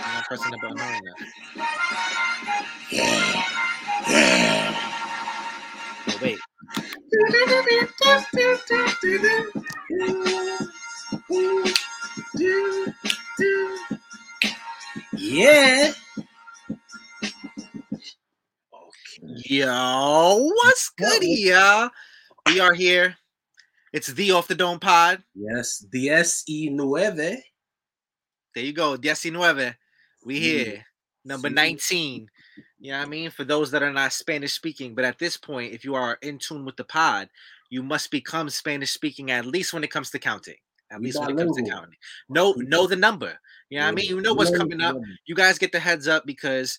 I'm not pressing the button hard enough. Yeah. Yeah. Oh, wait. Yeah. Yo, what's good, y'all? We are here. It's the Off the Dome Pod. Yes, diez y nueve. There you go, Diecinueve. We Sí. here, number 19. You know what I mean? For those that are not Spanish speaking, but at this point, if you are in tune with the pod, you must become Spanish speaking at least when it comes to counting. At least when it comes to counting. Know know the number. You know what I mean? You know what's coming up. You guys get the heads up because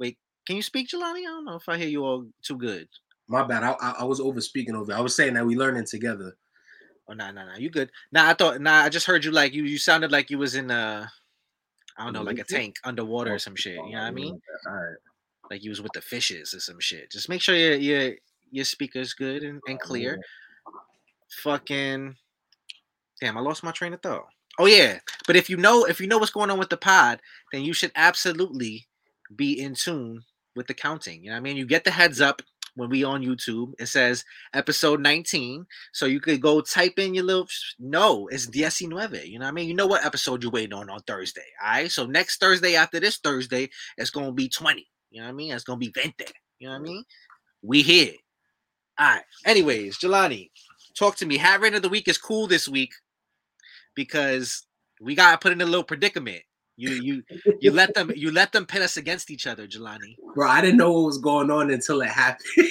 wait, can you speak Jelani? I don't know if I hear you all too good. My bad. I, I, I was over speaking over. I was saying that we learning together. Oh no, no, no. you good. Nah, I thought nah, I just heard you like you you sounded like you was in uh I don't know, like a tank underwater or oh, some shit. You know what I oh, mean? All right. Like you was with the fishes or some shit. Just make sure your your your speaker's good and, and oh, clear. Fucking damn, I lost my train of thought. Oh yeah. But if you know if you know what's going on with the pod, then you should absolutely be in tune with the counting. You know what I mean? You get the heads up when we on YouTube. It says episode 19. So you could go type in your little no, it's Diecinueve. You know what I mean? You know what episode you're waiting on on Thursday. All right. So next Thursday after this Thursday, it's gonna be 20. You know what I mean? It's gonna be 20. You know what I mean? We here. All right. Anyways, Jelani, talk to me. Hat rate of the week is cool this week because we gotta put in a little predicament. You you you let them you let them pit us against each other, Jelani. Bro, I didn't know what was going on until it happened.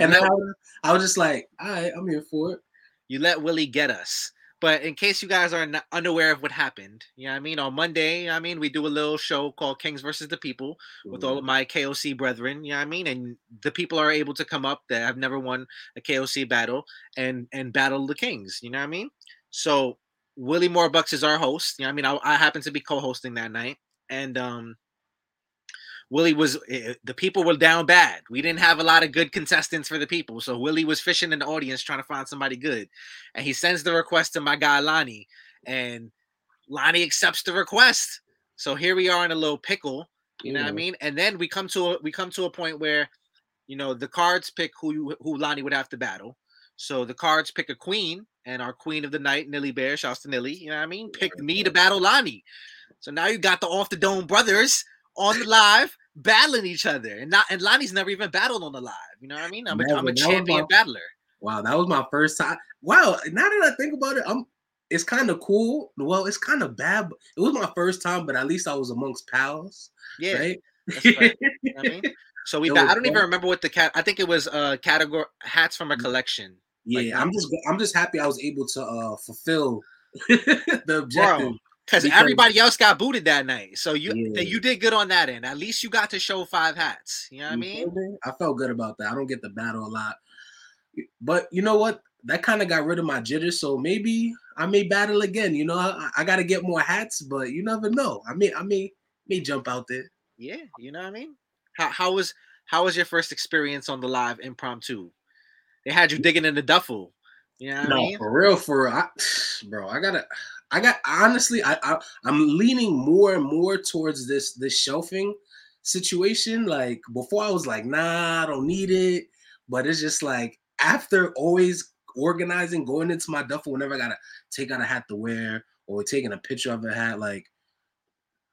And let, I was, I was just like, all right, I'm here for it. you let Willie get us. But in case you guys are not unaware of what happened, you know what I mean? On Monday, you know what I mean, we do a little show called Kings versus the People with all of my KOC brethren, you know what I mean? And the people are able to come up that have never won a KOC battle and and battle the Kings, you know what I mean? So Willie Morebucks is our host, you know I mean? I, I happen to be co-hosting that night. And um Willie was eh, the people were down bad. We didn't have a lot of good contestants for the people. So Willie was fishing in the audience trying to find somebody good. And he sends the request to my guy Lonnie. And Lonnie accepts the request. So here we are in a little pickle. You know what I mean? And then we come to a we come to a point where, you know, the cards pick who you, who Lonnie would have to battle. So the cards pick a queen, and our queen of the night, Nilly Bear, shouts to Nilly. You know what I mean? Picked me to battle Lonnie. So now you got the off the dome brothers on the live battling each other, and not and Lonnie's never even battled on the live. You know what I mean? I'm a, I'm a champion my- battler. Wow, that was my first time. Wow, now that I think about it, I'm it's kind of cool. Well, it's kind of bad. But it was my first time, but at least I was amongst pals, Yeah, right? that's right. You know I mean? So we It ba- was I don't even remember what the cat. I think it was uh category hats from a collection. Yeah, Like, I'm just I'm just happy I was able to uh fulfill the objective. Because everybody else got booted that night. So you Yeah. you did good on that end. At least you got to show five hats. You know what I mean? I felt good about that. I don't get the battle a lot, but you know what? That kind of got rid of my jitters. So maybe I may battle again. You know, I, I got to get more hats, but you never know. I may I may may jump out there. Yeah, you know what I mean? How how was how was your first experience on the live impromptu? They had you digging in the duffel. You know what I No, mean? for real, for real. I, bro, I gotta. I got honestly. I, I I'm leaning more and more towards this this shelving situation. Like before, I was like, nah, I don't need it. But it's just like after always organizing, going into my duffel whenever I gotta take out a hat to wear or taking a picture of a hat, like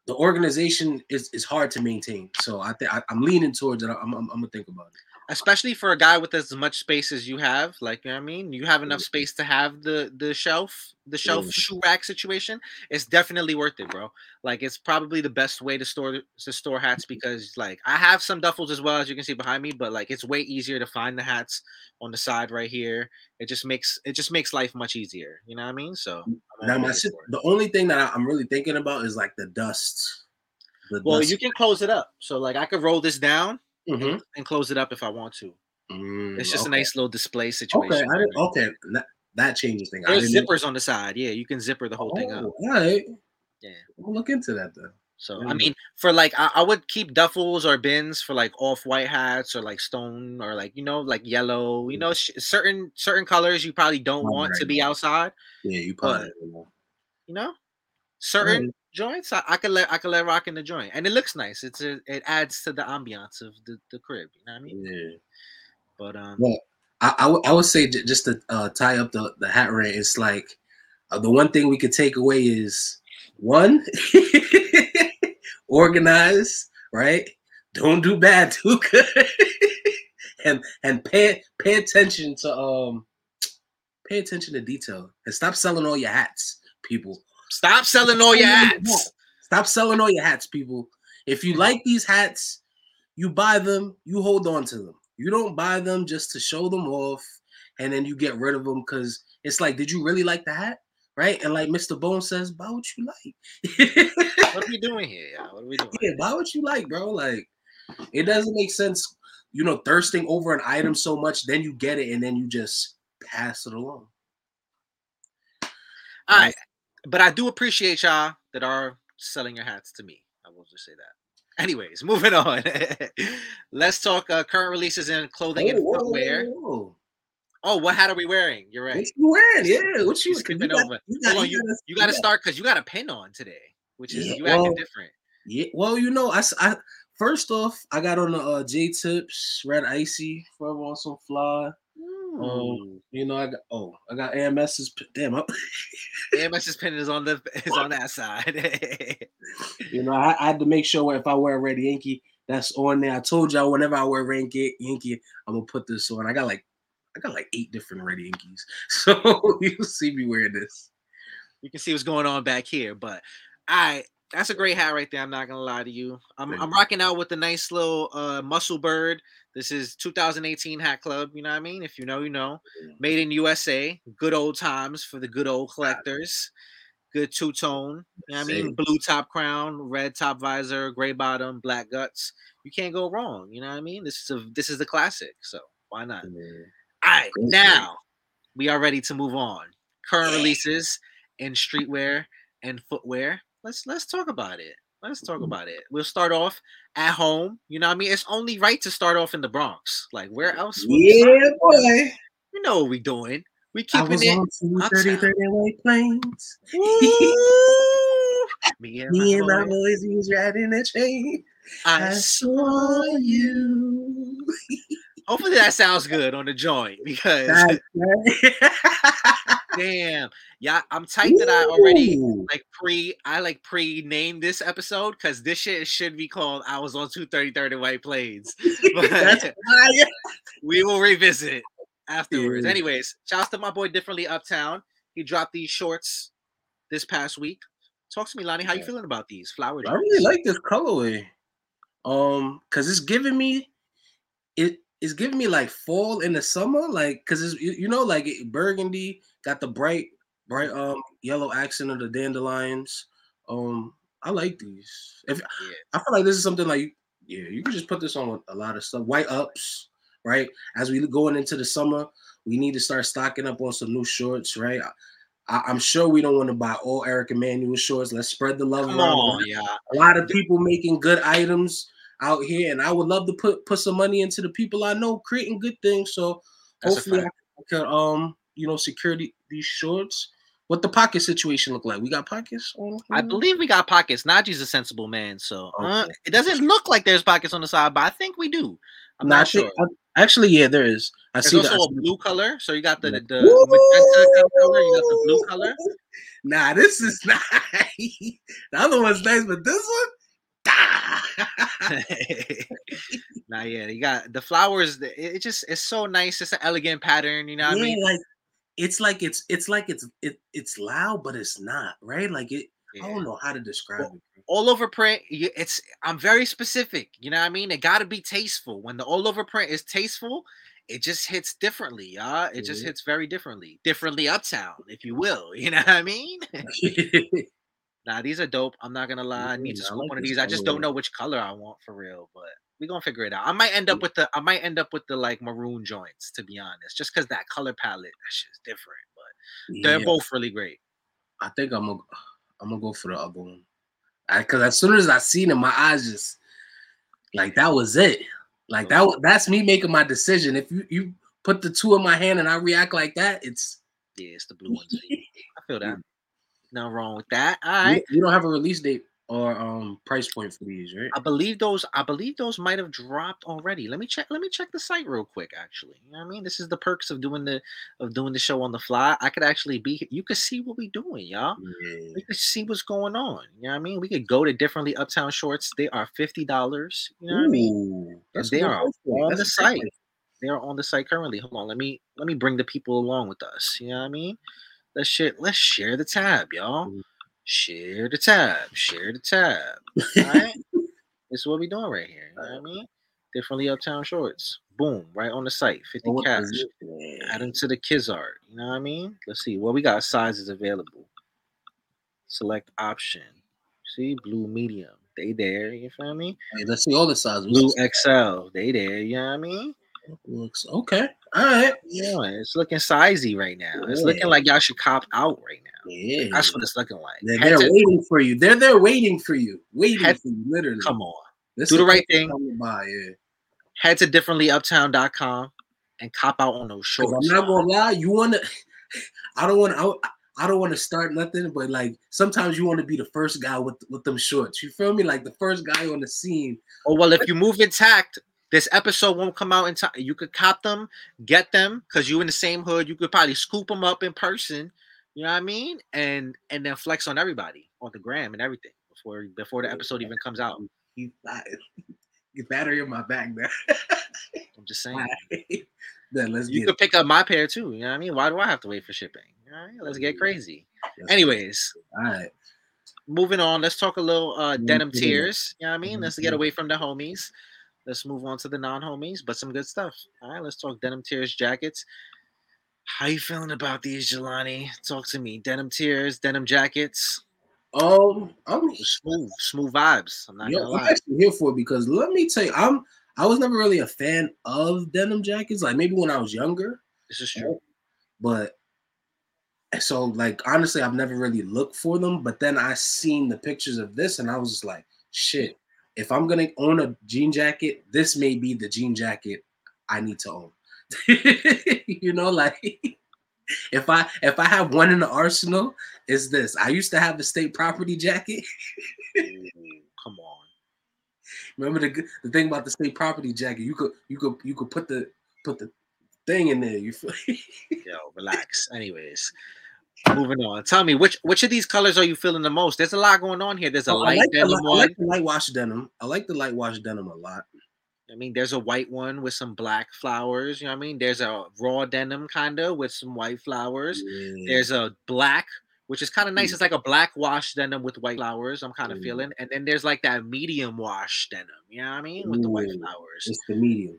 the organization is is hard to maintain. So I think I'm leaning towards it. I'm, I'm I'm gonna think about it. Especially for a guy with as much space as you have, like you know what I mean, you have enough Mhm. space to have the the shelf, the shelf Mhm. shoe rack situation. It's definitely worth it, bro. Like it's probably the best way to store to store hats because like I have some duffels as well as you can see behind me, but like it's way easier to find the hats on the side right here. It just makes it just makes life much easier. You know what I mean? So I'm Now my the only thing that I'm really thinking about is like the dust. The Well, dust. you can close it up. So like I could roll this down Mhm. and, and close it up if I want to. Mm, It's just okay. a nice little display situation. Okay, I okay, that, that changes things. I There's zippers on the side. Yeah, you can zipper the whole thing up. Oh, all right. Yeah. We'll look into that though. So I Mm. mean, for like I, I would keep duffels or bins for like off-white hats or like stone or like you know like yellow. You know, sh- certain certain colors you probably don't Oh, want to right. be outside. Yeah, you probably. You know, certain joints, I, I could let I could let rock in the joint, and it looks nice. It's a, it adds to the ambiance of the, the crib. You know what I mean? Yeah. But um, Well, I, I, would- would say j- just to uh, tie up the, the hat rant, it's like uh, the one thing we could take away is one, organize, right? Don't do bad too good, and and pay pay attention to um pay attention to detail and stop selling all your hats, people. Stop selling all your hats. Stop selling all your hats, people. If you mm. like these hats, you buy them, you hold on to them. You don't buy them just to show them off and then you get rid of them because it's like, did you really like the hat? Right? And like Mr. Bone says, buy what you like. What are we doing here? Yeah, what are we doing? yeah, buy what you like, bro. Like, it doesn't make sense, you know, thirsting over an item so much, then you get it and then you just pass it along. All right, but I do appreciate y'all that are selling your hats to me. I will just say that. Anyways, moving on. Let's talk uh, current releases in clothing and Whoa, whoa, footwear. whoa, whoa. Oh, what hat are we wearing? You're right. What you wearing? Yeah, what you, You skipping got- over. you got- Hold on, you, gotta- you got to start because you got a pin on today, which is Yeah, you acting well, different. Yeah, well, you know, I first off, I got on the uh, J Tips Red Icy Forever on some fly. Ooh. You know, I got oh, I got AMS's. Damn, I, AMS's pin is on the is on that side. you know, I, I had to make sure if I wear a Red Yankee, that's on there. I told y'all whenever I wear Red Yankee, Yankee, I'm gonna put this on. I got like, I got like eight different Red Yankees, so you'll see me wearing this. you can see what's going on back here. But I that's a great hat right there. I'm not gonna lie to you. I'm I'm rocking out with the nice little uh muscle bird. This is 2018 Hat Club. You know what I mean? If you know, you know. Made in USA. Good old times for the good old collectors. Good two tone. You know what I mean? Blue top crown, red top visor, gray bottom, black guts. You can't go wrong. You know what I mean? This is a this is the classic. So why not? All right, now we are ready to move on. Current releases in streetwear and footwear. Let's let's talk about it. Let's talk Mhm. about it. We'll start off at home. You know what I mean? It's only right to start off in the Bronx. Like where else? Yeah, boy. You know what we're doing. We I keeping was it. on 230 uptown. 30 White Plains. Me and Me my and my boys, he was riding a train. I I saw you. Hopefully that sounds good on the joint because damn, yeah, I'm tight that I already like pre I like pre named this episode because this shit should be called I was on 230 White Plains. We will revisit afterwards. Anyways, shouts to my boy Differently Uptown. He dropped these shorts this past week. Talk to me, Lonnie. How you feeling about these flowers? I really like this colorway. Um, cause it's giving me it. It's giving me like fall in the summer, like cause it's you, know like it, burgundy got the bright bright um yellow accent of the dandelions. Um, I like these. If Yeah. I feel like this is something like yeah, you can just put this on with a lot of stuff. White ups, right? As we going into the summer, we need to start stocking up on some new shorts, right? I, I'm sure we don't want to buy all Eric Emanuel shorts. Let's spread the love Come around. on, yeah. A lot of people making good items out here, and I would love to put put some money into the people I know creating good things. So That's hopefully I could um you know secure the, these shorts. What the pocket situation look like? We got pockets on. I believe we got pockets. Najee's a sensible man, so uh, Okay. it doesn't look like there's pockets on the side, but I think we do. I'm not sure. think- I- actually, yeah, there is. I There's see also a blue color, so you got the Yeah. the magenta color. You got the blue color. Nah, this is nice. the other one's nice, but this one. nah, yeah, you got the flowers. It, just it's so nice. It's an elegant pattern. You know what yeah, I mean? like it's like it's it's like it's it, it's loud, but it's not right. Like it, I don't know how to describe it. All over print. It's I'm very specific. You know what I mean? It got to be tasteful. When the all over print is tasteful, it just hits differently. Yeah, it just hits very differently. Differently uptown, if you will. You know what I mean? Nah, these are dope. I'm not gonna lie. I need to scoop like one of these. I just don't know which color I want for real, but we're gonna figure it out. I might end up with the I might end up with the like maroon joints, to be honest. Just because that color palette, that shit's different. But they're Yeah, both really great. I think I'm gonna I'm gonna go for the other one. Because as soon as I seen it, my eyes just like that was it. Like that. That's me making my decision. If you you put the two in my hand and I react like that, it's Yeah, it's the blue ones. I feel that. Nothing wrong with that. All You, you don't have a release date or um price point for these, right? I believe those. I believe those might have dropped already. Let me check. Let me check the site real quick. Actually, you know what I mean, this is the perks of doing the of doing the show on the fly. I could actually be. You could see what we're doing, y'all. Yeah. We could see what's going on. You know what I mean? We could go to differently uptown shorts. They are fifty dollars. You know what I mean? That's they are on That's the site. They are on the site currently. Hold on. Let me let me bring the people along with us. You know what I mean? Let's share. Let's share the tab, y'all. Mhm. Share the tab. Share the tab. All right. this is what we doing right here. You know what I mean? Differently uptown shorts. Boom. Right on the site. 50 Oh, cash. Add them to the kids art. You know what I mean? Let's see. Well, we got sizes available. Select option. See, blue medium. They there. You feel me? Hey, let's see all the sizes. Blue XL. They there. You know what I mean? Looks okay. All right. Yeah, it's looking sizey right now. It's Yeah. looking like y'all should cop out right now. Yeah. That's what it's looking like. They're there to- waiting for you. They're there waiting for you. Waiting for you, literally. come on. This do the right thing. By, yeah. Head to differentlyuptown.com and cop out on those shorts. I'm not gonna lie, you wanna. I don't want to. I don't want to start nothing, but like sometimes you want to be the first guy with with them shorts. You feel me? Like the first guy on the scene. Oh well, if you move intact, this episode won't come out in time. You could cop them, get them, because you in the same hood. You could probably scoop them up in person. You know what I mean? And and then flex on everybody on the gram and everything before before the episode even comes out. He's get battery in my back there. I'm just saying. then let's You could pick up my pair too. You know what I mean? Why do I have to wait for shipping? You know I mean? Let's get crazy. it. Anyways, all right. moving on. Let's talk a little uh denim tears. You know what I mean? Mhm, Let's get mhm. away from the homies. Let's move on to the non-homies, but some good stuff. All right, let's talk denim tears jackets. How you feeling about these, Jelani? Talk to me. Denim tears, denim jackets. Um, I'm Smooth, smooth vibes. I'm not Yo, gonna I'm actually here for it because let me tell you, I'm I was never really a fan of denim jackets. Like maybe when I was younger, This is true. but so like honestly, I've never really looked for them. But then I seen the pictures of this, and I was just like, shit. If I'm gonna own a jean jacket, this may be the jean jacket I need to own. you know, like if I if I have one in the arsenal, it's this. I used to have the state property jacket. Ooh, mm, come on. Remember the the thing about the state property jacket? You could you could you could put the put the thing in there. You feel? Yo, relax. Anyways, moving on. Tell me which which of these colors are you feeling the most? There's a lot going on here. There's a I light like, the, denim I like the light wash denim. I like the light wash denim a lot. I mean, there's a white one with some black flowers. You know what I mean? There's a raw denim kind of with some white flowers. There's a black, which is kind of nice. Mm. It's like a black wash denim with white flowers. I'm kind of Mm. feeling. And then there's like that medium wash denim. You know what I mean? With the white flowers. It's the medium.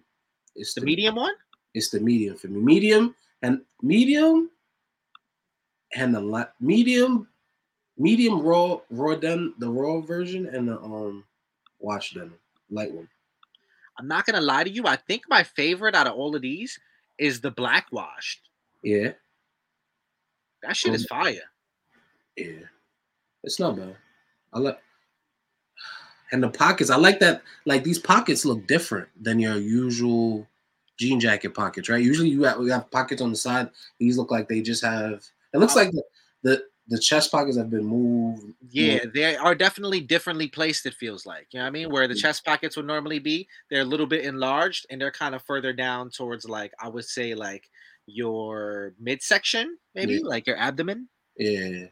It's The medium one? It's the medium for me. Medium and medium and the medium, medium raw raw denim, the raw version and the um wash denim, light one. I'm not gonna lie to you. I think my favorite out of all of these is the black washed. Yeah, That shit is fire. yeah. It's not bad. I like and the pockets. I like that. Like these pockets look different than your usual jean jacket pockets, right? Usually you have, you have pockets on the side. These look like they just have. It looks like the the, the chest pockets have been moved. Yeah, they are definitely differently placed, it feels like. You know what I mean? Where the Mm. chest pockets would normally be, they're a little bit enlarged and they're kind of further down towards like I would say like your midsection, maybe Yeah. like your abdomen. Yeah,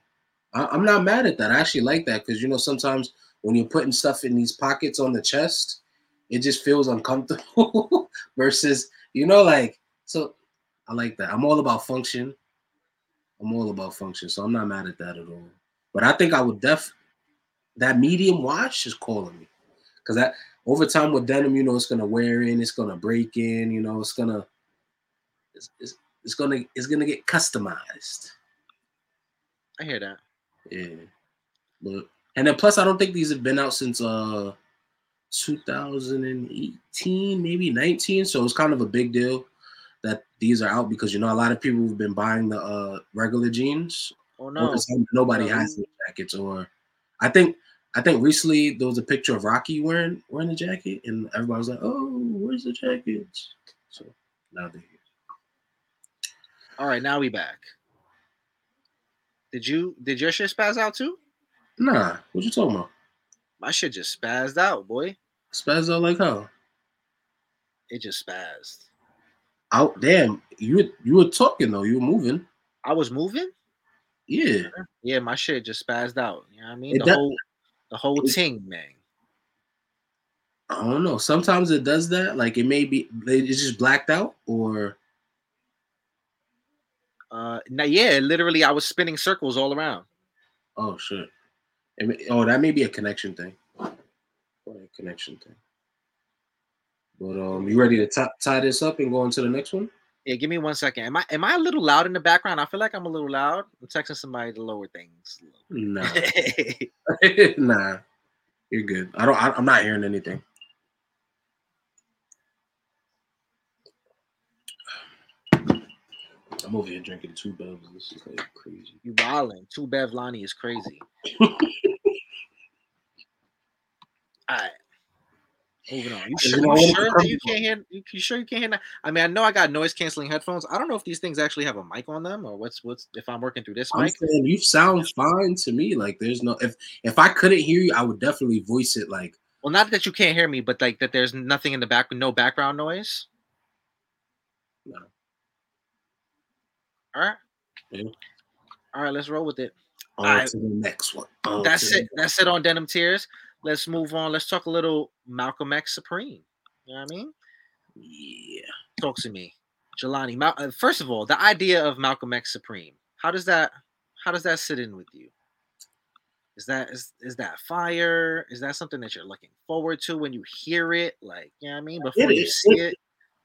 I, I'm not mad at that. I actually like that because you know sometimes when you're putting stuff in these pockets on the chest, it just feels uncomfortable. versus you know like so. I like that. I'm all about function. I'm all about function, so I'm not mad at that at all. But I think I would def that medium watch is calling me because that over time with denim, you know, it's gonna wear in, it's gonna break in, you know, it's gonna it's, it's, it's gonna it's gonna get customized. I hear that. Yeah. But and then plus I don't think these have been out since uh 2018, maybe 19. So it's kind of a big deal that these are out because you know a lot of people have been buying the uh regular jeans. Oh Or no. nobody No. has the jackets or I think I think recently there was a picture of Rocky wearing wearing the jacket and everybody was like, Oh, where's the jackets? So now they're here. All right, now we back. Did you did your shit spaz out too? Nah, what you talking about? My shit just spazzed out, boy. Spaz out like how? It just spazzed. Out damn, you were- you were talking though, you were moving. I was moving. Yeah. Yeah, my shit just spazzed out. You know what I mean? It The does- whole the whole it- ting, man. I don't know. Sometimes it does that. Like it may be it's just blacked out or Uh, now, yeah, literally, I was spinning circles all around. oh shit. May- oh, that may be a connection thing. Probably a connection thing. But um, you ready to tie tie this up and go on to the next one? Yeah, give me one second. Am I am I a little loud in the background? I feel like I'm a little loud. I'm texting somebody to lower things. Nah, nah, you're good. I don't. I, I'm not hearing anything. I'm over here drinking two bevs. This is like crazy. you wildin'. Two Bev Lonnie is crazy. All right. Moving on. You sure, know, you sure that you can't hear? You, you sure you can't hear? That? I mean, I know I got noise canceling headphones. I don't know if these things actually have a mic on them or what's what's if I'm working through this I'm mic. saying you sound fine to me. Like there's no if if I couldn't hear you, I would definitely voice it like Well, not that you can't hear me, but like that there's nothing in the back, no background noise. No. All right. Yeah. All right, let's roll with it. on Alright. to the next one. On That's it. That's it on Denim Tears. Let's move on. Let's talk a little Malcolm X Supreme. You know what I mean? Yeah. Talk to me, Jelani. Mal- uh, first of all, the idea of Malcolm X Supreme. How does that? How does that sit in with you? Is that is is that fire? Is that something that you're looking forward to when you hear it? Like, you know what I mean? Before you is. see it.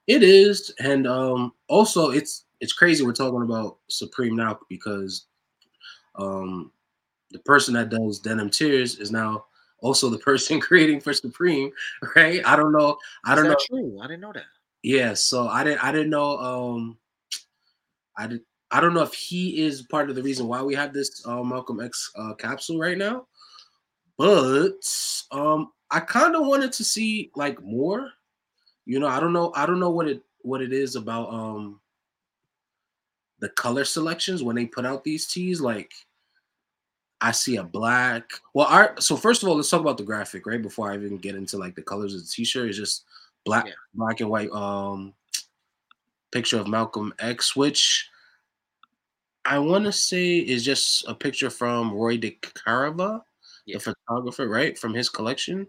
It is, and um, also it's it's crazy we're talking about Supreme now because um, the person that does Denim Tears is now also the person creating for Supreme, right? I don't know. I don't know. true? I didn't know that. Yeah, so I didn't I didn't know um I did I don't know if he is part of the reason why we have this uh, Malcolm X uh, capsule right now, but um I kind of wanted to see like more. You know, I don't know I don't know what it what it is about um the color selections when they put out these teas. like I see a black. Well, our so first of all, let's talk about the graphic, right? Before I even get into like the colors of the t-shirt, it's just black, Yeah. black and white um picture of Malcolm X, which I want to say is just a picture from Roy DeCarava, Yeah. the photographer, right? From his collection.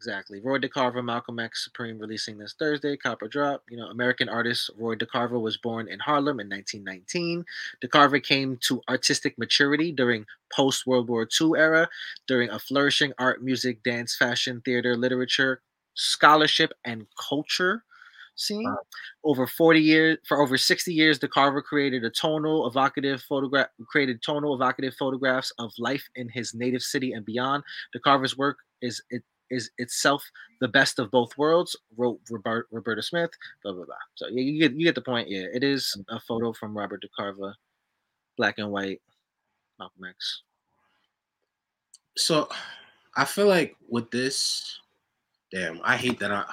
Exactly. Roy DeCarava, Malcolm X Supreme releasing this Thursday. Copper Drop. You know, American artist Roy DeCarava was born in Harlem in 1919. DeCarava came to artistic maturity during post World War II era, during a flourishing art, music, dance, fashion, theater, literature, scholarship, and culture scene. Wow. Over 40 years, for over 60 years, DeCarava created a tonal, evocative photograph, created tonal, evocative photographs of life in his native city and beyond. DeCarver's work is it is itself the best of both worlds, wrote Robert, Roberta Smith, blah blah blah. So yeah, you get you get the point. Yeah, it is a photo from Robert DeCarava, black and white, Malcolm X. So I feel like with this, damn, I hate that I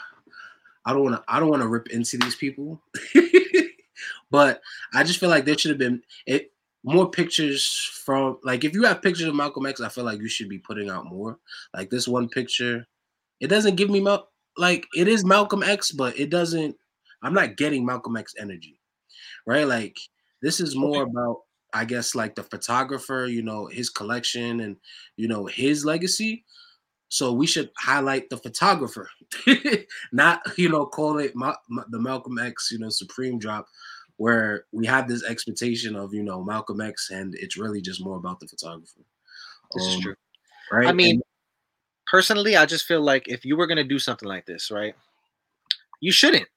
I don't want to I don't want to rip into these people. but I just feel like there should have been it more pictures from like if you have pictures of Malcolm X, I feel like you should be putting out more. Like this one picture, it doesn't give me Mal- like it is Malcolm X, but it doesn't I'm not getting Malcolm X energy. Right? Like this is more about I guess like the photographer, you know, his collection and you know his legacy. So we should highlight the photographer, not you know call it Ma- Ma- the Malcolm X, you know, Supreme drop, where we have this expectation of you know Malcolm X, and it's really just more about the photographer. This is Um, true. right? I mean, And- personally, I just feel like if you were gonna do something like this, right, you shouldn't.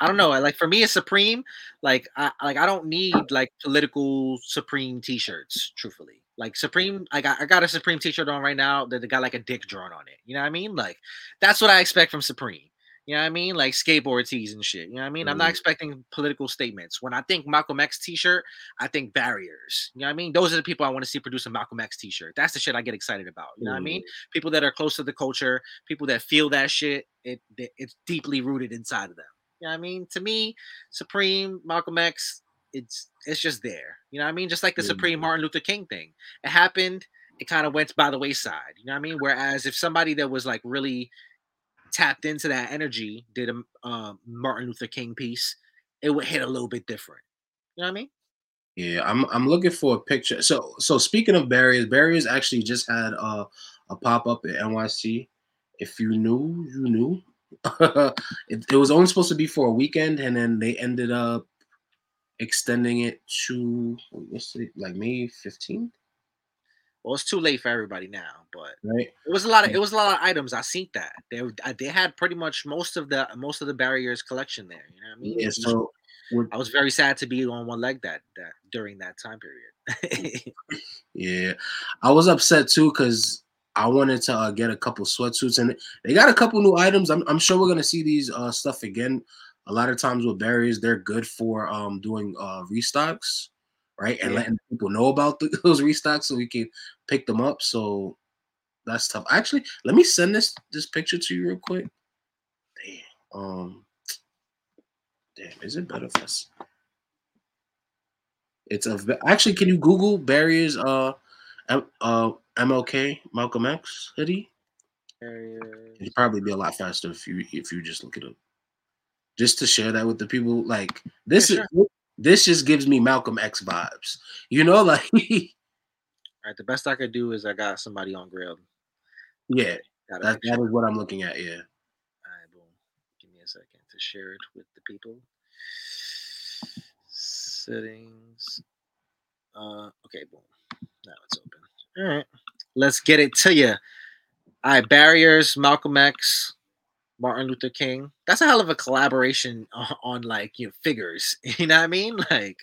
I don't know. Like for me, it's Supreme. Like I like I don't need like political Supreme T-shirts. Truthfully, like Supreme, I got I got a Supreme T-shirt on right now that got like a dick drawn on it. You know what I mean? Like that's what I expect from Supreme. You know what I mean? Like skateboard tees and shit. You know what I mean? I'm not Mhm. expecting political statements. When I think Malcolm X t-shirt, I think barriers. You know what I mean? Those are the people I want to see produce a Malcolm X t-shirt. That's the shit I get excited about. You know what I mean? People that are close to the culture, people that feel that shit, it, it it's deeply rooted inside of them. You know what I mean? To me, Supreme, Malcolm X, it's it's just there. You know what I mean? Just like the Yeah. Supreme Martin Luther King thing. It happened, it kind of went by the wayside. You know what I mean? Whereas if somebody that was like really tapped into that energy did a um, Martin Luther King piece, it would hit a little bit different. You know what I mean? Yeah, I'm I'm looking for a picture. So so speaking of barriers, barriers actually just had uh, a pop up at NYC. If you knew, you knew. it, it was only supposed to be for a weekend, and then they ended up extending it to what's it like May 15th, Well, it's too late for everybody now, but right? it was a lot of it was a lot of items. I seen that they they had pretty much most of the most of the barriers collection there. You know what I mean? Yeah, so I was very sad to be on one leg that that during that time period. Yeah, I was upset too because I wanted to uh, get a couple sweatsuits, and they got a couple new items. I'm, I'm sure we're gonna see these uh, stuff again. A lot of times with barriers, they're good for um, doing uh, restocks, right, and Yeah. letting people know about the, those restocks so we can pick them up. So that's tough. Actually, let me send this this picture to you real quick. Damn. Um. Damn. Is it better if us? It's a actually. Can you Google barriers? Uh, M- uh, MLK Malcolm X hoodie. It'd probably be a lot faster if you if you just look it up. Just to share that with the people, like this Yeah, is this just gives me Malcolm X vibes. You know, like All right, the best I could do is I got somebody on grill. yeah, that, that is what I'm looking at. Yeah. All right, boom. Give me a second to share it with the people. Settings. Uh, okay, boom. Now it's open. All right, let's get it to you. All right, barriers, Malcolm X, Martin Luther King. That's a hell of a collaboration on, on like you know figures. You know what I mean? Like,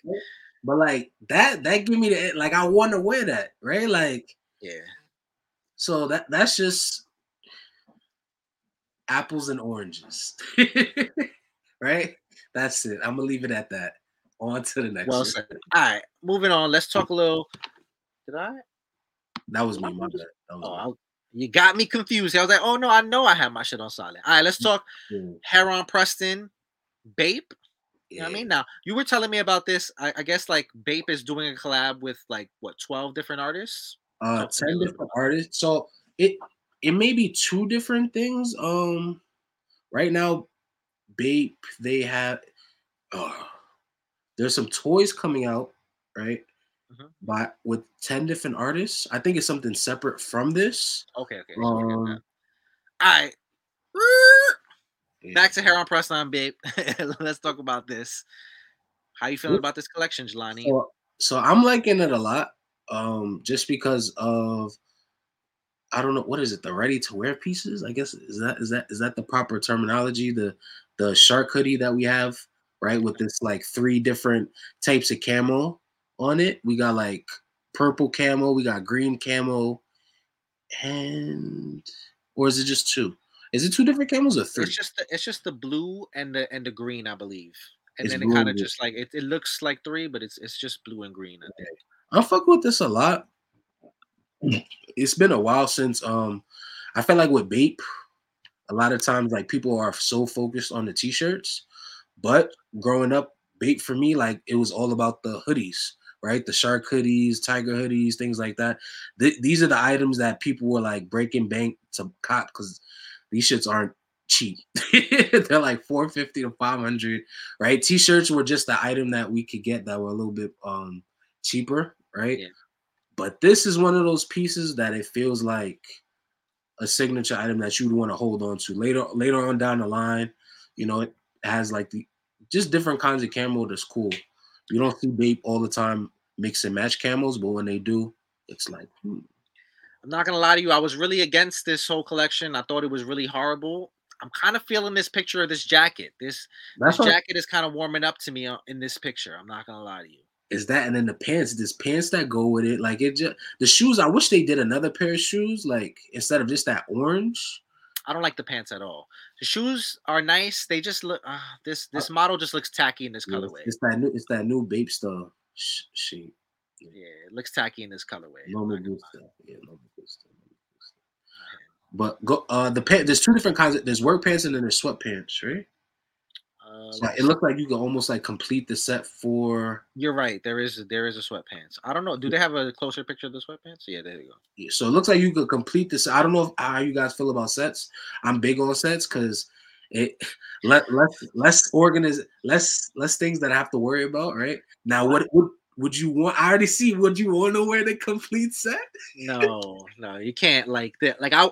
But like that, that give me the eh, like I want to wear that, right? Like yeah, so that that's just apples and oranges, right? That's it. I'm gonna leave it at that. On to the next. well one. said. All right, moving on. Let's talk a little. Did I? That was me. My bad. That was Oh, you got me confused. I was like, oh no, I know I have my shit on solid. All right, let's talk Yeah. Heron Preston, Bape. You know what I mean? Now, you were telling me about this. I, I guess like Bape is doing a collab with like what, 12 different artists? Uh, Talk to me a ten different artists. So it it may be two different things. Um, right now, Bape they have. Uh, there's some toys coming out, right? Mhm. By with ten different artists. I think it's something separate from this. Okay, okay. so we get Um. All right. yeah. Back to Heron Preston, Bape. let's talk about this. How you feeling about this collection, Jelani? So, so I'm liking it a lot. Um, just because of I don't know what is it, the ready to wear pieces? I guess is that is that is that the proper terminology? The the shark hoodie that we have, right? With this like three different types of camo on it. We got like purple camo, we got green camo, and or is it just two? Is it two different camos or three? It's just the, it's just the blue and the and the green, I believe. And It's then it kind of just like it, it looks like three, but it's it's just blue and green. I think. I'm fucking with this a lot. It's been a while since um I feel like with Bape, a lot of times like people are so focused on the t-shirts, but growing up, Bape for me, like it was all about the hoodies, right? The shark hoodies, tiger hoodies, things like that. Th- these are the items that people were like breaking bank to cop because these shits aren't cheap. They're like 450 to 500, right? T-shirts were just the item that we could get that were a little bit um cheaper, right? Yeah. But this is one of those pieces that it feels like a signature item that you'd want to hold on to later later on down the line. You know, it has like the just different kinds of camo that's cool. You don't see Bape all the time mix and match camos, but when they do, it's like hmm. I'm not gonna lie to you. I was really against this whole collection. I thought it was really horrible. I'm kind of feeling this picture of this jacket. This, this what jacket is kind of warming up to me uh, in this picture. I'm not gonna lie to you. is that, and then the pants, there's pants that go with it. Like it just the shoes. I wish they did another pair of shoes, like instead of just that orange. I don't like the pants at all. The shoes are nice. They just look. Uh, this this model just looks tacky in this Yeah, colorway. It's that new, it's that new Bape stuff. Sh- shape. Yeah, it looks tacky in this colorway. No I'm me not gonna gusta. Yeah, no me gusta. no me gusta. lie. But go uh the pant. There's two different kinds. Of, there's work pants and then there's sweatpants, right? Um, so it looked like you could almost like complete the set for. You're right. There is there is a sweatpants. I don't know. Do they have a closer picture of the sweatpants? Yeah, there you go. Yeah, So it looks like you could complete this. I don't know if, how you guys feel about sets. I'm big on sets because it let less less organiz less less things that I have to worry about. Right now, what would would you want? I already see. Would you want to wear the complete set? No, no, you can't like that. Like I,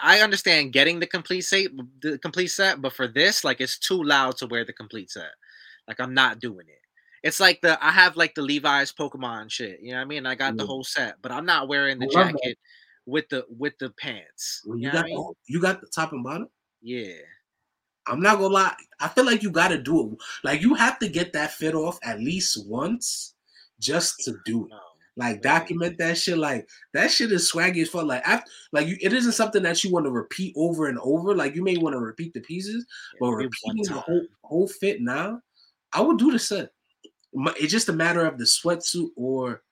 I, understand getting the complete set, the complete set, but for this, like it's too loud to wear the complete set. Like I'm not doing it. It's like the I have like the Levi's Pokemon shit. You know what I mean? I got the mm. whole set, but I'm not wearing the love that. jacket with the with the pants. Well, You you got the, you got the top and bottom. Yeah. I'm not gonna lie. I feel like you got to do it. Like you have to get that fit off at least once, just to do it. Like document that shit. Like that shit is swaggy as fuck. Like after, like you, it isn't something that you want to repeat over and over. Like you may want to repeat the pieces, but Yeah, repeating the whole whole fit now, I would do the set. It's just a matter of the sweatsuit or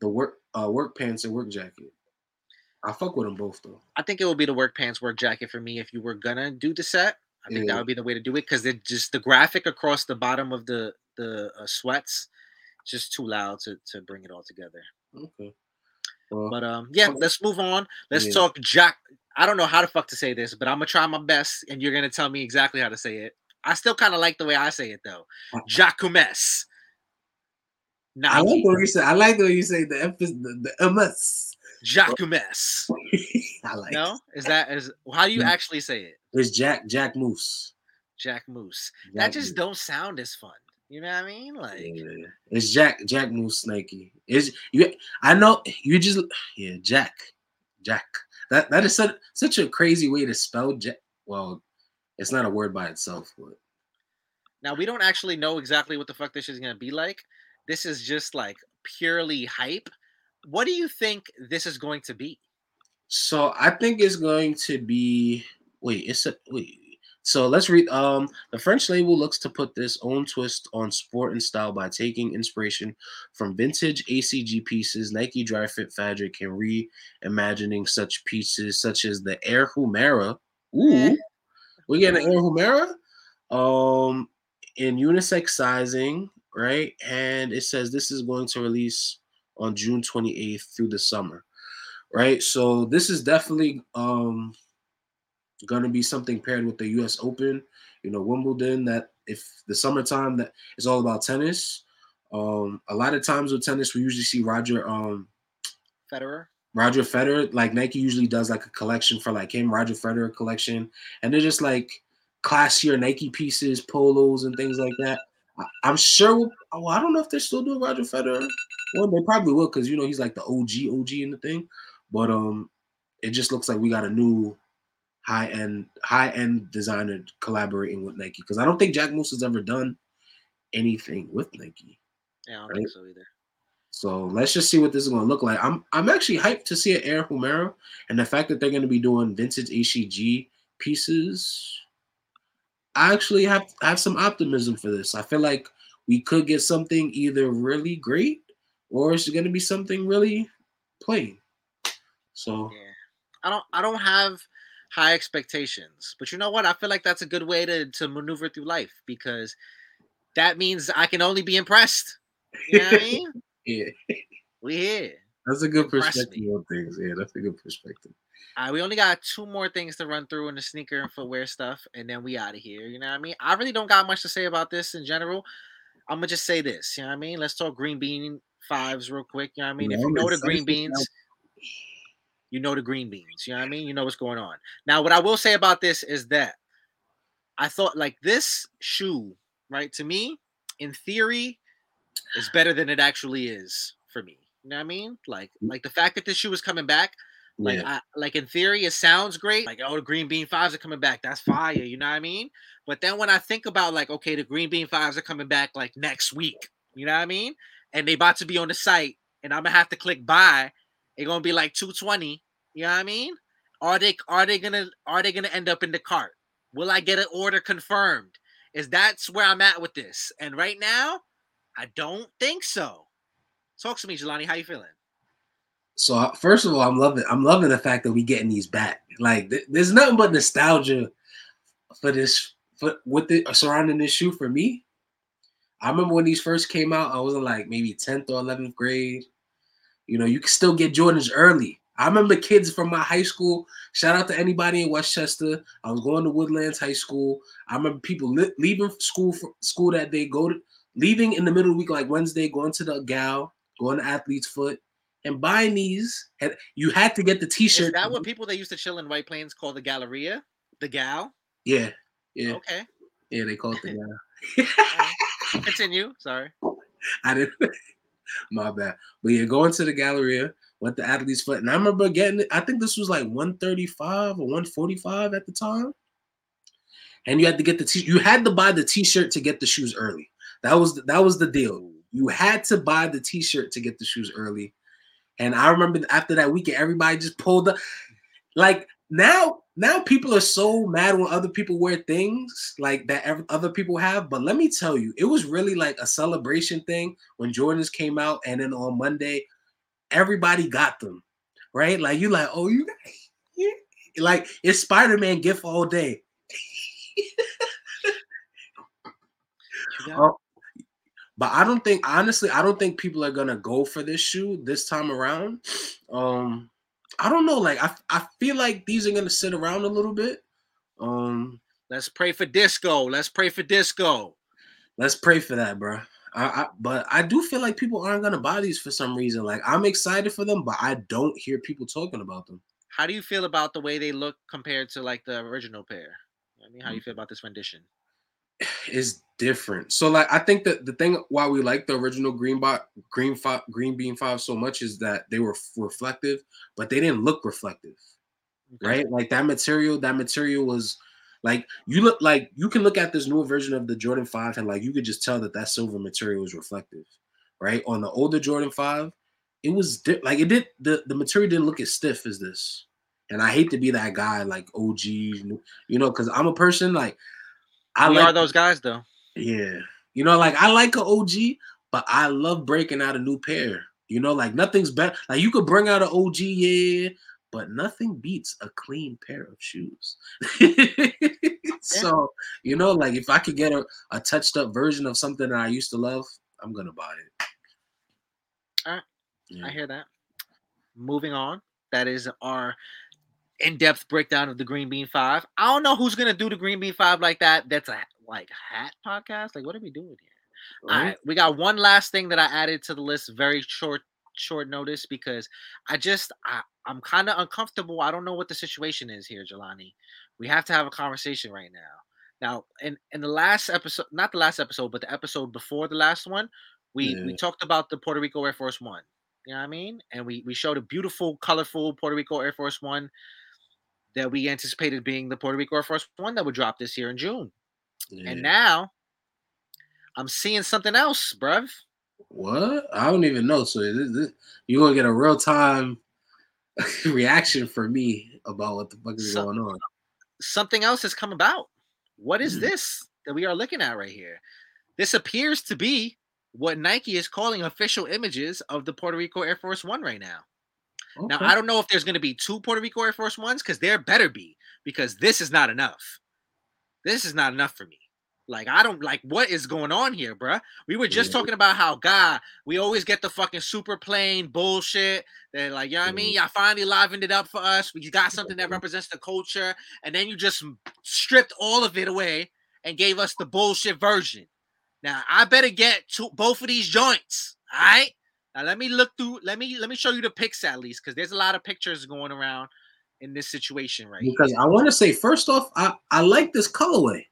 the work uh work pants and work jacket. I fuck with them both though. I think it would be the work pants, work jacket for me if you were gonna do the set. I think Yeah. that would be the way to do it because it just the graphic across the bottom of the the uh, sweats just too loud to to bring it all together. Okay. Well, But um, yeah, let's move on. Let's Yeah. talk Jack. I don't know how the fuck to say this, but I'm gonna try my best, and you're gonna tell me exactly how to say it. I still kind of like the way I say it though. Uh, Jacquemus. I like the way you say. I like the way you say the emphasis, the, the MS. Jacquemus. I like. No, is that is how do you Mm. actually say it? It's Jack Jack Moose. Jack Moose. Jack That just Moose. don't sound as fun. You know what I mean? Like Yeah, it's Jack Jack Moose Nike. Is you? I know you just yeah Jack Jack. That that is such such a crazy way to spell Jack. Well, it's not a word by itself, but now we don't actually know exactly what the fuck this is gonna be like. This is just like purely hype. What do you think this is going to be? so I think it's going to be. Wait, it's a wait. So let's read. Um, the French label looks to put this own twist on sport and style by taking inspiration from vintage ACG pieces. Nike Dri-FIT Fabric and reimagining such pieces such as the Air Humara. Ooh, we getting an Air Humara. Um, in unisex sizing, right? And it says this is going to release on June 28th through the summer, right? So this is definitely um going to be something paired with the U.S. Open, you know, Wimbledon. That if the summertime that is all about tennis. Um, a lot of times with tennis, we usually see Roger um Federer. Roger Federer, like Nike usually does like a collection for like him, Roger Federer collection, and they're just like classier Nike pieces, polos, and things like that. I, I'm sure. Oh, I don't know if they're still doing Roger Federer. Well, they probably will because you know he's like the OG OG in the thing. But um, it just looks like we got a new high end high end designer collaborating with Nike because I don't think Jack Moose has ever done anything with Nike. Yeah, I don't Right. think so either. So let's just see what this is going to look like. I'm I'm actually hyped to see an Air Humara, and the fact that they're going to be doing vintage ACG pieces. I actually have have some optimism for this. I feel like we could get something either really great or it's going to be something really plain. So Yeah. I don't I don't have high expectations. But you know what? I feel like that's a good way to to maneuver through life because that means I can only be impressed. You know what I mean? yeah, We here. that's a good Impress me. perspective on things. Yeah, that's a good perspective. Uh, we only got two more things to run through in the sneaker and footwear stuff, and then we out of here. You know what I mean? I really don't got much to say about this in general. I'm gonna just say this. You know what I mean? Let's talk green bean fives real quick. You know what I mean? Yeah, if you know the green beans, you know the green beans. You know what I mean? You know what's going on. Now, what I will say about this is that I thought like this shoe, right? To me, in theory, is better than it actually is for me. You know what I mean? Like, mm. like the fact that this shoe is coming back. Like, yeah. I, like in theory, it sounds great. Like, oh, the green bean fives are coming back. That's fire. You know what I mean? But then when I think about like, okay, the green bean fives are coming back like next week. You know what I mean? And they about to be on the site, and I'm gonna have to click buy. It's gonna be like 220. You know what I mean? Are they are they gonna are they gonna end up in the cart? Will I get an order confirmed? Is that's where I'm at with this? And right now, I don't think so. Talk to me, Jelani. How you feeling? So uh, first of all, I'm loving I'm loving the fact that we getting these back. Like th- there's nothing but nostalgia for this for with the surrounding this shoe for me. I remember when these first came out, I was in like maybe 10th or 11th grade. You know, you can still get Jordans early. I remember kids from my high school. Shout out to anybody in Westchester. I was going to Woodlands High School. I remember people li- leaving school for school that day, go to leaving in the middle of the week, like Wednesday, going to the gal, going to Athlete's Foot, and buying these. And you had to get the T-shirt. Is that what people that used to chill in White Plains call the Galleria? The gal? Yeah, yeah, Okay. yeah. They call it the gal. Continue. Sorry. I didn't. My bad. But yeah, going to the Galleria, with the Athlete's Foot, and I remember getting it. I think this was like 135 or 145 at the time. And you had to get the t. You had to buy the T-shirt to get the shoes early. That was that was the deal. You had to buy the T-shirt to get the shoes early. And I remember after that weekend, everybody just pulled up. Like now, now people are so mad when other people wear things like that other people have. But let me tell you, it was really like a celebration thing when Jordans came out, and then on Monday, everybody got them, right? Like you, like oh you, yeah. like it's Spider Man gift all day. Oh, but I don't think honestly, I don't think people are gonna go for this shoe this time around. Um, I don't know. Like I, I feel like these are gonna sit around a little bit. Um, Let's pray for disco. Let's pray for disco. let's pray for that, bro. I, I, but I do feel like people aren't gonna buy these for some reason. Like I'm excited for them, but I don't hear people talking about them. How do you feel about the way they look compared to like the original pair? I mean, Mm. how do you feel about this rendition? It's different. So like I think that the thing why we like the original green bot green five green bean five so much is that they were f- reflective, but they didn't look reflective. Okay. right? Like that material, that material was like you look like you can look at this newer version of the Jordan 5 and like you could just tell that that silver material was reflective, right? On the older Jordan 5, it was di- like it did the the material didn't look as stiff as this. And I hate to be that guy like OG, you know, because I'm a person like I we like are those guys though. yeah. You know, like I like an OG, but I love breaking out a new pair. You know, like nothing's better. Like you could bring out an OG, yeah, but nothing beats a clean pair of shoes. So, you know, like if I could get a, a touched up version of something that I used to love, I'm gonna buy it. Alright. Yeah. I hear that. Moving on. That is our in-depth breakdown of the Green Bean Five. I don't know who's gonna do the Green Bean Five like that. That's a like hat podcast. Like, what are we doing here? All right, we got one last thing that I added to the list, very short short notice because I just I, I'm kind of uncomfortable. I don't know what the situation is here, Jelani. We have to have a conversation right now. Now, in in the last episode, not the last episode, but the episode before the last one, we we talked about the Puerto Rico Air Force One. You know what I mean? And we we showed a beautiful, colorful Puerto Rico Air Force One that we anticipated being the Puerto Rico Air Force One that would drop this year in June. Yeah. And now I'm seeing something else, bruv. what? I don't even know. So this, this, you're gonna get a real time reaction from me about what the fuck is going on. something else has come about. What is Mm. this that we are looking at right here? This appears to be what Nike is calling official images of the Puerto Rico Air Force One right now. Now, I don't know if there's going to be two Puerto Rico Air Force Ones because there better be because this is not enough. This is not enough for me. Like, I don't like what is going on here, bruh. We were just Yeah. talking about how, God, we always get the fucking super plain bullshit. They're like, you know what I mean? Mm-hmm. Y'all finally livened it up for us. We got something that represents the culture. And then you just stripped all of it away and gave us the bullshit version. Now, I better get to both of these joints. All right. Now let me look through. Let me let me show you the pics at least, because there's a lot of pictures going around in this situation right because here. I want to say first off, I I like this colorway.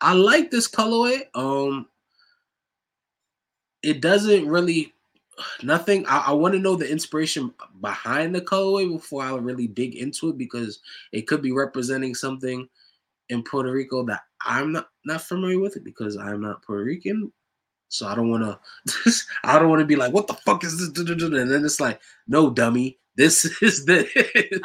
I like this colorway. Um, it doesn't really nothing. I, I want to know the inspiration behind the colorway before I really dig into it because it could be representing something in Puerto Rico that I'm not not familiar with it because I'm not Puerto Rican. So I don't want to. I don't want to be like, "What the fuck is this?" And then it's like, "No, dummy, this is this."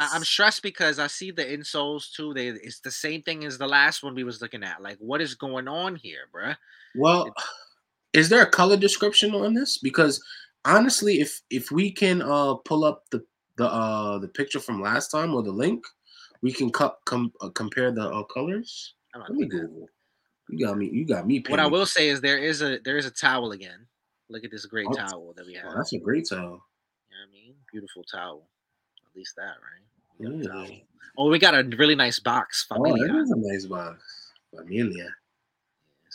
I'm stressed because I see the insoles too. They it's the same thing as the last one we was looking at. Like, what is going on here, bruh? Well, is there a color description on this? Because honestly, if if we can uh pull up the the uh the picture from last time or the link, we can cut com- uh, compare the uh, colors. Let me doing that. You got me. You got me. What I will say is there is a there is a towel again. Look at this great Oh, towel that we oh, have. Oh, that's a great towel. You know what I mean? Beautiful towel. At least that, right? We got a Yeah. Oh, we got a really nice box. Oh, Familia. that is a nice box. Familia.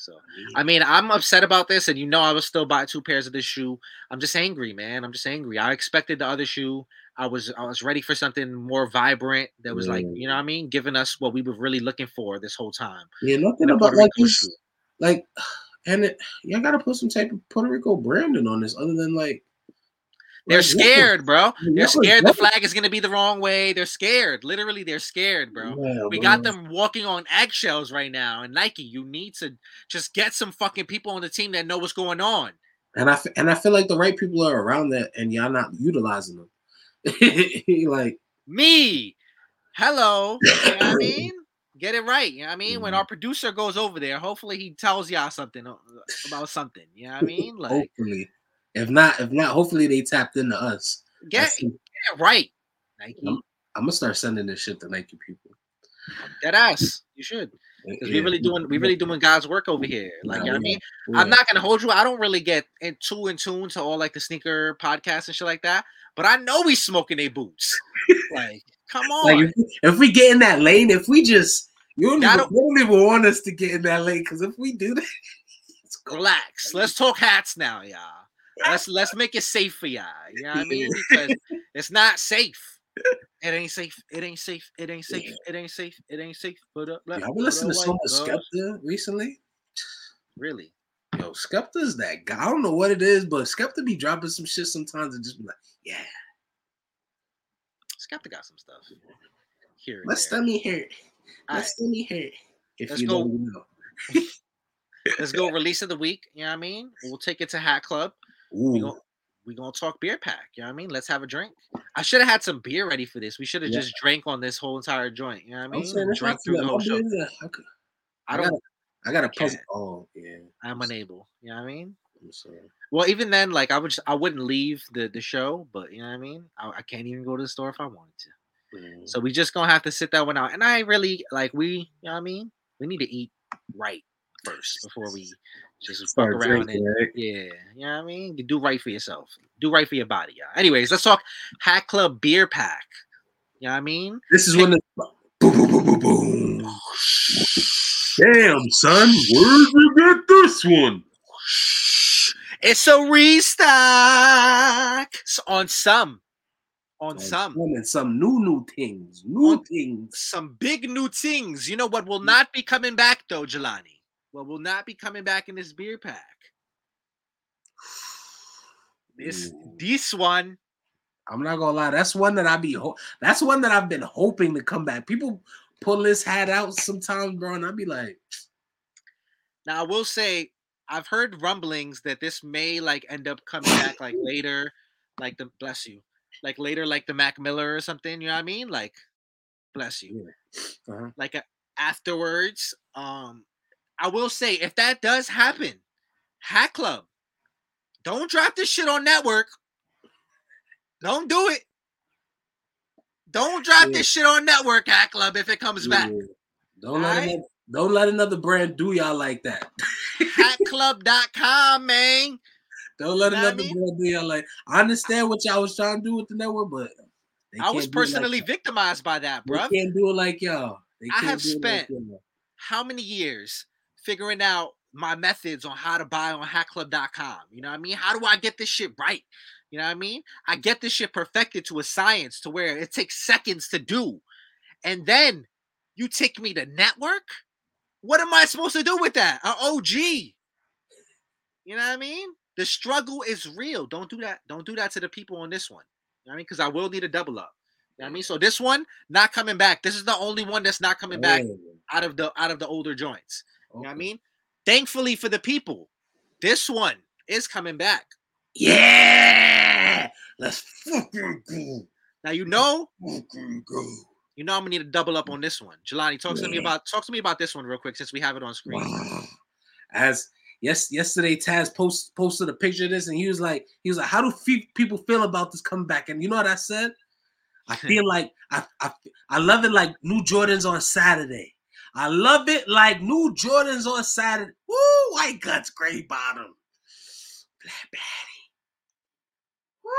So I mean, I'm upset about this, and you know I will still buy two pairs of this shoe. I'm just angry, man. I'm just angry. I expected the other shoe. I was I was ready for something more vibrant that was like, you know what I mm. mean, giving us what we were really looking for this whole time. Yeah, nothing about Puerto like Rico this. shoe. Like, and it, y'all gotta put some type of Puerto Rico branding on this, other than like. They're like, what the- scared, bro. They're scared the flag is gonna be the wrong way. They're scared. Literally, they're scared, bro. Yeah, We got them walking on eggshells right now. And Nike, you need to just get some fucking people on the team that know what's going on. and I f- and I feel like the right people are around that, and y'all not utilizing them. like, Me. Hello. You know what I mean? Get it right. You know what I mean? When Mhm. our producer goes over there, hopefully he tells y'all something uh, about something. You know what I mean? Like hopefully, if not, if not, hopefully they tapped into us. get, That's- get it right. Nike. I'm, I'm gonna start sending this shit to Nike people. That ass. You should. Because we Yeah. really doing we really doing God's work over here. Like, you know what I mean? Yeah. I'm not gonna hold you. I don't really get in too in tune to all like the sneaker podcasts and shit like that. But I know we smoking they boots. like, come on. Like if, we get in that lane, if we just you don't, even, you don't even want us to get in that lane because if we do that, Relax. Let's talk hats now, y'all. Let's let's make it safe for y'all. You know what I mean? Because it's not safe. It ain't safe. It ain't safe. It ain't safe. It ain't safe. It ain't safe. But uh, Y'all been listening to some much Skepta recently? Really? Yo, Skepta's that guy. I don't know what it is, but Skepta be dropping some shit sometimes and just be like, yeah, Skepta got some stuff. Here. let's let me hear it. Let's let me hear it. If Let's you go. don't know. Let's go release of the week. You know what I mean? We'll take it to Hat Club. We Ooh, gonna we gonna talk beer pack. You know what I mean? Let's have a drink. I should have had some beer ready for this. We should have Yeah. just drank on this whole entire joint. You know what I mean? saying it's Drink through the whole show. I, could- I I don't. I gotta can't. post. Oh yeah, I'm unable. You know what I mean? Well, even then, like I would, just, I wouldn't leave the the show, but you know what I mean. I, I can't even go to the store if I wanted to. Mm. So we just gonna have to sit that one out. And I really like we, you know what I mean. We need to eat right first before we just fuck Start around drinking, and right? yeah, you know what I mean. You do right for yourself. Do right for your body, y'all. Anyways, let's talk Hat Club beer pack. You know what I mean? This is when the boom, boom, boom, boom, boom. Damn, son, where did you get this one? It's a restock S- on some, on some, and some new, new things, new On- things. some big new things. You know what will not be coming back though, Jelani? What will not be coming back in this beer pack? This Ooh. this one. I'm not gonna lie. That's one that I be. Ho- that's one that I've been hoping to come back. People pull this hat out sometimes, bro, and I'd be like, Now I will say I've heard rumblings that this may like end up coming back like later, like the bless you, like later like the Mac Miller or something. You know what I mean? Like bless you. uh-huh. Like a, afterwards. Um, I will say if that does happen, Hat Club, don't drop this shit on network. Don't do it. Don't drop Yeah. this shit on network, Hat Club, if it comes back. Don't let Alright. another, don't let another brand do y'all like that. Hatclub.com, man. Don't let Know what I another mean? brand do y'all like. I understand what y'all was trying to do with the network, but they I was it like personally victimized by that, They bruh. can't do it like y'all. They I have it like spent- How many years figuring out my methods on how to buy on hatclub.com? You know what I mean? How do I get this shit right? You know what I mean? I get this shit perfected to a science to where it takes seconds to do. And then you take me to network? What am I supposed to do with that? An OG. You know what I mean? The struggle is real. Don't do that. Don't do that to the people on this one. You know what I mean? Because I will need a double up. You know what I mean? So this one not coming back. This is the only one that's not coming back out of the out of the older joints. You know what I mean? Thankfully for the people, this one is coming back. Yeah, let's fucking go. Now you know, Fucking go. you know I'm gonna need to double up on this one. Jelani, talk to me about talk to me about this one real quick since we have it on screen. Wow. As yes, yesterday Taz post, posted a picture of this, and he was like, he was like, "How do fe- people feel about this coming back?" And you know what I said? I feel like I, I I love it like new Jordans on Saturday. I love it like new Jordans on Saturday. Woo, white guts, gray bottom. Black Betty. Woo!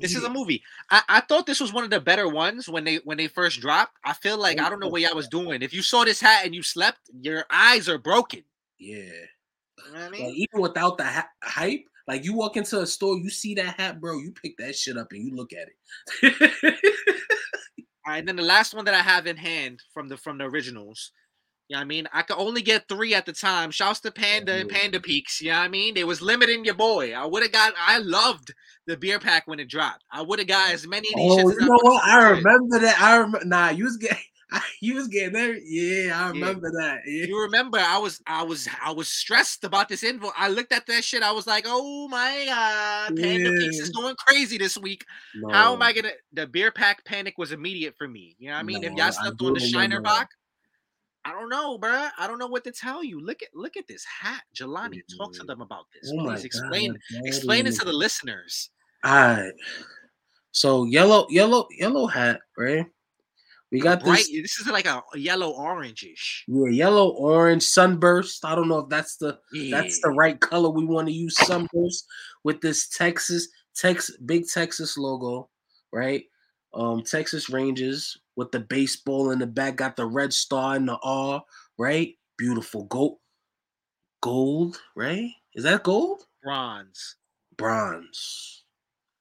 This is a movie. I, I thought this was one of the better ones when they when they first dropped. I feel like I don't know what y'all was doing. If you saw this hat and you slept, your eyes are broken. Yeah. You know what I mean? Like, even without the ha- hype, like you walk into a store, you see that hat, bro, you pick that shit up and you look at it. All right, and then the last one that I have in hand from the from the originals. You know what I mean? I could only get three at the time. Shouts to Panda and Panda Peaks. You know what I mean? They was limiting your boy. I would have got I loved the beer pack when it dropped. I would have got mm-hmm. as many of these oh, you know what? I remember that. I remember. Nah, you was getting. You was getting there. Yeah, I remember that. Yeah. You remember I was I was I was stressed about this info. I looked at that shit. I was like, oh my god, Panda Peaks is going crazy this week. How am I gonna the beer pack panic was immediate for me. You know what I mean? if y'all slept on the Shiner box, I don't know, bruh. I don't know what to tell you. Look at look at this hat. Jelani, talk to Mhm. them about this. Oh Please explain God, explain it to the listeners. All right. So yellow, yellow, yellow hat, right? We got Bright, this. this is like a, yellow orangish. Yeah, yellow, orange, sunburst. I don't know if that's the Yeah. that's the right color we want to use. Sunburst with this Texas, Tex, big Texas logo, right? Um, Texas Rangers with the baseball in the back, got the red star in the R, right? Beautiful gold, gold, right? Is that gold? bronze. Bronze,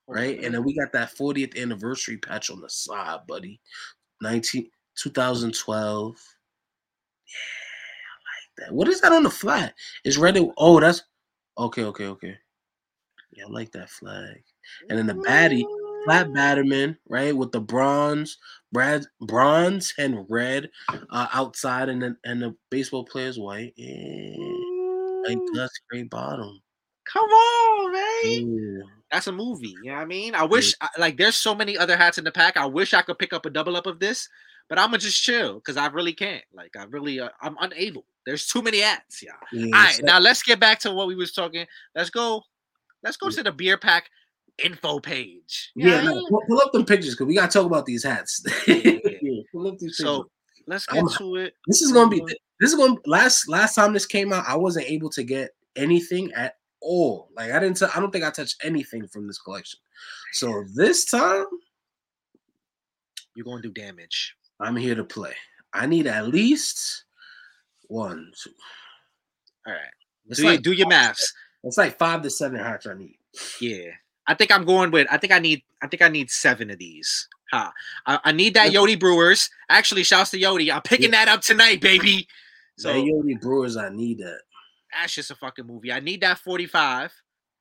right? And then we got that 40th anniversary patch on the side, buddy. 19 2012. Yeah, I like that. What is that on the flag? It's red. and- Oh, that's okay, okay, okay. Yeah, I like that flag. And then the baddie, flat batterman, right, with the bronze, brad, bronze and red uh, outside, and then and the baseball player's white. Yeah, like Ooh, dust gray bottom. Come on, man. Yeah. That's a movie. You know what I mean? I wish I, like there's so many other hats in the pack. I wish I could pick up a double up of this, but I'm gonna just chill because I really can't. Like I really, uh, I'm unable. There's too many hats. Yeah. Yeah, All right, so- now let's get back to what we was talking. Let's go. Let's go to the beer pack info page. You Yeah, no, pull, pull up them pictures because we gotta talk about these hats. Yeah, yeah, yeah. pull up these So pictures. let's I'm- get to it. This is gonna be this is gonna last last time this came out. I wasn't able to get anything at all. Like I didn't. T- I don't think I touched anything from this collection. So this time You're gonna do damage. I'm here to play. I need at least one, two. All right. It's Do, you do your maths. it's like five to seven hats I need. Yeah. I think I'm going with I think I need I think I need seven of these. Huh. I, I need that Yeah. Yodi Brewers. Actually, shouts to Yodi. I'm picking that up tonight, baby. So So Yodi Brewers, I need that. That's just a fucking movie. I need that 45,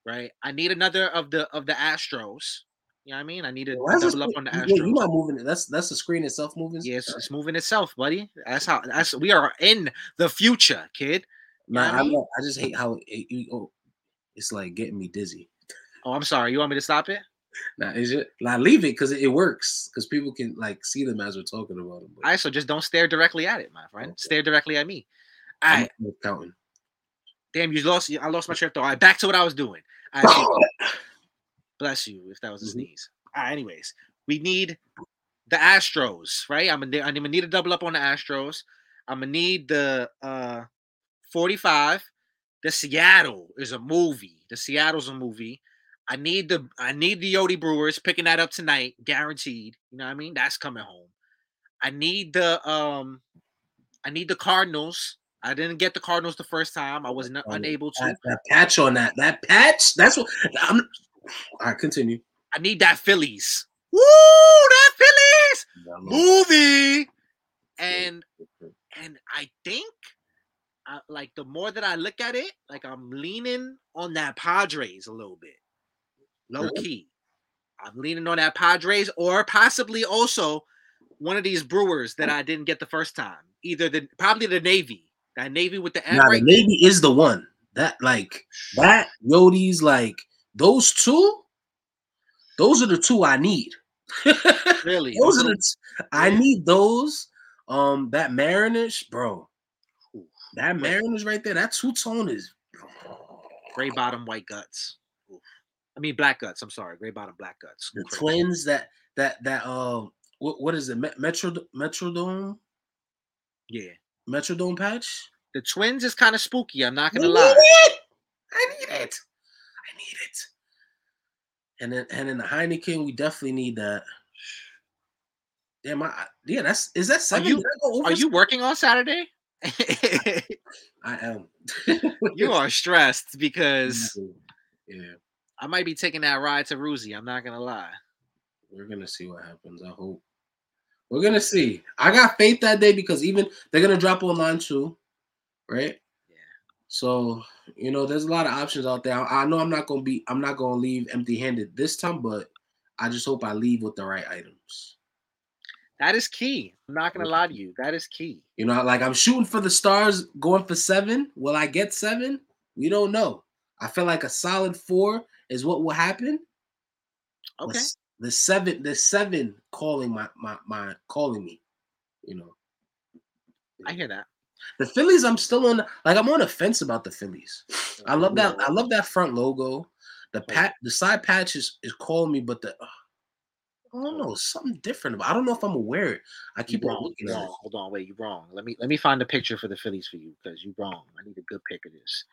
right? I need another of the of the Astros. You know what I mean? I need to this- double up on the Astros. not moving it. That's that's the screen itself moving. Yes, it's moving itself, buddy. That's how that's we are in the future, kid. Nah, know I I, mean? I just hate how it, oh, it's like getting me dizzy. Oh, I'm sorry. You want me to stop it? Nah, is it? Nah, leave it because it, it works because people can like see them as we're talking about them. All right, so just don't stare directly at it, my friend. Okay. Stare directly at me. I'm right. counting. Damn, you lost. I lost my train of thought. All right, back to what I was doing. Right, bless you if that was a sneeze. All right, anyways, we need the Astros, right? I'm gonna, I'm gonna need a double up on the Astros. I'm gonna need the uh 45. The Seattle is a movie. The Seattle's a movie. I need the I need the Yodi Brewers picking that up tonight, guaranteed. You know what I mean? That's coming home. I need the um I need the Cardinals. I didn't get the Cardinals the first time. I was not unable to. That, that patch on that. That patch. That's what. I'm. All right, continue. I need that Phillies. Woo, that Phillies movie. And and I think, uh, like the more that I look at it, like I'm leaning on that Padres a little bit, low Really? key. I'm leaning on that Padres, or possibly also one of these Brewers that I didn't get the first time. Either the probably the Navy, that Navy with the Nah, the Navy is the one. That like that Yodi's like those two. Those are the two I need. Really, those are the t- I need those. Um, that Mariners, bro. That Mariners right there. That two tone is. gray bottom, white guts. I mean black guts. I'm sorry, gray bottom black guts. The Crazy. twins that that that um what what is it? Metro Metrodome Yeah, Metrodome patch. the twins is kind of spooky. I'm not gonna need lie. it. I need it. I need it. And then and then the Heineken, we definitely need that. Damn, I, yeah, that's is that seven? you- I go over Are you working on Saturday? I am. you are stressed because yeah, I might be taking that ride to Ruzi. I'm not gonna lie. we're gonna see what happens. I hope we're gonna see. I got faith that day because even they're gonna drop online too, right? Yeah. So you know, there's a lot of options out there. I, I know I'm not gonna be. I'm not gonna leave empty-handed this time, but I just hope I leave with the right items. That is key. I'm not gonna lie to you. That is key. You know, like I'm shooting for the stars, going for seven. Will I get seven? We don't know. I feel like a solid four is what will happen. Okay. The seven, the seven calling my my my calling me. You know. I hear that. The Phillies, I'm still on like I'm on the fence about the Phillies. I love that. I love that front logo. The pat the side patch is, is calling me, but the I don't know, something different I don't know if I'm aware. I keep on wrong. looking at it. Hold on, wait, You're wrong. Let me let me find a picture for the Phillies for you because you're wrong. I need a good pic of this.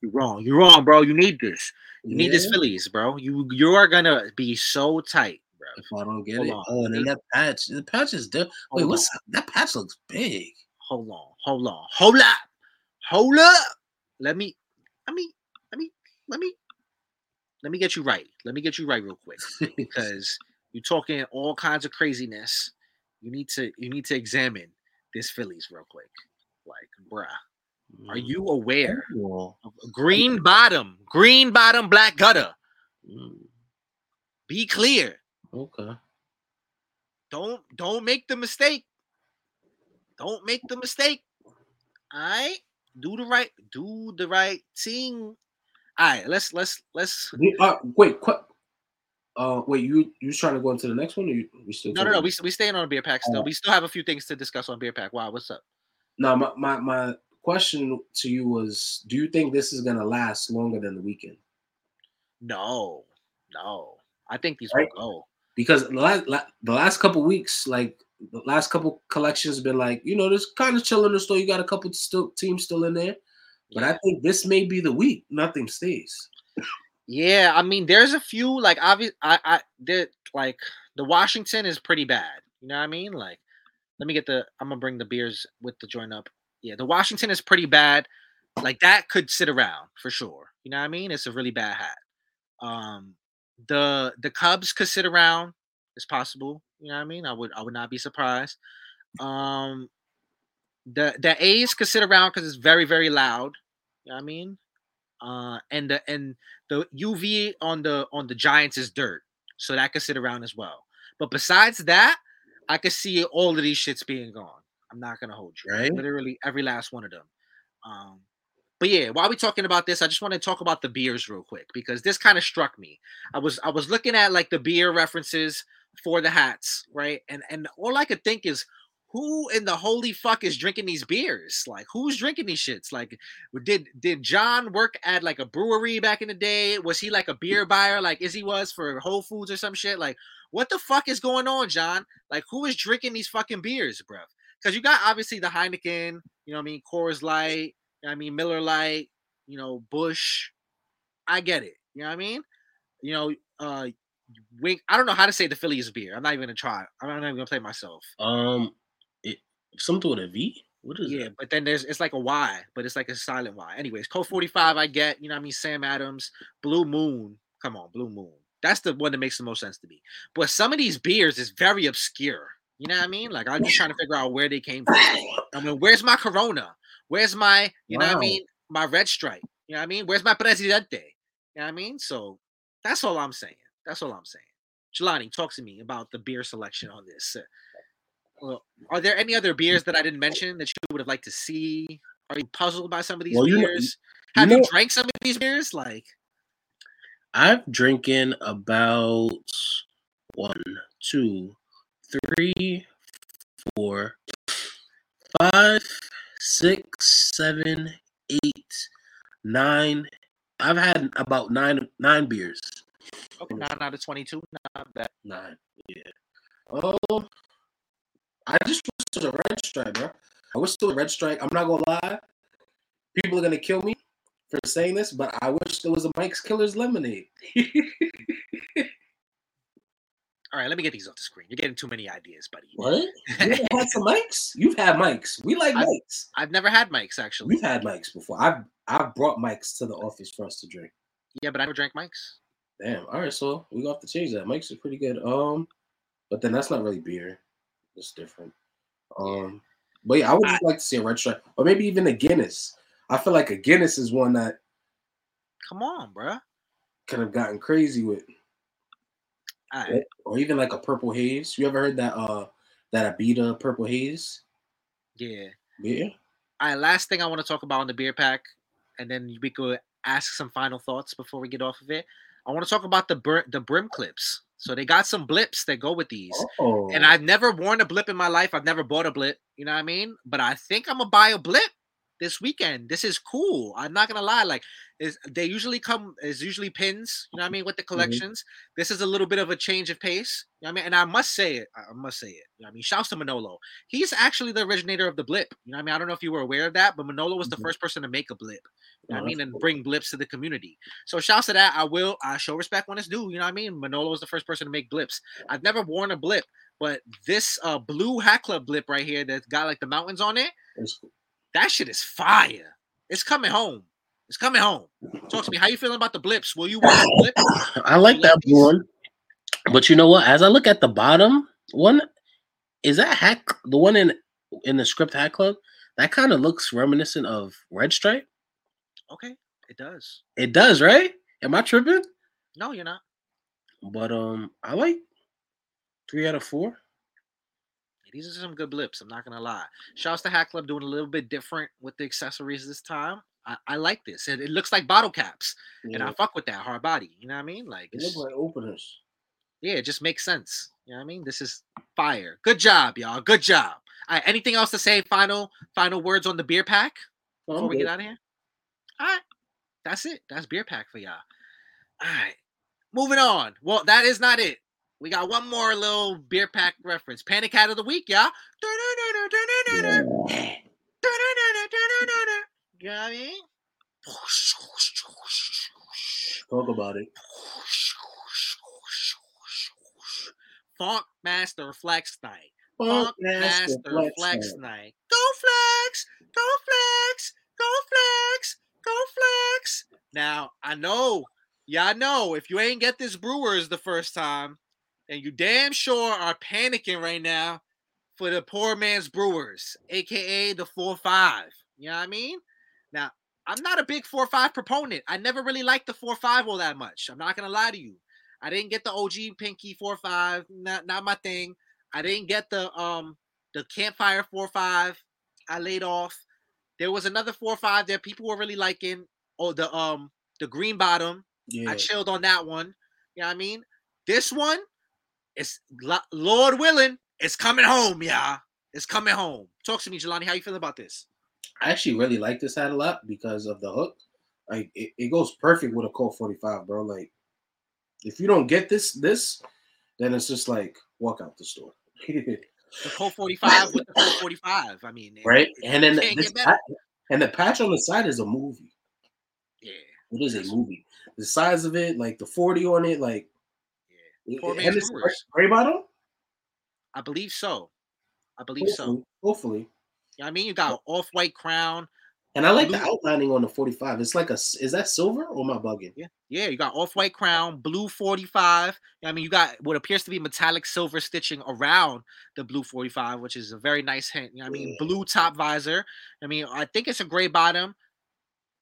You wrong. You're wrong, bro. You need this. You need this Phillies, bro. You you are gonna be so tight, bro. If I don't get Hold it. on, Oh, and then that patch. The patch is different. Wait, what's that patch looks big. Hold on, hold on, hold up, hold up. Let me, let me, let me, let me, let me get you right. Let me get you right real quick because you're talking all kinds of craziness. You need to you need to examine this Phillies real quick. Like, bruh, are Mm. you aware of green bottom, green bottom, black gutter? mm, Be clear. Okay. Don't don't make the mistake. Don't make the mistake. All right, do the right, do the right thing. All right, let's let's let's. We- uh, wait, qu- uh, wait. You you trying to go into the next one? Or you, we still? No, no, no. We we staying on beer pack still. Oh. We still have a few things to discuss on beer pack. Wow, what's up? No, my, my my question to you was: Do you think this is gonna last longer than the weekend? No, no. I think these Right. will go. Because the last the last couple weeks, like the last couple collections, been like you know, there's kind of chilling the store. You got a couple still teams still in there, but I think this may be the week. Nothing stays. Yeah, I mean, there's a few like obvious. I I did like the Washington is pretty bad. You know what I mean? Like, let me get the. I'm gonna bring the beers with the joint up. Yeah, the Washington is pretty bad. Like that could sit around for sure. You know what I mean? It's a really bad hat. Um, the the Cubs could sit around. It's possible. You know what I mean? I would I would not be surprised. Um, the the A's could sit around because it's very very loud. You know what I mean? Uh, and the and the UV on the on the Giants is dirt, so that could sit around as well. But besides that, I could see all of these shits being gone. I'm not gonna hold you. Right. Literally every last one of them. Um, but yeah, while we talking about this, I just want to talk about the beers real quick because this kind of struck me. I was I was looking at like the beer references for the hats, right? And and all I could think is who in the holy fuck is drinking these beers? Like who's drinking these shits? Like did did John work at like a brewery back in the day? Was he like a beer buyer like Izzy was for Whole Foods or some shit? Like what the fuck is going on, John? Like who is drinking these fucking beers, bro? Because you got obviously the Heineken, you know what I mean, Coors Light, you know I mean, Miller Lite, you know, Busch. I get it. You know what I mean? You know, uh Wink. I don't know how to say the Phillies beer. I'm not even gonna try. I'm not even gonna play myself. Um, something with a V. What is Yeah, that? but then there's it's like a Y, but it's like a silent Y. Anyways, Colt mm. 45, I get, you know what I mean? Sam Adams, Blue Moon. Come on, Blue Moon. That's the one that makes the most sense to me. But some of these beers is very obscure. You know what I mean? Like I'm just trying to figure out where they came from. I mean, where's my Corona? Where's my, you know what I mean? My red stripe. You know what I mean? Where's my Presidente? You know what I mean? So that's all I'm saying. That's all I'm saying. Jelani, talk to me about the beer selection on this. Well, are there any other beers that I didn't mention that you would have liked to see? Are you puzzled by some of these Well, you know- beers? you Have you drank some of these beers? Like, I've drinking about one, two, three, four, five, six, seven, eight, nine. I've had about nine nine beers Okay, nine out of twenty-two. Not bad. Nine. Yeah. Oh, I just wish it was a red stripe, bro. I wish it was a red stripe. I'm not gonna lie. People are gonna kill me for saying this, but I wish there was a Mike's Killers lemonade. All right, let me get these off the screen. You're getting too many ideas, buddy. what? You had some Mike's? You've had Mike's. We like I- Mike's. I've never had Mike's actually. We've had Mike's before. I've I've brought Mike's to the office for us to drink. Yeah, but I never drank Mike's. Damn. All right, so we gonna have to change that. Mike's are pretty good. Um, but then that's not really beer. It's different. Um, but yeah, I would just like to see a red stripe, or maybe even a Guinness. I feel like a Guinness is one that Come on, bruh. could have gotten crazy with, right. or even like a purple haze. You ever heard that? Uh, that Abita purple haze. Yeah. Yeah. All right. Last thing I want to talk about on the beer pack, and then we could ask some final thoughts before we get off of it. I want to talk about the br- the brim clips. So they got some blips that go with these. Oh, And I've never worn a blip in my life. I've never bought a blip. You know what I mean? But I think I'm gonna buy a blip this weekend. This is cool. I'm not gonna lie. Like, is they usually come is usually pins. You know what I mean with the collections. This is a little bit of a change of pace. You know what I mean? And I must say it. I must say it. You know what I mean? Shouts to Manolo. He's actually the originator of the blip. You know what I mean? I don't know if you were aware of that, but Manolo was the Mhm. first person to make a blip. You know what I mean? And cool. bring blips to the community. So shouts to that. I will. I show respect when it's due. You know what I mean? Manolo was the first person to make blips. I've never worn a blip, but this uh blue Hat Club blip right here that's got like the mountains on it. Cool. That shit is fire. It's coming home. It's coming home. Talk to me. How you feeling about the blips? Will you wear a blip? I like that one, but you know what? As I look at the bottom one, is that hack the one in in the script Hat Club? That kind of looks reminiscent of Red Stripe. Okay, it does. It does, right? Am I tripping? No, you're not. But um, I like three out of four. These are some good blips. I'm not gonna lie. Shouts to Hat Club doing a little bit different with the accessories this time. I, I like this. It, it looks like bottle caps, and I fuck with that hard body. You know what I mean? Like, They it's- look like openers. yeah, it just makes sense. You know what I mean? This is fire. Good job, y'all. Good job. All right, anything else to say? Final final words on the beer pack before we get out of here? All right, that's it. That's beer pack for y'all. All right, moving on. Well, that is not it. We got one more little beer pack reference. Panic Hat of the week, y'all. Yeah. You know what I mean? Talk about it. Funk Master Flex Night. Funk Funk Master Master Flex Flex Night. Night. Go Flex! Go Flex! Go Flex! Go Flex! Now, I know, yeah, I know if you ain't get this Brewers the first time, and you damn sure are panicking right now for the poor man's Brewers, aka the 4 5. You know what I mean? Now, I'm not a big 4 5 proponent. I never really liked the 4 5 all that much. I'm not going to lie to you. I didn't get the OG Pinky 4 5, not, not my thing. I didn't get the um the campfire four five. I laid off. There was another four or five that people were really liking. Oh, the um the green bottom. Yeah. I chilled on that one. You know what I mean? This one is lo- Lord willing, it's coming home, y'all. It's coming home. Talk to me, Jelani. How you feeling about this? I actually really like this hat a lot because of the hook. Like it, it goes perfect with a Colt 45, bro. Like if you don't get this, this, then it's just like walk out the store. The Colt 45 with the Colt 45. I mean, right? it- And then the, this pat- and the patch on the side is a movie. yeah, It is a movie. The size of it, like the 40 on it, like yeah. And it's gray bottom. I believe so. I believe so. Hopefully, hopefully. You know I mean? You got off white crown. And I like the outlining on the 45. It's like a is that silver or am I bugging? Yeah, yeah, you got off white crown, blue 45. I mean, you got what appears to be metallic silver stitching around the blue 45, which is a very nice hint. You know what I mean? Yeah. Blue top visor. I mean, I think it's a gray bottom.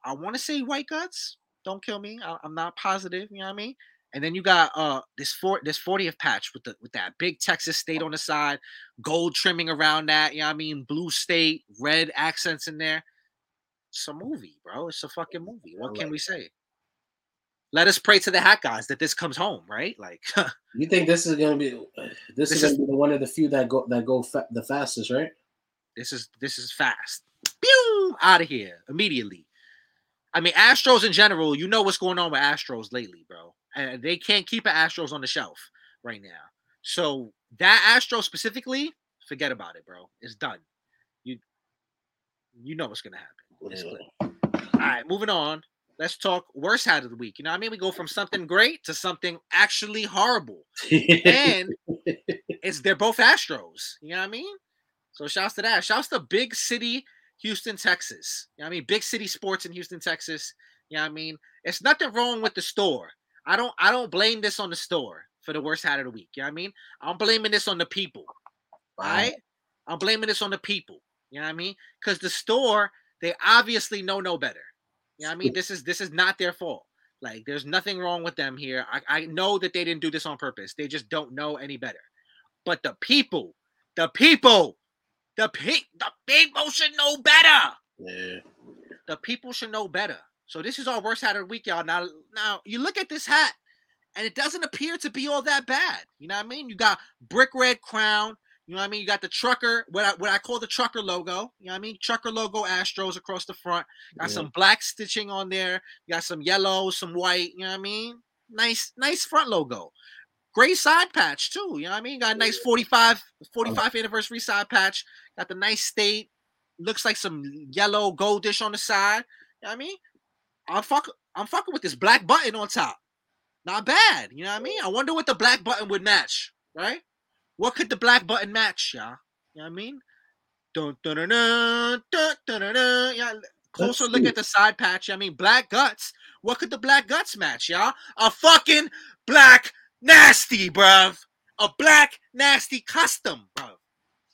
I want to say white guts. Don't kill me. I, am not positive. You know what I mean? And then you got uh this four this 40th patch with the with that big Texas state on the side, gold trimming around that. You know what I mean? Blue state, red accents in there. It's a movie, bro. It's a fucking movie. What can we say? Let us pray to the hat guys that this comes home, right? Like, You think this is gonna be this, This is is- gonna be one of the few that go that go fa- the fastest, right? this is this is fast. Pew! Out of here immediately. I mean, Astros in general, you know what's going on with Astros lately, bro. Uh, they can't keep an Astros on the shelf right now. So that Astro specifically, forget about it, bro. It's done. You you know what's gonna happen. All right, moving on. Let's talk worst hat of the week. You know what I mean? We go from something great to something actually horrible. and it's they're both Astros. You know what I mean? So shouts to that. Shouts to Big City, Houston, Texas. You know what I mean? Big City Sports in Houston, Texas. You know what I mean? It's nothing wrong with the store. I don't I don't blame this on the store for the worst hat of the week. You know what I mean? I'm blaming this on the people. Wow. Right? I'm blaming this on the people. You know what I mean? Because the store, they obviously know no better. You know what I mean? This is this is not their fault. Like there's nothing wrong with them here. I, I know that they didn't do this on purpose. They just don't know any better. But the people, the people, the pe- the people should know better. Yeah. The people should know better. So this is our worst hat of the week, y'all. Now, now you look at this hat, and it doesn't appear to be all that bad. You know what I mean? You got brick red crown. You know what I mean? You got the trucker, what I, what I call the trucker logo. You know what I mean? Trucker logo Astros across the front. Got yeah. some black stitching on there. You got some yellow, some white. You know what I mean? Nice, nice front logo. Great side patch too. You know what I mean? Got a nice 45, 45 anniversary side patch. Got the nice state. Looks like some yellow goldish on the side. You know what I mean? I'm fuck I'm fucking with this black button on top. Not bad. You know what I mean? I wonder what the black button would match, right? What could the black button match, y'all? You know what I mean? Dun, dun, dun, dun, dun, dun, dun, dun. Yeah, closer look at the side patch. I mean, black guts. What could the black guts match, y'all? A fucking black nasty, bruv. A black nasty custom, bruv.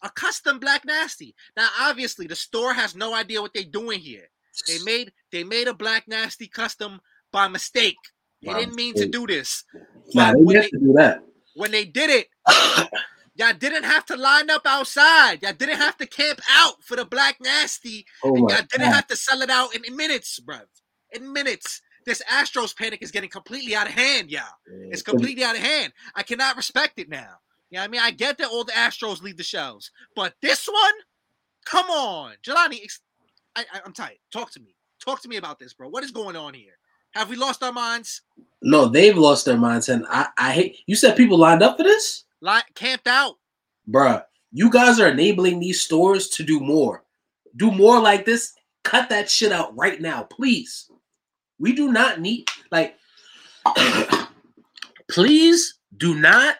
A custom black nasty. Now, obviously, the store has no idea what they're doing here. They made they made a black nasty custom by mistake. They didn't mean to do this. Nah, they they, to do that. When they did it, y'all didn't have to line up outside. Y'all didn't have to camp out for the black nasty. Oh and y'all didn't God. have to sell it out in, in minutes, bruv. In minutes. This Astros panic is getting completely out of hand, y'all. It's completely out of hand. I cannot respect it now. You Yeah, I mean, I get that all the Astros leave the shelves, but this one, come on, Jelani, I, I, I'm tired. Talk to me. Talk to me about this, bro. What is going on here? Have we lost our minds? No, they've lost their minds, and I, I hate. You said people lined up for this? Like camped out, bruh. You guys are enabling these stores to do more. Do more like this. Cut that shit out right now, please. We do not need like. please do not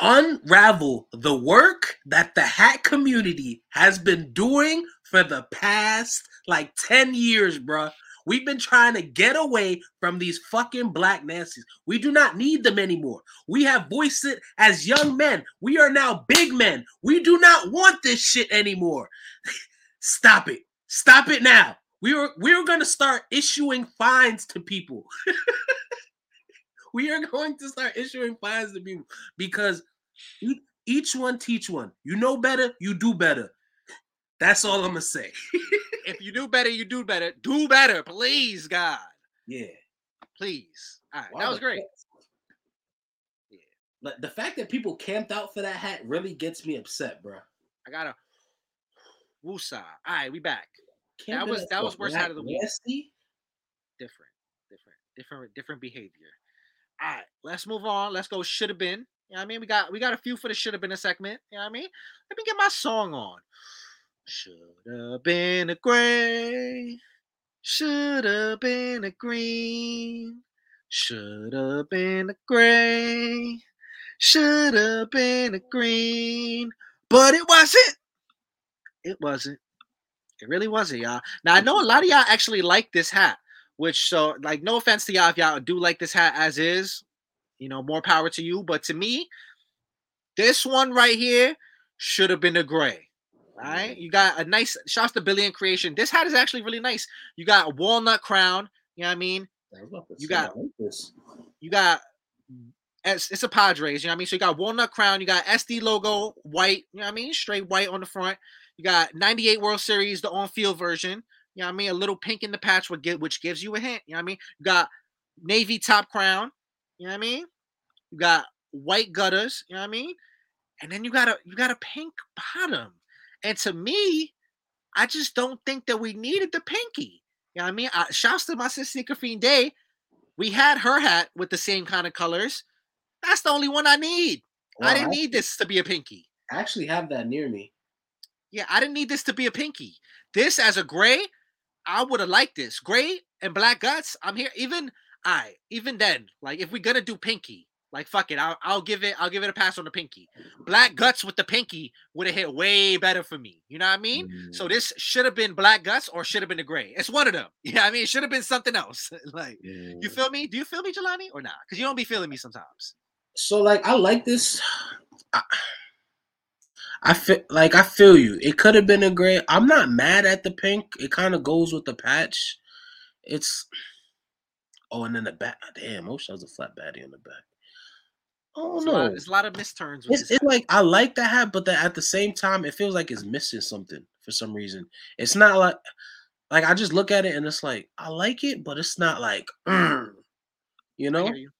unravel the work that the hat community has been doing for the past like 10 years, bruh. We've been trying to get away from these fucking black nasties. We do not need them anymore. We have voiced it as young men. We are now big men. We do not want this shit anymore. Stop it. Stop it now. We are we're going to start issuing fines to people. we are going to start issuing fines to people because each one teach one. You know better, you do better. That's all I'm gonna say. if you do better, you do better. Do better, please, God. Yeah. Please. All right, wow, that was great. Yeah. But the fact that people camped out for that hat really gets me upset, bro. I gotta woosah. All right, we back. that was that was worst hat of the week. Nasty? Different, different, different, different behavior. All right, let's move on. Let's go. Should have been. You know what I mean? We got we got a few for the should have been a segment. You know what I mean? Let me get my song on. Should have been a gray. Should have been a green. Should have been a gray. Should have been a green. But it wasn't. It wasn't. It really wasn't, y'all. Now I know a mm-hmm. lot of y'all actually like this hat, which so like no offense to y'all if y'all do like this hat as is, you know, more power to you. But to me, this one right here should have been a gray. Right, you got a nice shots to Billion creation. This hat is actually really nice. You got a walnut crown. You know what I mean? You got you got it's, it's a Padres. You know what I mean? So you got walnut crown. You got SD logo white. You know what I mean? Straight white on the front. You got 98 World Series, the on-field version. You know what I mean? A little pink in the patch would get which gives you a hint. You know what I mean? You got navy top crown. You know what I mean? You got white gutters. You know what I mean? And then you got a you got a pink bottom. And to me, I just don't think that we needed the pinky. You know what I mean? I, shouts to my sister Sneaker Fiend Day. We had her hat with the same kind of colors. That's the only one I need. Well, I didn't need this to be a pinky. I actually have that near me. Yeah, I didn't need this to be a pinky. This as a gray, I would have liked this. Gray and black guts. I'm here. Even I, even then, like if we're gonna do pinky, like fuck it, I'll, I'll give it, I'll give it a pass on the pinky. Black guts with the pinky would have hit way better for me. You know what I mean? So Mm, this should have been black guts or should have been the gray. It's one of them. Yeah, I mean it should have been something else. like you feel me? Do you feel me, Jelani, or not? Because you don't be feeling me sometimes. so like I like this. I, I feel like I feel you. It could have been a gray. I'm not mad at the pink. It kind of goes with the patch. It's oh, and then the back. Damn, I wish I was a flat baddie on the back. Oh There's a lot, no, there's a lot of misturns. With it's, this it's like I like the hat, but then at the same time, it feels like it's missing something for some reason. It's not like like I just look at it and it's like I like it, but it's not like mm, you know, you.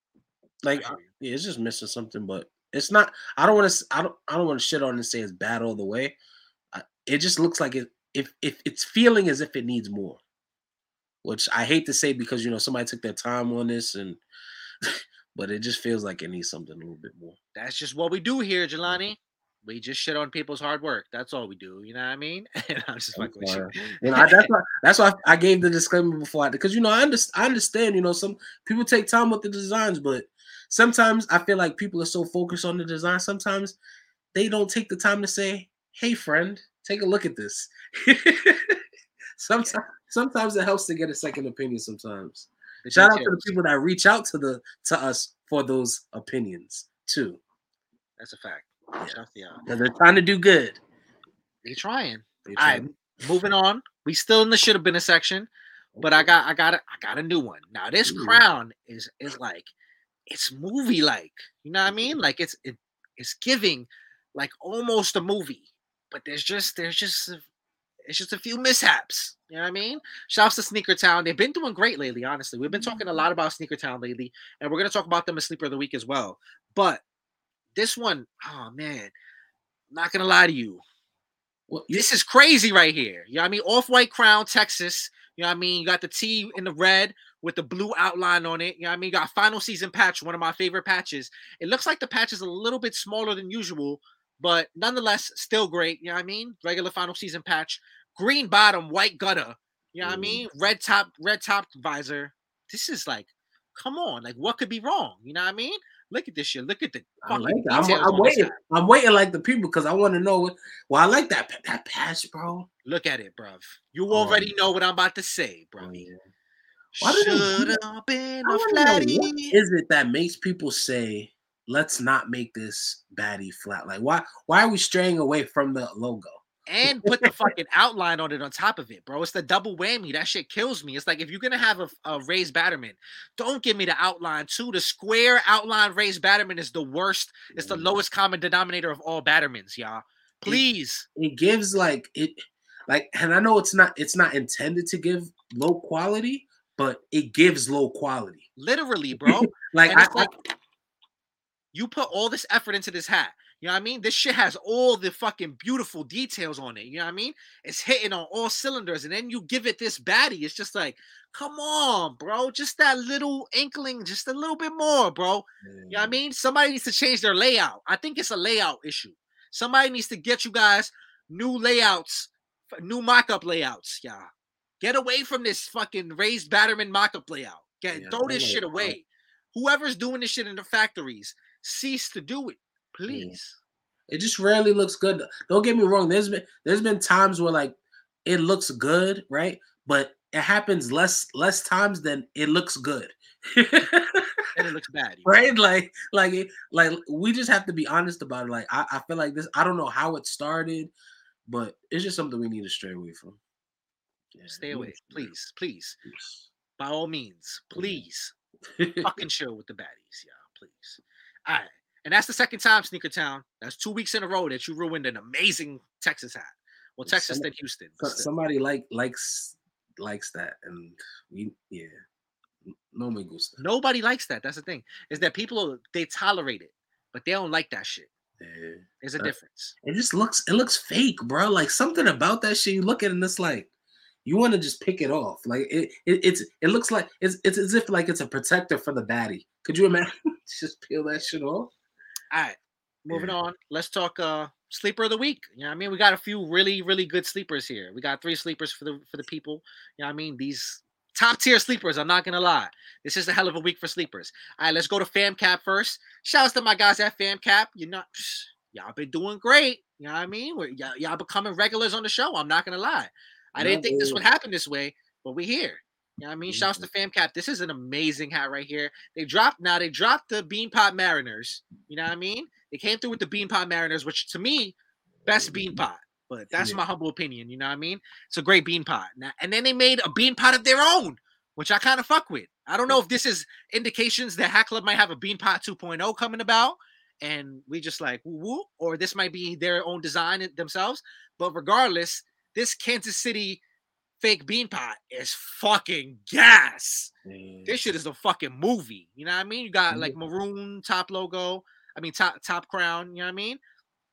like I I- hear you. yeah, it's just missing something. But it's not. I don't want to. I don't. I don't want to shit on it and say it's bad all the way. I, it just looks like it. If if it's feeling as if it needs more, which I hate to say because you know somebody took their time on this and. But it just feels like it needs something a little bit more. That's just what we do here, Jelani. We just shit on people's hard work. That's all we do. You know what I mean? And I'm just fucking with you. You know, I, that's why that's why I gave the disclaimer before I because you know I understand I understand you know some people take time with the designs, but sometimes I feel like people are so focused on the design. Sometimes they don't take the time to say, "Hey, friend, take a look at this." sometimes sometimes it helps to get a second opinion. Sometimes shout out to the people that reach out to the to us for those opinions too. That's a fact. Yeah. Shout to y'all. 'Cause they're trying to do good. They're trying. They All right, trying- moving on. We still in the should have been a section, but I got I got a, I got a new one. Now this Ooh. crown is is like it's movie like. You know what I mm-hmm. mean? Like it's it, it's giving like almost a movie, but there's just there's just it's just a few mishaps. You know what I mean? Shouts to Sneaker Town. They've been doing great lately, honestly. We've been talking a lot about Sneaker Town lately, and we're gonna talk about them as sleeper of the week as well. But this one, oh man, not gonna lie to you. Well, This is crazy right here. You know what I mean? Off-white crown, Texas. You know what I mean? You got the T in the red with the blue outline on it. You know what I mean? You got final season patch, one of my favorite patches. It looks like the patch is a little bit smaller than usual, but nonetheless, still great. You know what I mean? Regular final season patch. Green bottom, white gutter. You know what I Mm. mean? Red top, red top visor. This is like, come on, like what could be wrong? You know what I mean? Look at this shit. Look at the I like. I'm I'm waiting. I'm waiting like the people because I want to know. What, well, I like that that patch, bro. Look at it, bruv. You Oh, already know what I'm about to say, Oh, bruv. yeah. Why do they Should have been a flatty. what is it that makes people say, "Let's not make this baddie flat"? Like, why? Why are we straying away from the logo? And put the fucking outline on it on top of it, bro. It's the double whammy. That shit kills me. It's like if you're gonna have a, a raised batterman, don't give me the outline too. The square outline raised batterman is the worst. It's the Mm. lowest common denominator of all battermans, y'all. Please. It gives like it, like, and I know it's not it's not intended to give low quality, but it gives low quality. Literally, bro. Like, and I, like you put all this effort into this hat. You know what I mean? This shit has all the fucking beautiful details on it. You know what I mean? It's hitting on all cylinders, and then you give it this baddie. It's just like, come on, bro. Just that little inkling, just a little bit more, bro. You know what I mean? Somebody needs to change their layout. I think it's a layout issue. Somebody needs to get you guys new layouts, new mock-up layouts, y'all. Get away from this fucking raised batterman mock-up layout. Get Yeah, throw this shit away. Whoever's doing this shit in the factories, cease to do it, please. It just rarely looks good. Don't get me wrong. There's been there's been times where like it looks good, right? But it happens less less times than it looks good. And it looks bad. right? Like like it, like we just have to be honest about it. Like I, I feel like this. I don't know how it started, but it's just something we need to stray away from. Yeah, Stay away, to please, please. By all means, please. fucking chill with the baddies, y'all, please. All right. And that's the second time, Sneaker Town. That's two weeks in a row that you ruined an amazing Texas hat. Well, Texas some- then Houston. So- Somebody like likes likes that, and we yeah. No me gusta. Nobody likes that. That's the thing. Is that people they tolerate it, but they don't like that shit. Yeah. There's a Uh, difference. It just looks it looks fake, bro. Like something about that shit. You look at it and it's like, you want to just pick it off. Like it, it, it's it looks like it's it's as if like it's a protector for the baddie. Could you imagine? just peel that shit off. All right, moving yeah. on. Let's talk uh sleeper of the week. You know what I mean? We got a few really, really good sleepers here. We got three sleepers for the for the people. You know what I mean? These top tier sleepers. I'm not gonna lie. This is a hell of a week for sleepers. All right, let's go to FamCap first. Shouts to my guys at FamCap. You're not y'all been doing great. You know what I mean? We're, y'all, y'all becoming regulars on the show. I'm not gonna lie. I didn't think this would happen this way, but we here. You know what I mean? Shouts to mm-hmm. FamCap. This is an amazing hat right here. They dropped now. They dropped the Beanpot Mariners. You know what I mean? They came through with the Beanpot Mariners, which to me, best Beanpot. But that's yeah. my humble opinion. You know what I mean? It's a great Beanpot. Now, and then they made a Beanpot of their own, which I kind of fuck with. I don't know if this is indications that Hat Club might have a Beanpot 2.0 coming about, and we just like woo woo, or this might be their own design themselves. But regardless, this Kansas City fake Beanpot is fucking gas. Mm. This shit is a fucking movie. You know what I mean? You got like maroon top logo. I mean top top crown. You know what I mean?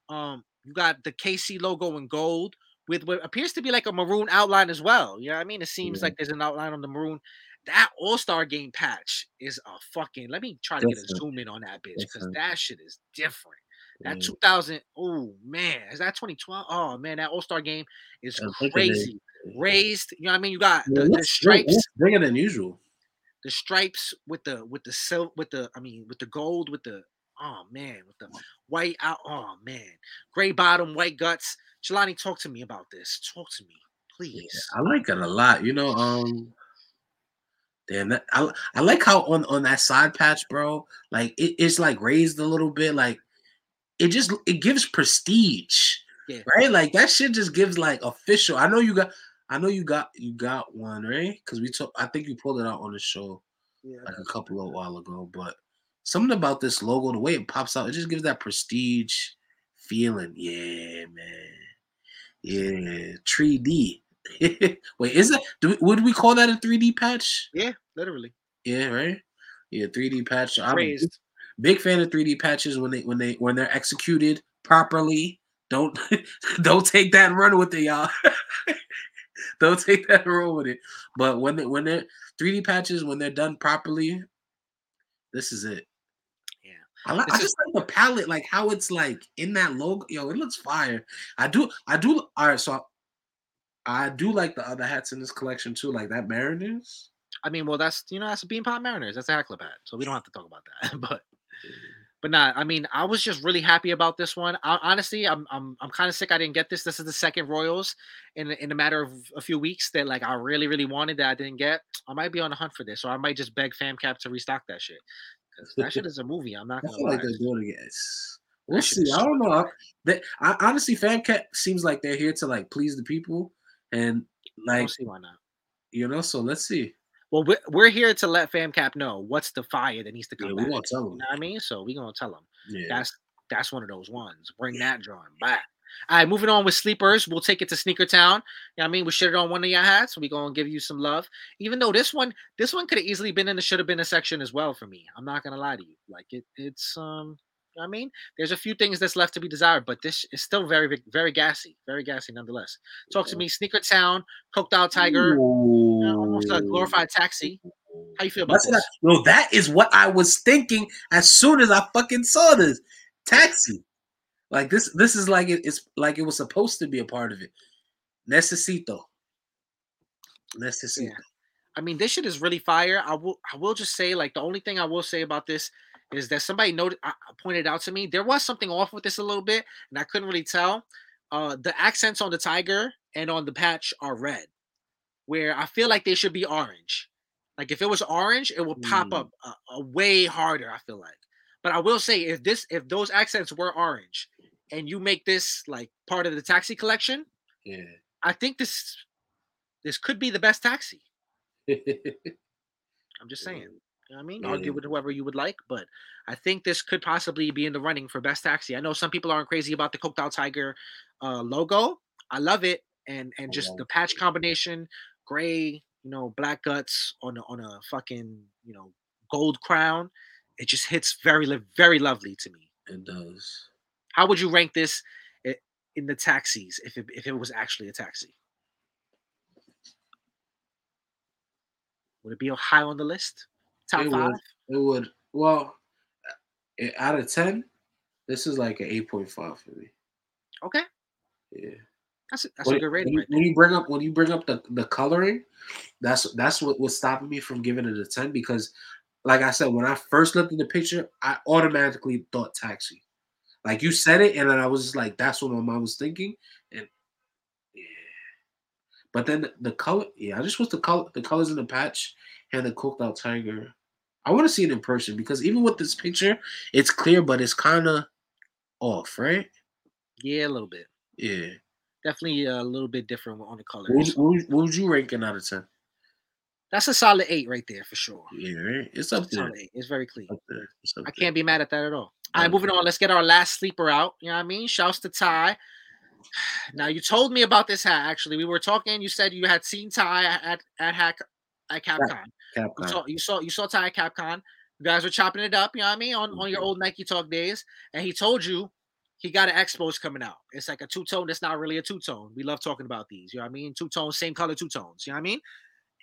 Um, you got the KC logo in gold with what appears to be like a maroon outline as well. You know what I mean? It seems yeah. like there's an outline on the maroon. That All Star Game patch is a fucking. Let me try to different. get a zoom in on that bitch because that shit is different. That 2000, oh man, is that 2012? Oh man, that All Star game is crazy. Raised, you know what I mean? You got the, the stripes bigger than usual. The stripes with the with the silk with the I mean with the gold with the oh man with the white out oh man gray bottom white guts. Jelani, talk to me about this. Talk to me, please. Yeah, I like it a lot. You know, um, Damn, that, I I like how on on that side patch, bro. Like it, it's like raised a little bit. Like it just it gives prestige. Yeah. Right? Like that shit just gives like official. I know you got I know you got you got one, right? Because we took I think you pulled it out on the show yeah. like a couple of while ago. But something about this logo, the way it pops out, it just gives that prestige feeling. Yeah, man. Yeah, 3D. Wait, is it? Do, would we call that a 3D patch? Yeah, literally. Yeah, right. Yeah, 3D patch. I'm, Raised. Big fan of 3D patches when they when they when they're executed properly. Don't don't take that and run with it, y'all. don't take that run with it. But when they when they're 3D patches when they're done properly, this is it. Yeah, I, like, I just like the palette, like how it's like in that logo. Yo, it looks fire. I do, I do. All right, so I do like the other hats in this collection too, like that Mariners. I mean, well, that's you know that's a Beanpot Mariners. That's a Hat Club hat, so we don't have to talk about that. but but not. I mean, I was just really happy about this one. I, honestly, I'm I'm I'm kind of sick. I didn't get this. This is the second Royals in in a matter of a few weeks that like I really really wanted that I didn't get. I might be on the hunt for this, or I might just beg FamCap to restock that shit. That shit is a movie. I'm not gonna lie. Like they're doing it. We'll see. I don't know. They, I, honestly, FamCap seems like they're here to like please the people, and like, see why not. You know, so let's see. Well, we're, we're here to let FamCap know what's the fire that needs to come. Yeah, back. we gonna tell them. You know what I mean? So we gonna tell them. Yeah. That's that's one of those ones. Bring that drawing back. All right, moving on with sleepers. We'll take it to Sneaker Town. You know I mean? We should it on one of your hats. We gonna give you some love. Even though this one, this one could have easily been in the should have been a section as well for me. I'm not gonna lie to you. Like it, it's um I mean, there's a few things that's left to be desired, but this is still very, very gassy, very gassy nonetheless. Talk to me, Sneaker Town, Coked Out Tiger, you know, almost a glorified taxi. How you feel about That's this? No, that is what I was thinking as soon as I fucking saw this taxi. Like this, this is like it, it's like it was supposed to be a part of it. Necesito. Necesito. Yeah. I mean, this shit is really fire. I will, I will just say, like, the only thing I will say about this is that somebody noted, uh, pointed out to me there was something off with this a little bit, and I couldn't really tell. Uh, the accents on the tiger and on the patch are red, where I feel like they should be orange. Like if it was orange, it will pop mm. up a, a way harder. I feel like, but I will say if this if those accents were orange, and you make this like part of the taxi collection, yeah, I think this this could be the best taxi. I'm just saying. You know I mean, yeah. argue with whoever you would like, but I think this could possibly be in the running for best taxi. I know some people aren't crazy about the Coked Out Tiger uh, logo. I love it, and and just the patch combination, gray, you know, black guts on a, on a fucking you know gold crown. It just hits very very lovely to me. It does. How would you rank this in the taxis if it, if it was actually a taxi? Would it be high on the list? Top it five? Would, it would. Well, eh, out of ten, this is like an eight point five for me. Okay, Yeah. that's a, that's when, a good rating when, right when you bring up when you bring up the, the coloring, that's that's what was stopping me from giving it a ten because, like I said, when I first looked at the picture, I automatically thought taxi. Like you said it, and then I was just like, that's what my mom was thinking. But then the, color, yeah, I just want the color, the colors in the patch and the coked out tiger. I want to see it in person because even with this picture, it's clear, but it's kind of off, right? Yeah, a little bit. Yeah. Definitely a little bit different on the colors. would, what would- what would you rank it out of ten? That's a solid eight right there for sure. Yeah, right. It's up there. Eight. It's very clean. Up there. It's up I can't be mad at that at all. All Right. moving on. Let's get our last sleeper out. You know what I mean? Shouts to Ty. Now you told me about this hat. Actually, we were talking. You said you had seen Ty at at Hack at Capcom. You saw you saw you saw Ty at Capcom. You guys were chopping it up. You know what I mean? On on your old Nike Talk days, and he told you he got an Expos coming out. It's like a two tone. That's not really a two tone. We love talking about these. You know what I mean? Two tones, same color, two tones. You know what I mean?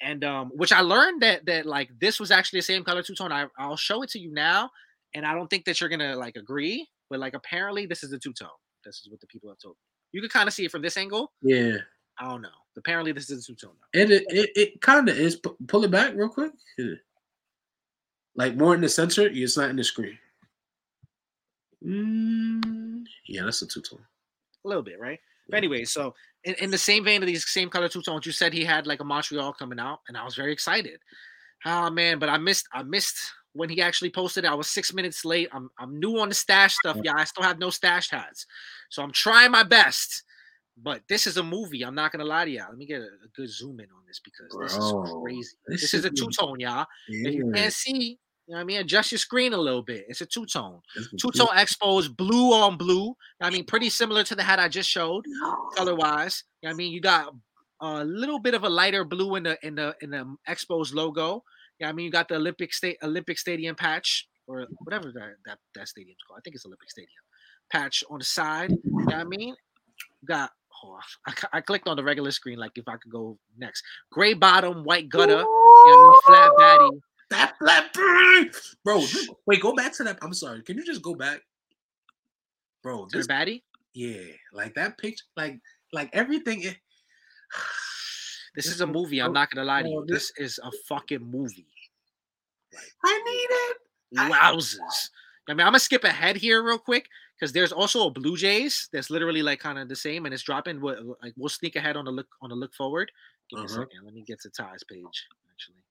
And um, which I learned that that like this was actually the same color two tone. I I'll show it to you now, and I don't think that you're gonna like agree, but like apparently this is the two tone. This is what the people have told me. You can kind of see it from this angle. Yeah. I don't know. Apparently this is the two tone. Now. It it, it, it kind of is. Pu- Pull it back real quick. Yeah. Like more in the center. It's not in the screen. Mm, yeah, that's a two tone. A little bit, right? But anyway, so in, in the same vein of these same color two tones, you said he had like a Montreal coming out, and I was very excited. Oh man, but I missed I missed when he actually posted it. I was six minutes late. I'm I'm new on the stash stuff, yeah. I still have no stash hats. So I'm trying my best. But this is a movie. I'm not gonna lie to y'all. Let me get a, a good zoom in on this because this is crazy. this This, is a two tone, y'all. If you can't see, you know what I mean, adjust your screen a little bit. It's a two tone. Two tone Expos, blue on blue. I mean, pretty similar to the hat I just showed, color wise. You know I mean, you got a little bit of a lighter blue in the in the in the um, Expos logo. Yeah, I mean, you got the Olympic State Olympic Stadium patch or whatever that that, that stadium's called. I think it's Olympic Stadium patch on the side. You know what I mean, you got. Oh, I, I clicked on the regular screen, like if I could go next. Gray bottom, white gutter, you know what I mean, flat baddie. That flat bird, bro. Wait, go back to that. I'm sorry. Can you just go back, bro? This, the baddie. yeah, like that picture, like like everything. It, This This is a movie. I'm not gonna lie to you. This is a fucking movie. I need it. Louses. I mean, I'm gonna skip ahead here real quick because there's also a Blue Jays that's literally like kind of the same and it's dropping. What like we'll sneak ahead on the look on the look forward. Give me a Uh-huh. second. Let me get to Ty's page. Actually,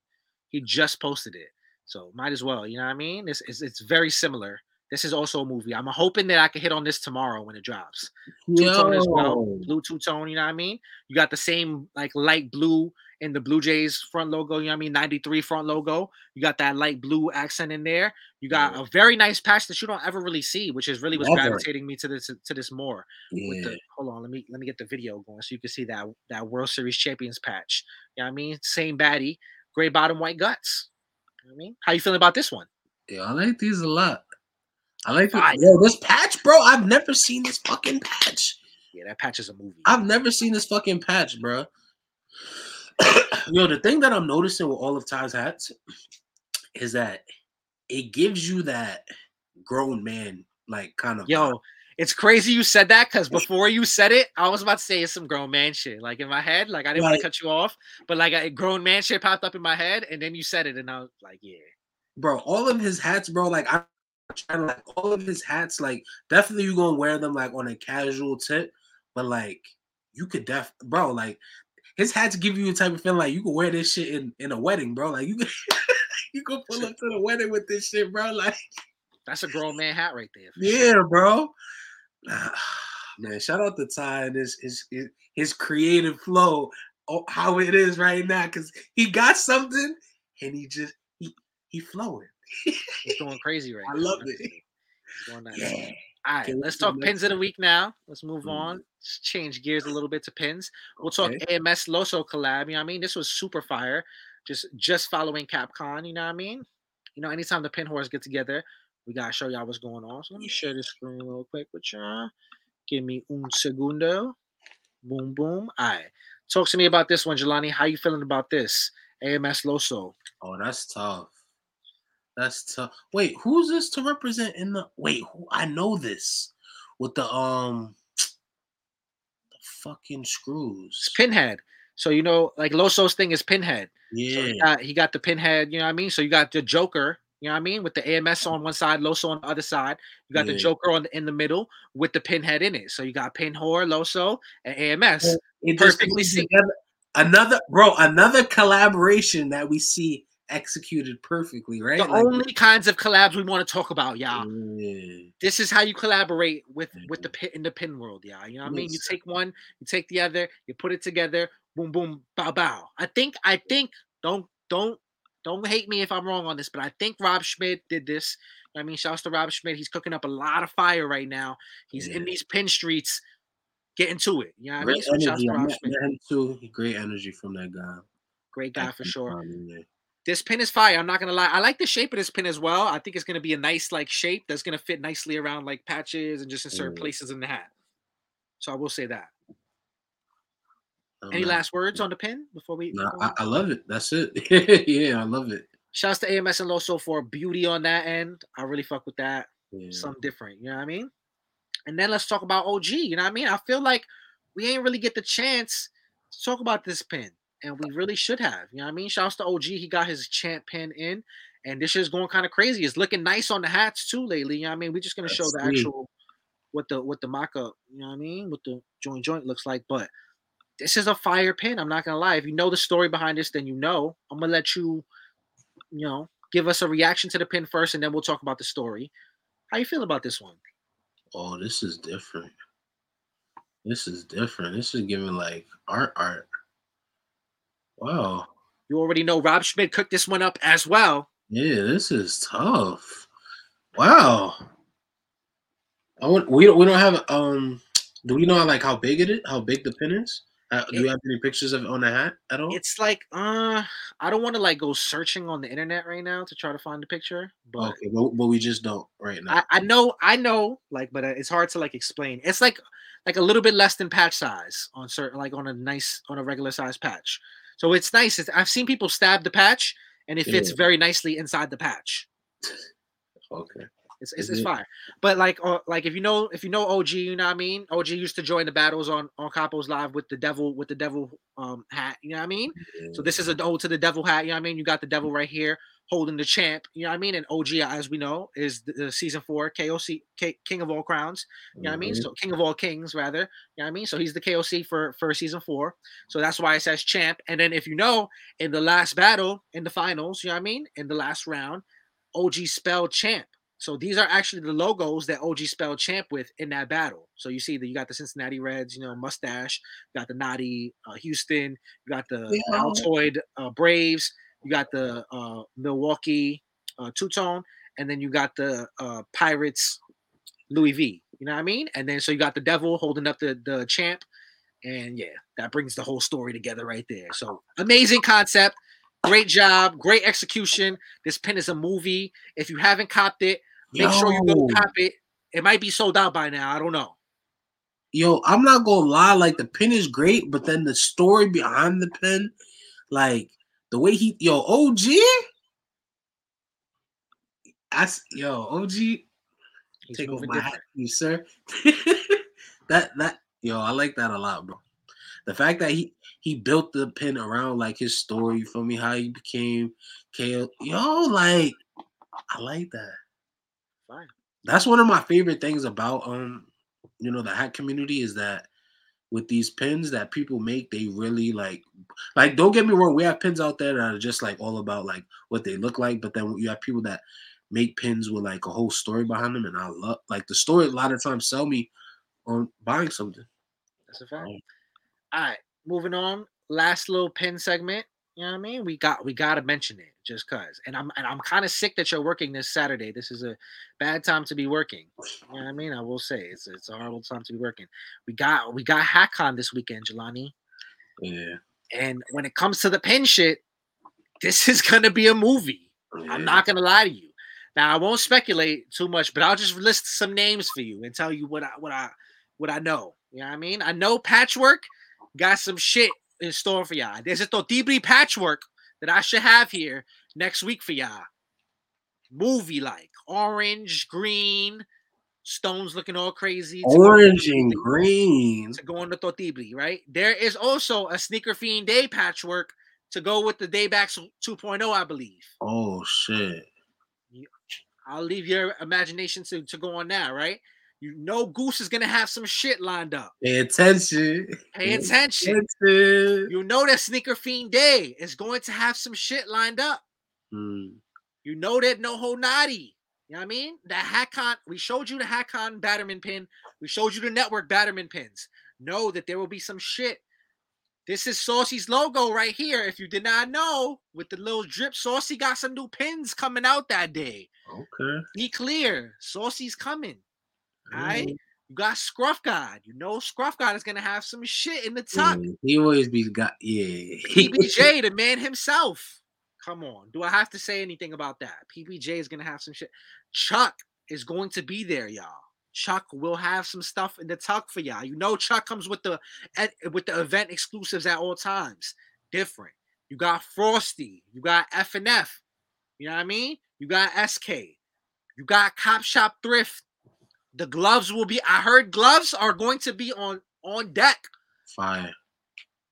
he just posted it, so might as well. You know what I mean? It's it's, it's very similar. This is also a movie. I'm hoping that I can hit on this tomorrow when it drops. Two tone as well. Blue two tone. You know what I mean? You got the same like light blue in the Blue Jays front logo. You know what I mean? 93 front logo. You got that light blue accent in there. You got Yeah. a very nice patch that you don't ever really see, which is really what's Never. gravitating me to this to this more. With Yeah. the hold on, let me let me get the video going so you can see that that World Series champions patch. You know what I mean? Same baddie, gray bottom, white guts. You know what I mean? How you feeling about this one? Yeah, I like these a lot. I like Fire. Yo, this patch, bro. I've never seen this fucking patch. Yeah, that patch is a movie. I've never seen this fucking patch, bro. Yo, the thing that I'm noticing with all of Ty's hats is that it gives you that grown man like kind of. Yo, it's crazy you said that because before you said it, I was about to say some grown man shit. Like in my head, like I didn't want to cut you off, but like a grown man shit popped up in my head, and then you said it, and I was like, yeah. bro. All of his hats, bro. Like I'm trying to like all of his hats. Like definitely you gonna wear them like on a casual tip, but like you could def, bro. Like his hats give you a type of feeling like you can wear this shit in in a wedding, bro. Like you can you can pull up to the wedding with this shit, bro. Like That's a grown man hat right there. for sure. yeah, bro. Nah, man, shout out to Ty and his his his, his creative flow, oh, how it is right now, because he got something and he just he he flowing. He's going crazy right I now. I love it. He's going nuts. Yeah. All right, Okay, let's the talk pins of the week now. Let's move Mhm. on. Let's change gears a little bit to pins. We'll Okay. talk AMS Loso collab. You know what I mean? This was super fire. Just just following Capcom. You know what I mean? You know, anytime the pin horse get together, we gotta show y'all what's going on. So let me share this screen real quick with y'all. Give me un segundo. Boom boom. All right. Talk to me about this one, Jelani. How you feeling about this? AMS Loso. Oh, that's tough. That's tough. Wait, who's this to represent in the? Wait, who, I know this with the um, the fucking screws. It's Pinhead. So you know, like Loso's thing is Pinhead. Yeah, So he, got, he got the Pinhead. You know what I mean? So you got the Joker. You know what I mean? With the AMS on one side, Loso on the other side. You got the Joker on the, in the middle with the Pinhead in it. So you got Pinhor, Loso, and AMS. Yeah. it perfectly together. Another bro, another collaboration that we see executed perfectly, right? The Like- only kinds of collabs we want to talk about, y'all. Yeah. This is how you collaborate with mm-hmm. with the pit in the pin world, yeah. You know what I mean? You take one, you take the other, you put it together, boom, boom, bow, bow. I think, I think, don't, don't, don't hate me if I'm wrong on this, but I think Rob Schmidt did this. I mean, shouts to Rob Schmidt. He's cooking up a lot of fire right now. He's in these pin streets, getting to it. You know I mean? Great So energy. to Rob Schmidt. too. Great energy from that guy. Great guy for sure. Yeah. This pin is fire. I'm not gonna lie. I like the shape of this pin as well. I think it's gonna be a nice like shape that's gonna fit nicely around like patches and just in certain Mm. places in the hat. So I will say that. Any last words on the pin before we? No, I, I love it. That's it. yeah, I love it. Shouts to AMS and Loso for beauty on that end. I really fuck with that. Yeah. Something different. You know what I mean? And then let's talk about OG. You know what I mean? I feel like we ain't really get the chance to talk about this pin, and we really should have. You know what I mean? Shouts to OG. He got his champ pin in, and this shit's going kind of crazy. It's looking nice on the hats too lately. You know what I mean? We're just gonna show Let's the actual what the what the mock-up, you know what I mean? What the joint joint looks like, but this is a fire pin. I'm not gonna lie. If you know the story behind this, then you know. I'm gonna let you, you know, give us a reaction to the pin first, and then we'll talk about the story. How you feel about this one? Oh, this is different. This is different. This is giving like art art. Wow. You already know Rob Schmidt cooked this one up as well. Yeah, this is tough. Wow. I want, we don't we don't have um do we know like how big it is? How big the pin is? Uh, do you have any pictures of it on the hat at all? It's like, uh, I don't want to like go searching on the internet right now to try to find the picture, but okay, but, but we just don't right now. I, I know, I know, like, but uh, it's hard to like explain. It's like, like a little bit less than patch size on certain, like on a nice, on a regular size patch. So it's nice. It's, I've seen people stab the patch, and it fits Yeah. very nicely inside the patch. okay. It's, it's, it's it- fine. But like, uh, like if you know, if you know OG, you know what I mean. OG used to join the battles on on Capos Live with the devil with the devil um hat. You know what I mean. So this is an ode to the devil hat. You know what I mean? You got the devil right here holding the champ. You know what I mean? And OG, as we know, is the, the season four KOC K, King of all crowns. You know what I mean? Mhm. So King of all kings, rather. You know what I mean? So he's the KOC for for season four. So that's why it says champ. And then if you know, in the last battle, in the finals, you know what I mean? In the last round, OG spelled champ. So these are actually the logos that OG spelled champ with in that battle. So you see that you got the Cincinnati Reds, you know, mustache, you got the Naughty uh, Houston, you got the Yeah. Altoid uh, Braves, you got the uh, Milwaukee uh, Two Tone, and then you got the uh, Pirates Louis V. You know what I mean? And then so you got the Devil holding up the the champ, and yeah, that brings the whole story together right there. So amazing concept, great job, great execution. This pin is a movie. If you haven't copped it, make sure you go Yo. cop it. It might be sold out by now. I don't know. Yo, I'm not gonna lie, like the pin is great, but then the story behind the pin, like the way he yo, OG. I yo, OG, He's take off my hat, different. you sir. that that yo, I like that a lot, bro. The fact that he he built the pin around like his story, you feel me? How he became KO. Yo, like I like that. Fine. That's one of my favorite things about um, you know, the hat community is that with these pins that people make, they really like like don't get me wrong, we have pins out there that are just like all about like what they look like, but then you have people that make pins with like a whole story behind them, and I love like the story a lot of times sell me on buying something. That's a fact. Um, All right, moving on. Last little pin segment. You know what I mean? We got we got to mention it just cause. And I'm and I'm kind of sick that you're working this Saturday. This is a bad time to be working. You know what I mean? I will say it's it's a horrible time to be working. We got we got HatCon this weekend, Jelani. Yeah, And when it comes to the pin shit, this is gonna be a movie. yeah. I'm not gonna lie to you. Now I won't speculate too much, but I'll just list some names for you and tell you what I what I what I know. You know what I mean? I know Patchwork got some shit in store for y'all. There's a Totibri Patchwork that I should have here next week for y'all. Movie like orange, green, stones looking all crazy. Orange and green. To go on the Totibli, right? There is also a Sneaker Fiend Day patchwork to go with the Daybacks 2.0, I believe. Oh shit. I'll leave your imagination to, to go on that, right? You know Goose is gonna have some shit lined up. Pay attention. Pay attention. attention. You know that Sneaker Fiend Day is going to have some shit lined up. Mm. You know that No Naughty. You know what I mean? The HatCon, we showed you the HatCon Batterman pin. We showed you the network Batterman pins. Know that there will be some shit. This is Saucy's logo right here. If you did not know, with the little drip, Saucy got some new pins coming out that day. Okay. Be clear. Saucy's coming. All right. Mm. You got Scruff God. You know Scruff God is gonna have some shit in the tuck. Yeah, he always be got yeah. PBJ, the man himself. Come on. Do I have to say anything about that? PBJ is gonna have some shit. Chuck is going to be there, y'all. Chuck will have some stuff in the tuck for y'all. You know, Chuck comes with the with the event exclusives at all times. Different. You got Frosty. You got F and F. You know what I mean? You got SK. You got Cop Shop Thrift. The gloves will be. I heard gloves are going to be on on deck. Fine.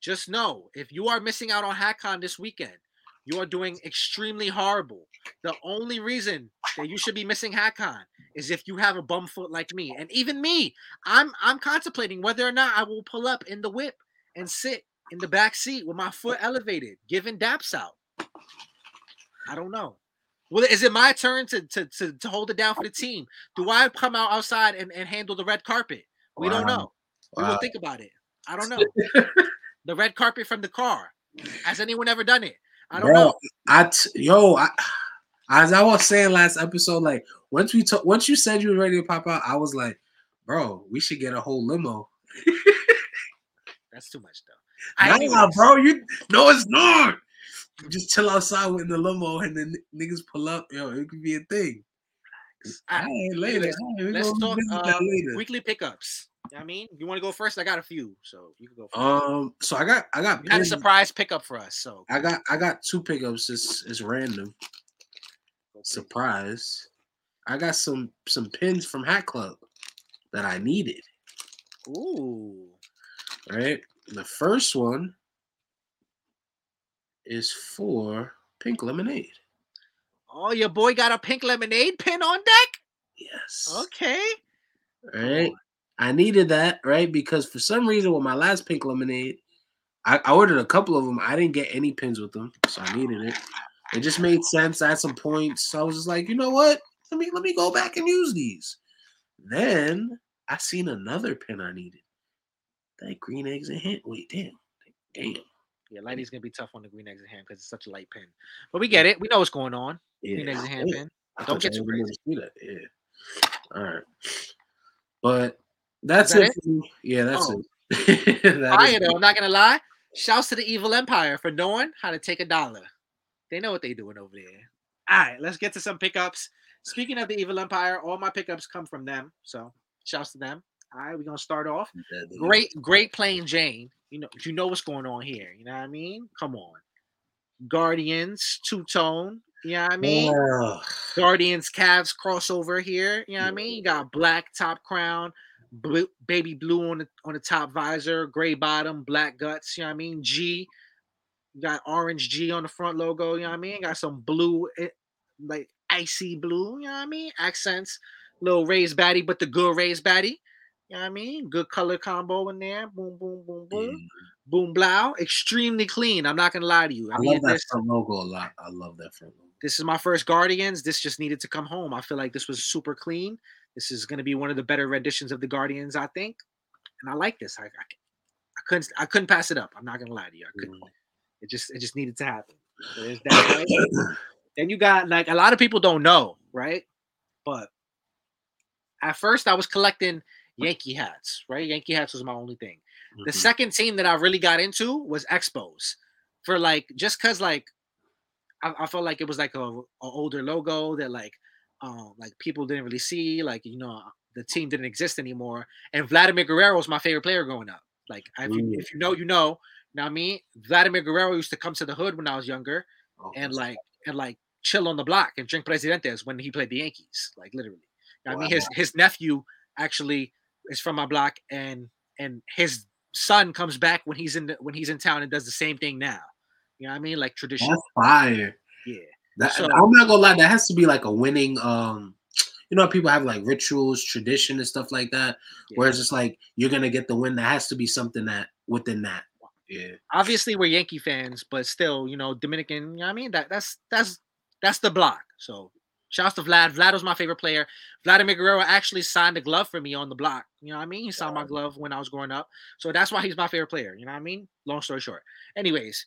Just know if you are missing out on HatCon this weekend, you are doing extremely horrible. The only reason that you should be missing HatCon is if you have a bum foot like me. And even me, I'm I'm contemplating whether or not I will pull up in the whip and sit in the back seat with my foot elevated, giving daps out. I don't know. Well, is it my turn to, to to to hold it down for the team? Do I come out outside and, and handle the red carpet? We wow. don't know. We will think about it. I don't know. the red carpet from the car. Has anyone ever done it? I don't Bro, know. I t- yo, I, as I was saying last episode, like once we took once you said you were ready to pop out, I was like, bro, we should get a whole limo. That's too much though. Nah, bro, you no, it's not just chill outside with the limo and then niggas pull up. Yo, it could be a thing. All right, later. Let's, let's talk uh, later. weekly pickups. You know I mean, you want to go first? I got a few, so you can go. First. Um, so I got I got had a surprise pickup for us. So I got I got two pickups. It's it's random. Surprise! I got some some pins from Hat Club that I needed. Ooh. Right. The first one is for pink lemonade. Oh, your boy got a pink lemonade pin on deck? Yes. Okay. All right. I needed that, right? Because for some reason with my last pink lemonade, I, I ordered a couple of them. I didn't get any pins with them, so I needed it. It just made sense. I had some points. So I was just like, you know what? Let me let me go back and use these. Then I seen another pin I needed. That green eggs and ham. Wait, damn. Damn. Yeah, Lighty's gonna be tough on the green eggs and ham because it's such a light pin. But we get it. We know what's going on. Yeah. Green eggs and ham pin. Don't get too crazy. Yeah. All right. But that's that it. it? Yeah, that's oh. it. that Fire though. I'm not gonna lie. Shouts to the Evil Empire for knowing how to take a dollar. They know what they're doing over there. All right, let's get to some pickups. Speaking of the Evil Empire, all my pickups come from them. So shouts to them. All right, we're gonna start off. Great, great playing Jane. You know, you know what's going on here. You know what I mean? Come on. Guardians, two tone. You know what I mean? Guardians Cavs crossover here. You know what I mean? You got black top crown, blue, baby blue on the on the top visor, gray bottom, black guts. You know what I mean? G. You got orange G on the front logo. You know what I mean? Got some blue, eh, like icy blue. You know what I mean? Accents, little raised baddie, but the good raised baddie. You know what I mean? Good color combo in there. Boom, boom, boom, boom. Mm. Boom, blow. Extremely clean. I'm not gonna lie to you. I, I love that front logo a lot. I love that front logo. This is my first Guardians. This just needed to come home. I feel like this was super clean. This is gonna be one of the better renditions of the Guardians, I think. And I like this. I, I, I couldn't I couldn't pass it up. I'm not gonna lie to you. I couldn't. Mm. It just it just needed to happen. So that, right? then you got like a lot of people don't know, right? But at first I was collecting Yankee hats, right? Yankee hats was my only thing. Mm-hmm. The second team that I really got into was Expos, for like just cause like I, I felt like it was like a, a, older logo that like um like people didn't really see, like you know the team didn't exist anymore. And Vladimir Guerrero was my favorite player growing up. Like if you, if you know, you know. Now me, Vladimir Guerrero used to come to the hood when I was younger. Oh, and like and like chill on the block and drink presidentes when he played the Yankees, like literally. I mean, his his nephew actually is from my block, and and his son comes back when he's in the, when he's in town and does the same thing now. You know what I mean? Like tradition. that's fire. Yeah. That, So- I'm not gonna lie, that has to be like a winning. Um, you know, how people have like rituals, tradition, and stuff like that. Whereas it's like you're gonna get the win. That has to be something that within that. Yeah. obviously we're Yankee fans, but still, you know, Dominican. You know what I mean? That that's that's that's the block. So shouts to Vlad. Vlad was my favorite player. Vladimir Guerrero actually signed a glove for me on the block. You know what I mean? He signed my glove when I was growing up. So that's why he's my favorite player. You know what I mean? Long story short. Anyways,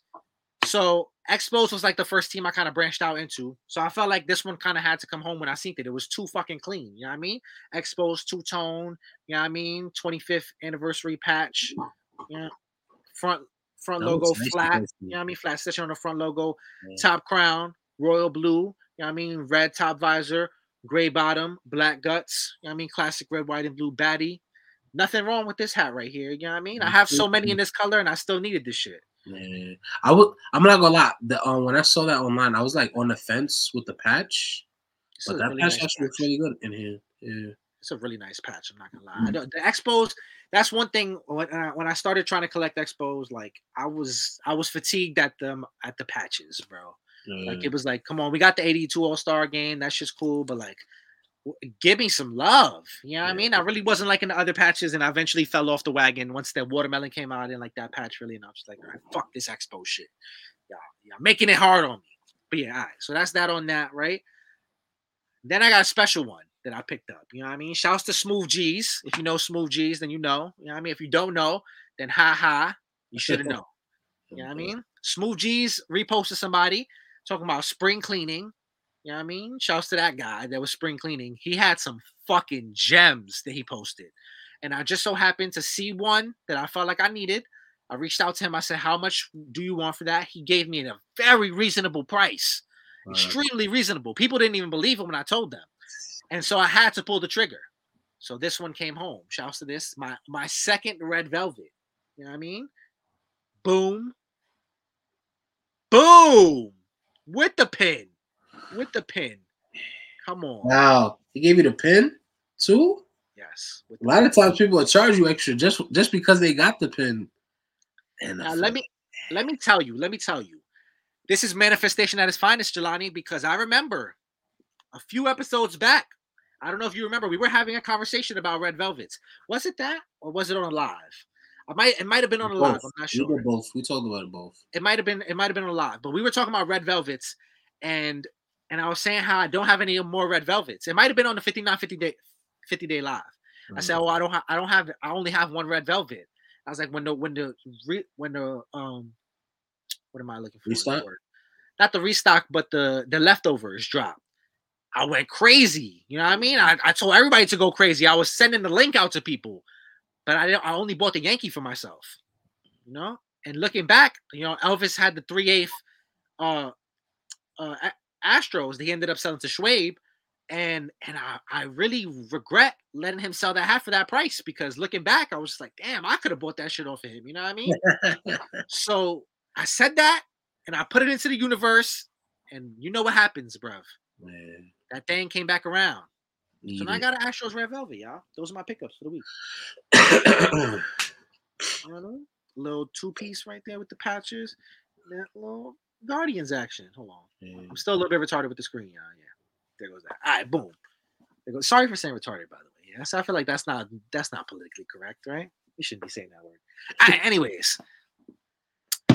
so Expos was like the first team I kind of branched out into. So I felt like this one kind of had to come home when I seen it. It was too fucking clean. You know what I mean? Expos two tone. You know what I mean? 25th anniversary patch. You know, front front That logo nice flat. You know what I mean? Flat stitching on the front logo. Yeah. Top crown, royal blue. You know what I mean? Red top visor, gray bottom, black guts. You know what I mean? Classic red, white, and blue baddie. Nothing wrong with this hat right here. You know what I mean? I have so many in this color, and I still needed this shit. Yeah. I would. I'm not gonna lie. The um, when I saw that online, I was like on the fence with the patch, This but that really patch nice actually looks really good in here. Yeah. It's a really nice patch. I'm not gonna lie. Mm. I don't, the expos. That's one thing. When uh, when I started trying to collect expos, like I was I was fatigued at them at the patches, bro. Yeah. Like it mm. was like, come on, we got the 82 All Star game. That's just cool, but like, give me some love. You know what I mean? I really wasn't liking the other patches, and I eventually fell off the wagon once that watermelon came out. I didn't like that patch really, and I was like, all right, fuck this expo shit. Yeah, yeah, making it hard on me. But yeah, all right. So that's that on that, right? Then I got a special one that I picked up. You know what I mean? Shouts to Smooth G's. If you know Smooth G's, then you know. You know what I mean? If you don't know, then ha ha, you should have known. You know what I mm-hmm. mean? Smooth G's reposted somebody talking about spring cleaning. You know what I mean? Shouts to that guy that was spring cleaning. He had some fucking gems that he posted. And I just so happened to see one that I felt like I needed. I reached out to him. I said, How much do you want for that? He gave me a very reasonable price. Extremely reasonable. People didn't even believe him when I told them. And so I had to pull the trigger. So this one came home. Shouts to this. My my second red velvet. You know what I mean? Boom. Boom. With the pin. With the pin. Come on. wow. He gave you the pin too. Yes. A lot of times people will charge you extra just just because they got the pin. And Now let me let me tell you, let me tell you. This is manifestation at its finest, Jelani, because I remember a few episodes back. I don't know if you remember, we were having a conversation about red velvets. Was it that or was it on a live? I might it might have been on a live. I'm not sure. We did both. We talked about it both. It might have been it might have been on a live, but we were talking about red velvets and and I was saying how I don't have any more red velvets. It might have been on the 59 50 day 50 day live. I said, "Oh, I don't have. I don't have. I only have one red velvet." I was like, "When the when the re, when the um, what am I looking for? Restock? Not the restock, but the the leftovers drop. I went crazy. You know what I mean? I, I told everybody to go crazy. I was sending the link out to people, but I didn't, I only bought the Yankee for myself. You know. And looking back, you know, Elvis had the three eighth uh uh Astros. They ended up selling to Schwabe and and I, I really regret letting him sell that hat for that price because looking back, I was just like, damn, I could have bought that shit off of him. You know what I mean? so I said that and I put it into the universe, and you know what happens, bruv. Man, That thing came back around. So now I got an Astros Red Velvet, y'all. Those are my pickups for the week. Little two piece right there with the patches. That little Guardians action. Hold on. Man. I'm still a little bit retarded with the screen, y'all. Yeah. There goes that. All right, boom. There goes. Sorry for saying retarded, by the way. Yes, I feel like that's not that's not politically correct, right? We shouldn't be saying that word. All right, anyways,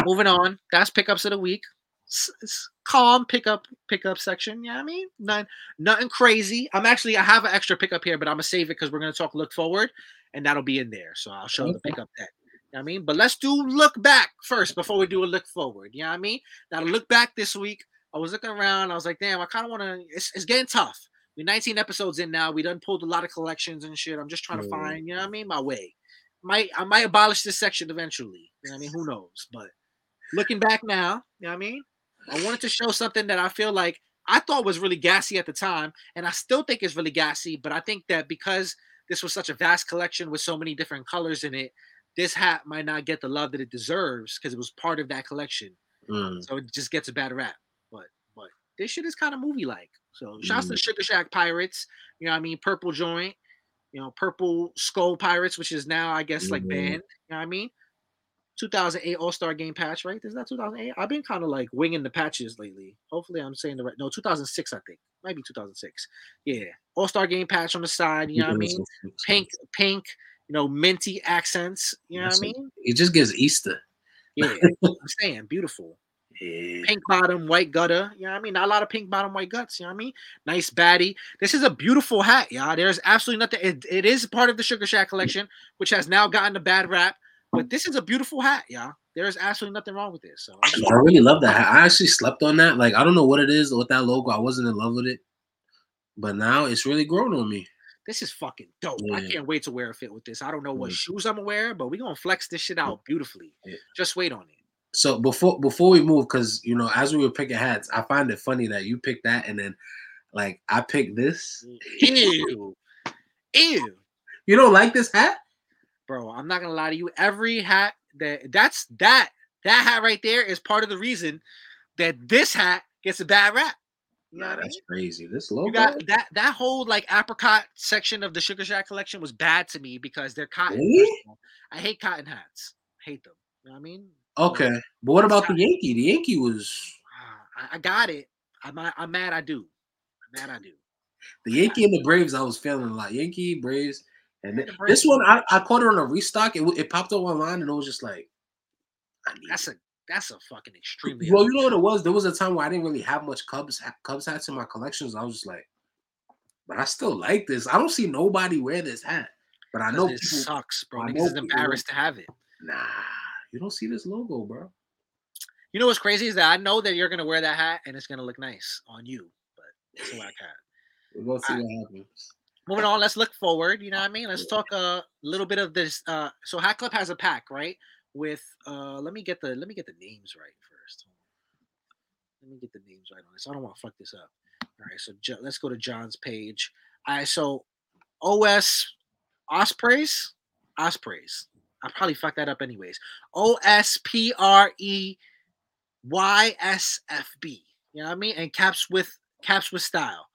moving on. That's pickups of the week. Calm pickup pickup section. Yeah, I mean, none nothing crazy. I'm actually I have an extra pickup here, but I'm gonna save it because we're gonna talk look forward, and that'll be in there. So I'll show the pickup that. You know what I mean, but let's do look back first before we do a look forward. You know what I mean? Now to look back this week, I was looking around. I was like, damn, I kind of want to. It's, it's getting tough. We're 19 episodes in now. We done pulled a lot of collections and shit. I'm just trying to find, you know what I mean, my way. Might I might abolish this section eventually. You know what I mean? Who knows? But looking back now, you know what I mean? I wanted to show something that I feel like I thought was really gassy at the time, and I still think it's really gassy. But I think that because this was such a vast collection with so many different colors in it, this hat might not get the love that it deserves because it was part of that collection. Mm. So it just gets a bad rap. But but this shit is kind of movie like. So shouts Mm. to Sugar Shack Pirates. You know what I mean? Purple Joint. You know, Purple Skull Pirates, which is now I guess like Mhm. banned. You know what I mean? 2008 All Star Game patch, right? Is that 2008? I've been kind of like winging the patches lately. Hopefully, I'm saying the right. No, 2006, I think. Might be 2006. Yeah, All Star Game patch on the side. You know what I mean? Pink, pink. You know, minty accents. You know what I mean? It just gives Easter. Yeah, I'm saying beautiful. Yeah. Pink bottom, white gutter. You know what I mean? Not a lot of pink bottom, white guts. You know what I mean? Nice baddie. This is a beautiful hat, y'all. There's absolutely nothing. It, it is part of the Sugar Shack collection, which has now gotten a bad rap. But this is a beautiful hat, y'all. There's absolutely nothing wrong with this. So I just I really love that. hat. I actually slept on that. Like I don't know what it is with that logo. I wasn't in love with it, but now it's really grown on me. this is fucking dope. I can't wait to wear a fit with this. I don't know what Yeah. shoes I'm gonna wear, but we're gonna flex this shit mm. out beautifully. Yeah. Just wait on it. So before before we move, because you know, as we were picking hats, I find it funny that you picked that and then like I picked this. Ew. Ew. You don't like this hat? Bro. I'm not gonna lie to you. Every hat that that's that that hat right there is part of the reason that this hat gets a bad rap. You Nah, I that's mean? crazy. This logo. You got that that whole like apricot section of the Sugar Shack collection was bad to me because they're cotton. Really? first of all. I hate cotton hats. hate them. You know what I mean? okay, but what about the Yankee? The Yankee was Ah, I, I got it. I'm I'm mad. I do. I'm mad. I do. the Yankee and the Braves. I was feeling a lot. Yankee, Braves, and then, this one I, I caught it on a restock. It, it popped up online and it was just like, That's a that's a fucking extremely. Well, you know what it was? There was a time where I didn't really have much Cubs Cubs hats in my collections. I was just like, but I still like this. I don't see nobody wear this hat, but I know it people. sucks, bro. I Niggas know is people- embarrassed to have it. Nah, you don't see this logo, bro. You know what's crazy is that I know that you're gonna wear that hat and it's gonna look nice on you, but it's a whack hat. We're gonna see I- what happens. Moving on, let's look forward. You know what I mean? Let's talk a little bit of this. Uh, so Hat Club has a pack, right? With uh, let me get the let me get the names right first. Let me get the names right on this. I don't want to fuck this up. All right, so Jo- let's go to Jon's page. All right, so OS Ospreys, Ospreys. I probably fucked that up anyways. O S P R E Y S F B. You know what I mean? And caps with caps with style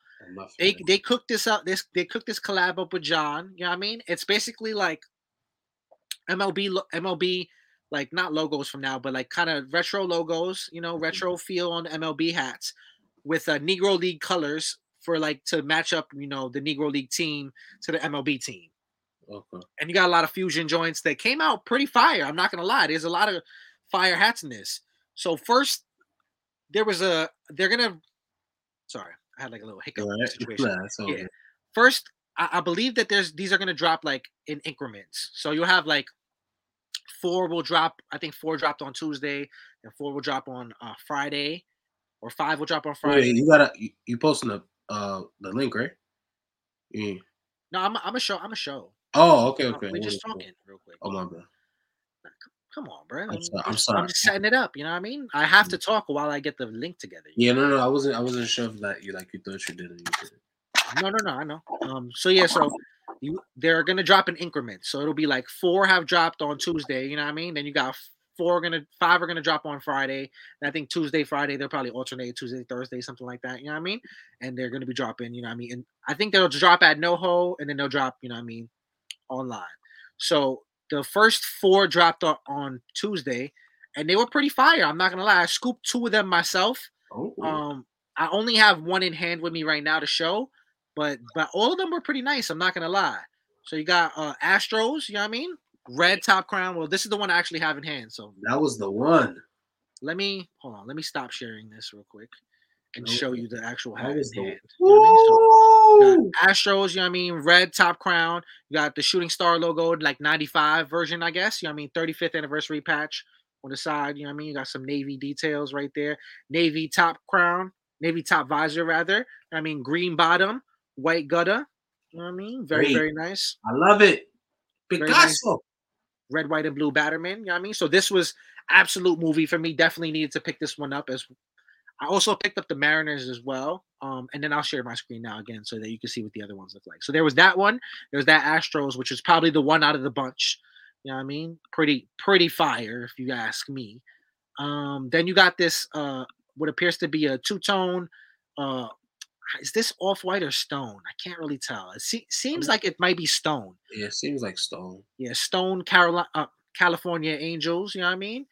they they cooked this up this they cooked this collab up with Jon. You know what I mean? It's basically like MLB MLB like not logos from now, but like kind of retro logos. You know, retro feel on MLB hats with uh, Negro League colors for like to match up. You know, the Negro League team to the MLB team. okay. And you got a lot of fusion joints that came out pretty fire. I'm not gonna lie. There's a lot of fire hats in this. So first, there was a they're gonna. Sorry, had like a little hiccup right. situation Nah, Yeah. good. first I, I believe that there's these are going to drop like in increments so you'll have like four will drop i think four dropped on tuesday and four will drop on uh, friday or five will drop on Wait, friday you gotta you, you posting the uh the link right? Yeah. no i'm i'm a show i'm a show Oh, okay, Uh, okay. we're just talking real quick Oh my bad. Come on bro I'm sorry- I'm just- sorry. i'm just setting it up you know what i mean i have to talk while i get the link together Yeah, no, no, I wasn't. I wasn't sure if that you like you thought you did it. You did it. No, no, no. I know. Um. So yeah. So you they're gonna drop in increments. So it'll be like four have dropped on Tuesday. You know what I mean? Then you got four gonna five are gonna drop on Friday. And I think Tuesday, Friday they'll probably alternate Tuesday, Thursday, something like that. You know what I mean? And they're gonna be dropping. You know what I mean? And I think they'll drop at NoHo and then they'll drop. You know what I mean? Online. So the first four dropped on, on Tuesday, and they were pretty fire. I'm not gonna lie. I scooped two of them myself. Oh, Um, I only have one in hand with me right now to show, but but all of them were pretty nice. I'm not gonna lie. So you got uh Astros, you know what I mean? Red top crown. Well, this is the one I actually have in hand. So that was the one. let me hold on. Let me stop sharing this real quick and show you the actual That hat. in the- hand. You know I mean? So, you Woo! got Astros, you know what I mean? Red top crown. You got the shooting star logo, like 95 version, I guess. You know what I mean? 35th anniversary patch on the side. You know what I mean? You got some navy details right there. Navy top crown, navy top visor, rather. I mean, green bottom, white gutter. You know what I mean? Very, Great. very nice. I love it. Picasso. Red, white, and blue Batterman. You know what I mean? So this was absolute movie for me. Definitely needed to pick this one up as I also picked up the Mariners as well. Um, and then I'll share my screen now again so that you can see what the other ones look like. So there was that one. There was that Astros, which was probably the one out of the bunch. You know what I mean? Pretty, pretty fire, if you ask me. Um, then you got this uh what appears to be a two-tone uh is this off white or stone? I can't really tell. It se- seems like it might be stone. Yeah, it seems like Stone. Yeah, Stone Carolina uh, California Angels, you know what I mean?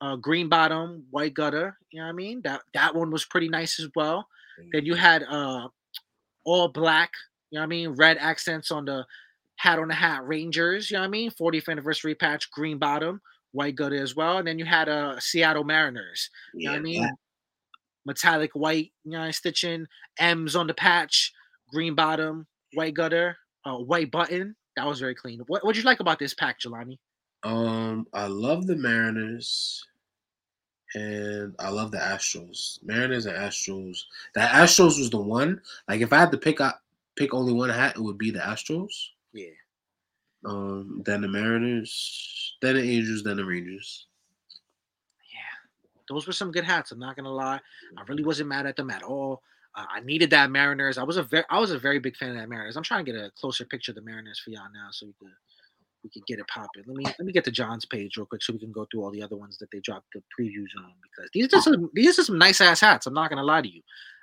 Uh green bottom, white gutter, you know what I mean? That that one was pretty nice as well. Then you had uh all black, you know what I mean? Red accents on the hat on the hat Rangers, you know what I mean? 40th anniversary patch, green bottom, white gutter as well. And then you had uh Seattle Mariners, you know what I mean? that- Metallic white, you know, stitching M's on the patch, green bottom, white gutter, uh, white button. That was very clean. What what'd you like about this pack, Jelani? Um, I love the Mariners, and I love the Astros. Mariners and Astros. The Astros was the one. Like, if I had to pick out pick only one hat, it would be the Astros. Yeah. Um, then the Mariners, then the Angels, then the Rangers. Yeah, those were some good hats. I'm not gonna lie. I really wasn't mad at them at all. Uh, I needed that Mariners. I was a very, I was a very big fan of that Mariners. I'm trying to get a closer picture of the Mariners for y'all now, so you could we could get it popping. Let me let me get to Jon's page real quick, so we can go through all the other ones that they dropped the previews on because these are some these are some nice ass hats. I'm not gonna lie to you.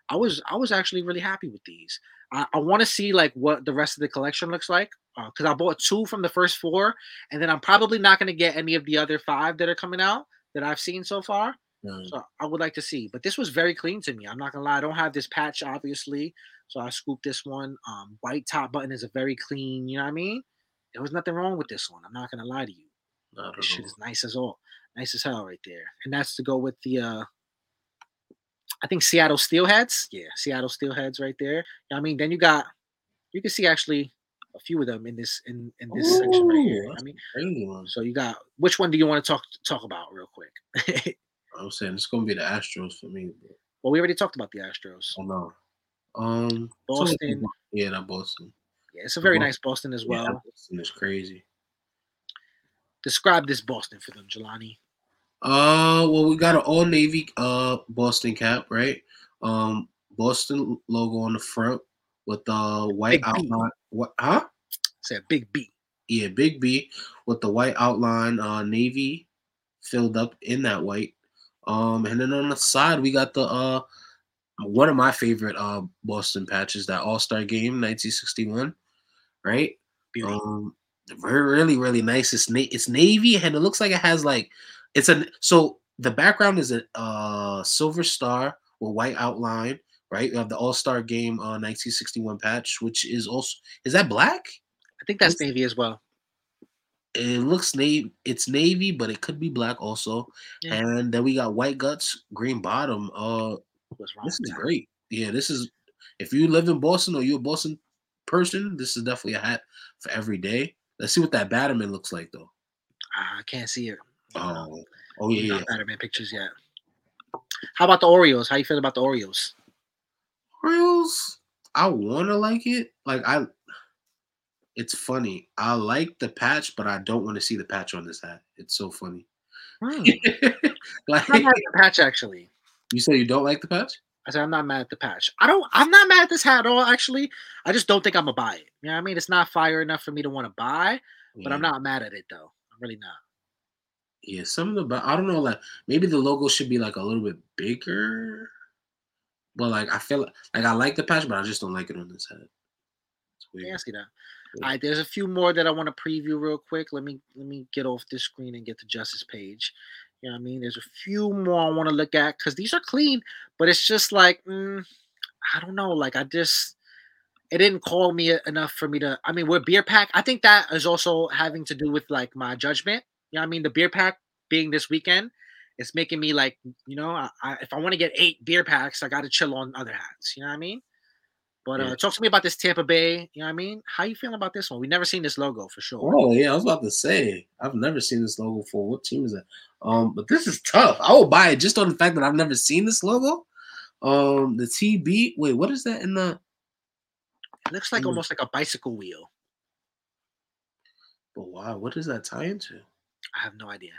I was I was actually really happy with these. I, I want to see like what the rest of the collection looks like because I bought two from the first four, and then I'm probably not gonna get any of the other five that are coming out that I've seen so far. Um, So I would like to see, but this was very clean to me. I'm not gonna lie. I don't have this patch, obviously, so I scooped this one. Um, white top button is a very clean. You know what I mean? There was nothing wrong with this one. I'm not gonna lie to you. Don't This shit know. is nice as all, nice as hell right there. And that's to go with the uh, I think Seattle Steelheads. Yeah, Seattle Steelheads right there. You know I mean, then you got, you can see actually a few of them in this in in this section right here. Ooh, I mean, so you got which one do you want to talk talk about real quick? I'm saying it's gonna be the Astros for me. Bro. well, we already talked about the Astros. Oh no. Um, Boston. Yeah, that Boston. Yeah, it's a very nice Boston as well. that Boston is crazy. Describe this Boston for them, Jelani. Uh, well, we got an all navy uh Boston cap, right? Um, Boston logo on the front with the white Big B. outline. What? Huh? Say a big B. Yeah, big B with the white outline. Uh, navy filled up in that white. Um, and then on the side we got the uh one of my favorite uh Boston patches, that All Star Game 1961, right? Um, really really nice. It's na- it's navy and it looks like it has like it's a so the background is a uh silver star with white outline, right? You have the All Star Game uh 1961 patch, which is also is that black? I think that's What's- Navy as well. It looks navy. It's navy, but it could be black also. Yeah. And then we got white guts, green bottom. Uh, What's wrong? this is that? great. Yeah, this is. If you live in Boston or you're a Boston person, this is definitely a hat for every day. Let's see what that Batterman looks like though. Ah, I can't see it. Oh, oh yeah, yeah. Batman pictures yet. How about the Oreos? How you feel about the Oreos? Orioles. I want to like it. Like I. It's funny. I like the patch, but I don't want to see the patch on this hat. It's so funny. Hmm. like mad at the patch actually. you say, you don't like the patch? I said I'm not mad at the patch. I don't. I'm not mad at this hat at all. Actually, I just don't think I'm gonna buy it. You know what I mean? It's not fire enough for me to want to buy, but I'm not mad at it though. I'm really not. Yeah, some of the but I don't know, like maybe the logo should be like a little bit bigger. But like I feel like I like the patch, but I just don't like it on this head. It's weird. Yeah, see that. Yeah. All right, there's a few more that I want to preview real quick. Let me let me get off this screen and get to Justice page. You know what I mean? There's a few more I want to look at because these are clean, but it's just like mm, I don't know. Like I just it didn't call me enough for me to. I mean, with beer pack, I think that is also having to do with like my judgment. You know what I mean? The beer pack being this weekend, it's making me like you know, I, I, if I want to get eight beer packs, I got to chill on other hats. You know what I mean? But uh, Yeah. talk to me about this Tampa Bay. You know what I mean? How you feeling about this one? We never seen this logo for sure. Oh yeah, I was about to say I've never seen this logo for what team is that? Um, but this is tough. I will buy it just on the fact that I've never seen this logo. Um, the TB. Wait, what is that in the? It looks like Mm. almost like a bicycle wheel. But wow, what does that tie into? I have no idea.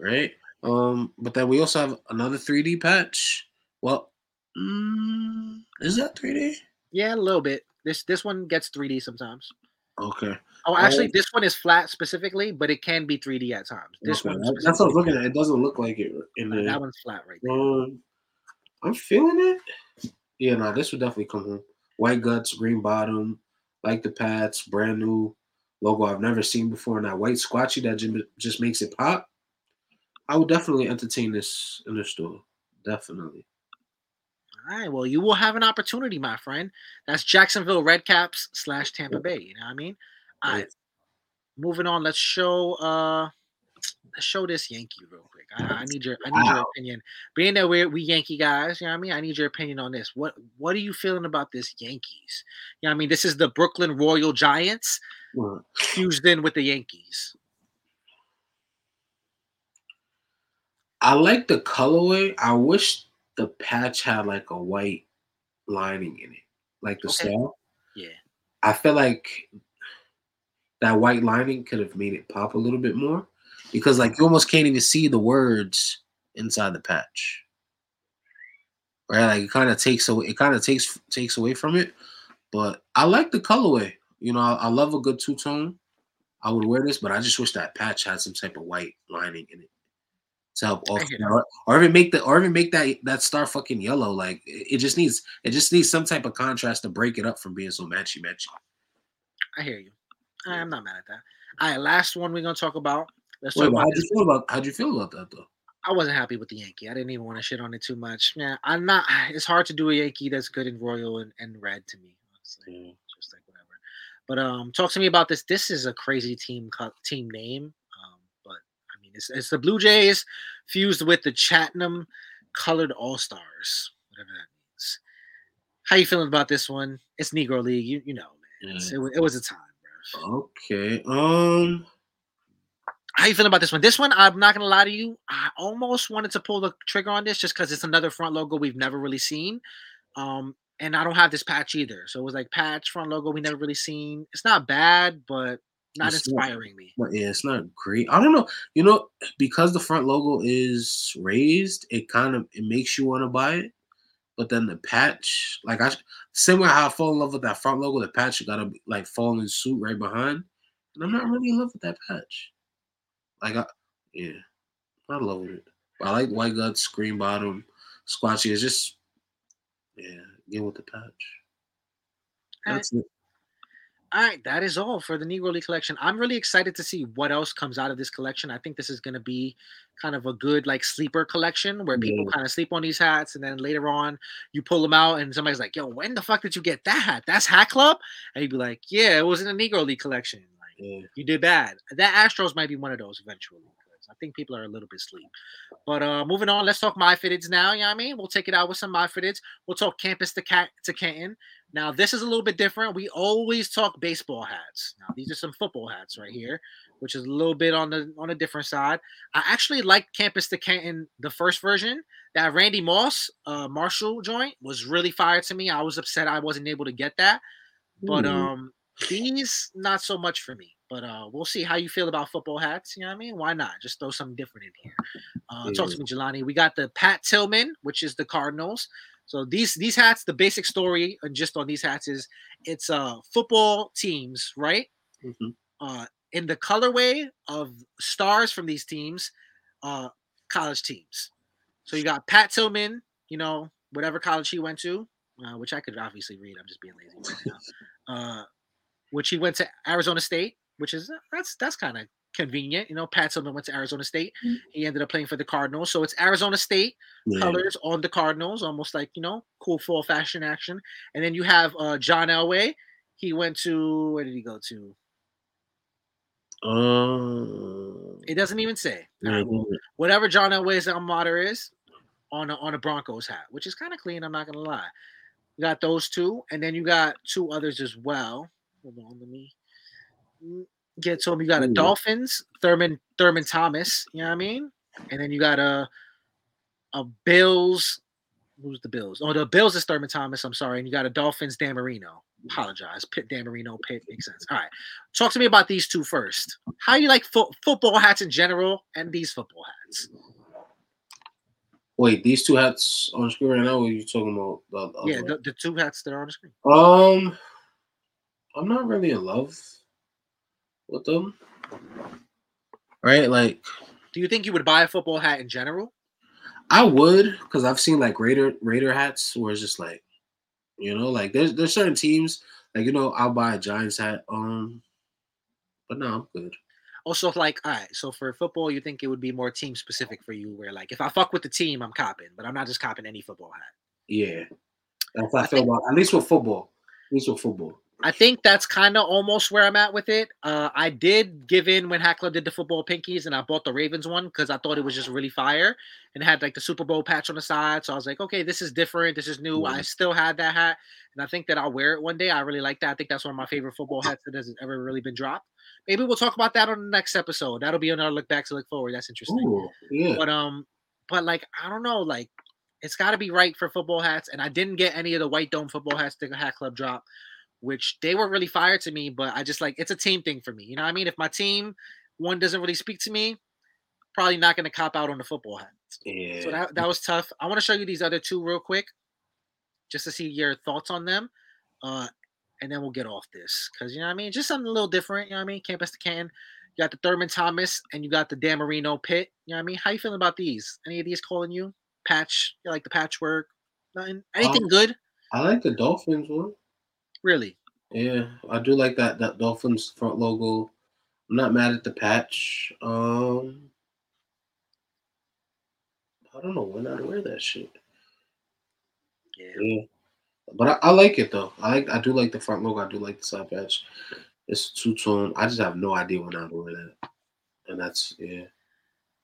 right? Um, but then we also have another 3D patch. Well, mm, is that 3D? Yeah, a little bit. This this one gets 3D sometimes. Okay, Oh, actually, Oh. this one is flat specifically, but it can be 3D at times. This okay. one, that's what I was looking at. It doesn't look like it. In the, that one's flat right there. Um, I'm feeling it. Yeah, no, this would definitely come home. White guts, green bottom, like the pads, brand new logo I've never seen before, and that white squatchee that ju- just makes it pop. I would definitely entertain this in the store. Definitely. All right. Well, you will have an opportunity, my friend. That's Jacksonville Redcaps slash Tampa Bay. You know what I mean? All right. Moving on. Let's show. uh Let's show this Yankee real quick. I, I need your. I need your opinion. Being that we're we Yankee guys, you know what I mean. I need your opinion on this. What What are you feeling about this Yankees? You know what I mean. This is the Brooklyn Royal Giants fused in with the Yankees. I like the colorway. I wish the patch had like a white lining in it, like the Okay. style. Yeah. I feel like that white lining could have made it pop a little bit more because like you almost can't even see the words inside the patch. Right? Like it kind of takes away it kind of takes takes away from it. But I like the colorway. You know, I, I love a good two-tone. I would wear this, but I just wish that patch had some type of white lining in it to help off or, or even make the or even make that that star fucking yellow. Like it, it just needs it just needs some type of contrast to break it up from being so matchy matchy. I hear you. I'm not mad at that. All right. Last one we're gonna talk about. Let's Wait, talk about how'd this you feel about how'd you feel about that though? I wasn't happy with the Yankee. I didn't even want to shit on it too much. Yeah, I'm not. It's hard to do a Yankee that's good in royal and, and red to me. Honestly, just like whatever. But um, talk to me about this. This is a crazy team team name. Um, but I mean, it's it's the Blue Jays fused with the Chatham Colored All Stars, whatever that means. How you feeling about this one? It's Negro League. You you know, man. It, it was a time, bro. Okay. Um. How you feeling about this one? This one, I'm not gonna lie to you. I almost wanted to pull the trigger on this just because it's another front logo we've never really seen. Um, and I don't have this patch either. So it was like patch front logo we never really seen. It's not bad, but not It's not- inspiring me. Yeah, it's not great. I don't know. You know, because the front logo is raised, it kind of it makes you want to buy it. But then the patch, like I same way how I fall in love with that front logo, the patch you gotta like fall in suit right behind. And I'm not really in love with that patch. Like I yeah, not in love it. But I like white guts, green bottom, squatchee. It's just yeah, get with the patch. Right. That's it. All right, that is all for the Negro League collection. I'm really excited to see what else comes out of this collection. I think this is going to be kind of a good like sleeper collection where people Yeah. kind of sleep on these hats, and then later on you pull them out, and somebody's like, "Yo, when the fuck did you get that hat? That's Hat Club?" And you'd be like, "Yeah, it was in the Negro League collection." Like, Yeah. you did bad. That Astros might be one of those eventually. I think people are a little bit sleep. But uh moving on, let's talk my fitteds now. You know what I mean? We'll take it out with some my fitteds. We'll talk campus to cat to Canton. Now this is a little bit different. We always talk baseball hats. Now these are some football hats right here, which is a little bit on the on a different side. I actually like campus to Canton, the first version. That Randy Moss uh Marshall joint was really fire to me. I was upset I wasn't able to get that. But Ooh. um these not so much for me. But uh we'll see how you feel about football hats. You know what I mean? Why not? Just throw something different in here. Uh talk to me, Jelani. We got the Pat Tillman, which is the Cardinals. So these these hats, the basic story and just on these hats is it's uh football teams, right? Mhm. Uh in the colorway of stars from these teams, uh college teams. So you got Pat Tillman, you know, whatever college he went to, uh, which I could obviously read. I'm just being lazy right now. Uh, which he went to Arizona State, which is that's that's kind of convenient. You know, Pat Tillman went to Arizona State. Mm. He ended up playing for the Cardinals. So it's Arizona State Yeah. colors on the Cardinals, almost like you know, cool fall fashion action. And then you have uh, John Elway. He went to where did he go to? Um, It doesn't even say. yeah, Uh, whatever John Elway's alma mater is on a, on a Broncos hat, which is kind of clean. I'm not gonna lie. You got those two, and then you got two others as well. Hold on, let me mm, get to them. You got a Ooh. Dolphins, Thurman Thurman Thomas. You know what I mean? And then you got a a Bills. Who's the Bills? Oh, the Bills is Thurman Thomas. I'm sorry. And you got a Dolphins Dan Marino. Apologize. Pitt Dan Marino. Pitt makes sense. All right. Talk to me about these two first. How do you like fo- football hats in general and these football hats? Wait, these two hats on screen right now. What are you talking about? Yeah, the, the two hats that are on the screen. Um, I'm not really in love with them. Right? Like, Do you think you would buy a football hat in general? I would, because I've seen like Raider Raider hats where it's just like You know, like there's there's certain teams like you know I'll buy a Giants hat. Um, but no, I'm good. Also, like, all right, so for football, you think it would be more team specific for you, where like if I fuck with the team, I'm copping, but I'm not just copping any football hat. Yeah, that's how I, I feel think, about at least with football. At least with football. I think that's kind of almost where I'm at with it. Uh, I did give in when Hat Club did the football pinkies, and I bought the Ravens one because I thought it was just really fire and had like the Super Bowl patch on the side. So I was like, okay, this is different. This is new. I still had that hat, and I think that I'll wear it one day. I really like that. I think that's one of my favorite football hats that has ever really been dropped. Maybe we'll talk about that on the next episode. That'll be another look back to look forward. That's interesting. Ooh, yeah. But um, but like I don't know, like it's got to be right for football hats, and I didn't get any of the white dome football hats the Hat Club drop which they weren't really fired to me, but I just like it's a team thing for me. You know what I mean? If my team one doesn't really speak to me, probably not going to cop out on the football hat. Yeah. So that, that was tough. I want to show you these other two real quick, just to see your thoughts on them, uh, and then we'll get off this because you know what I mean. Just something a little different. You know what I mean? Campus to can. You got the Thurman Thomas and you got the Dan Marino Pitt. You know what I mean? How you feeling about these? Any of these calling you? Patch? You like the patchwork? Nothing? Anything um, good? I like the Dolphins one. Really? Yeah, I do like that that Dolphins front logo. I'm not mad at the patch. Um, I don't know when I'd wear that shit. Yeah. yeah. But I, I, like it though. I like I do like the front logo. I do like the side patch. It's two tone. I just have no idea when I'd wear that. And that's yeah.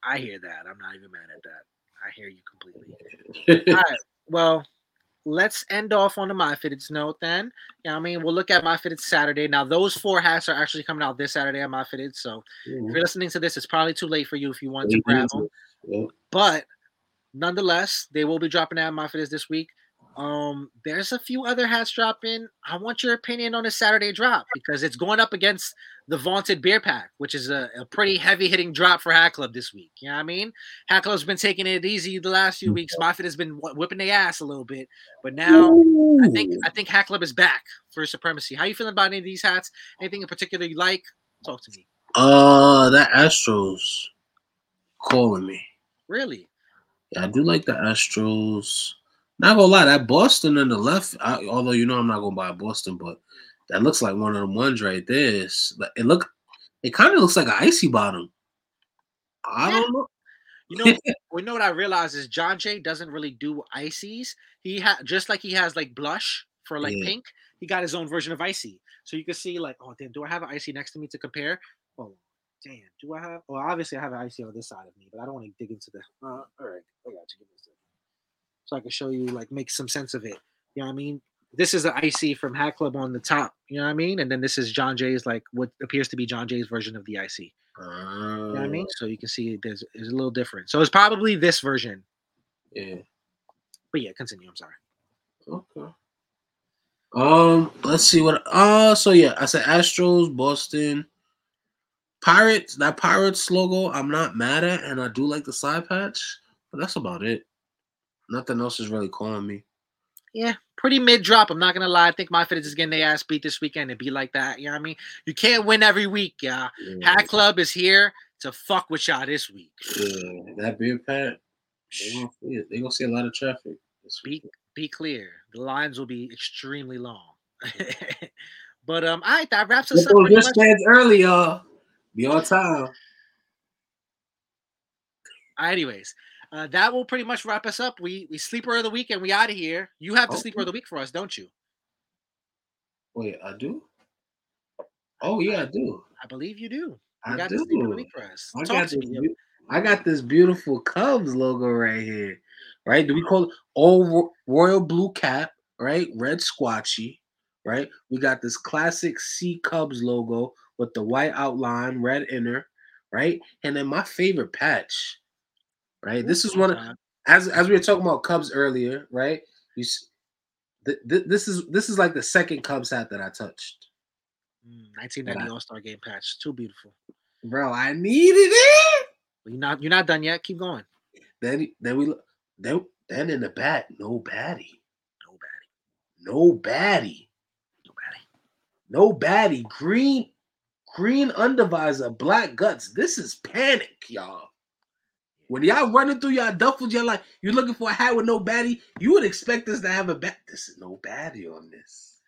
I hear that. I'm not even mad at that. I hear you completely. All right. Well, let's end off on the My Fitteds note then. Yeah, I mean, we'll look at My Fitteds Saturday. Now, those four hats are actually coming out this Saturday at My Fitteds. So mm-hmm. if you're listening to this, it's probably too late for you if you want to grab them. Yeah. But nonetheless, they will be dropping out My Fitteds this week. Um, there's a few other hats dropping. I want your opinion on a Saturday drop because it's going up against the vaunted beer pack, which is a, a pretty heavy hitting drop for Hat Club this week. You know what I mean? Hat Club's been taking it easy the last few weeks. My Fitted has been whipping the ass a little bit, but now Ooh. I think I think Hat Club is back for supremacy. How you feeling about any of these hats? Anything in particular you like? Talk to me. Uh, that Astros calling me. Really? Yeah, I do like the Astros. Not gonna lie, that Boston on the left. I, although you know I'm not gonna buy Boston, but that looks like one of them ones right there. It's, it look, it kind of looks like an icy bottom. I don't know. You know, we know what I realize is John Jay doesn't really do ices. He had just like he has like blush for like yeah. pink. He got his own version of icy. So you can see like, oh damn, do I have an icy next to me to compare? Oh damn, do I have? Well, obviously I have an icy on this side of me, but I don't want to dig into the. Uh, all right, I got you. Give me a so I can show you, like, make some sense of it. You know what I mean? This is the IC from Hat Club on the top. You know what I mean? And then this is John Jay's, like, what appears to be John Jay's version of the IC. You know what I mean? Oh. So you can see there's, there's a little different. So it's probably this version. Yeah. But yeah, continue. I'm sorry. Okay. Um, let's see what. Uh, so yeah, I said Astros, Boston, Pirates. That Pirates logo, I'm not mad at, and I do like the side patch, but that's about it nothing else is really calling me. Yeah, pretty mid drop. I'm not gonna lie. I think my fit is getting their ass beat this weekend and be like that. You know what I mean? You can't win every week, yeah. yeah. Hat Club is here to fuck with y'all this week. Yeah, that beer pat. They gonna see. They gonna see a lot of traffic. Be be clear. The lines will be extremely long. but um, all right, that wraps us up. Just stands early, y'all. Be on time. Anyways, uh, that will pretty much wrap us up. We we sleeper of the week and we out of here. You have the okay. sleeper of the week for us, don't you? Wait, I do. Oh yeah, I do. I believe you do. You I got do. The sleeper of the week for us. I got, this, I got this beautiful Cubs logo right here. Right? Do we call it old royal blue cap? Right, red squatchee. Right. We got this classic C Cubs logo with the white outline, red inner. Right, and then my favorite patch right? This is one of, as as we were talking about Cubs earlier, right? You, th- th- this is this is like the second Cubs hat that I touched. Mm, 1990 All Star Game patch, too beautiful, bro. I needed it. You're not you're not done yet. Keep going. Then then we then then in the no baddie, no baddie, no baddie, no baddie, no baddie. Green green undervisor, black guts. This is panic, y'all. When y'all running through y'all duffels, you're like, you're looking for a hat with no baddie. You would expect us to have a bat. This is no baddie on this.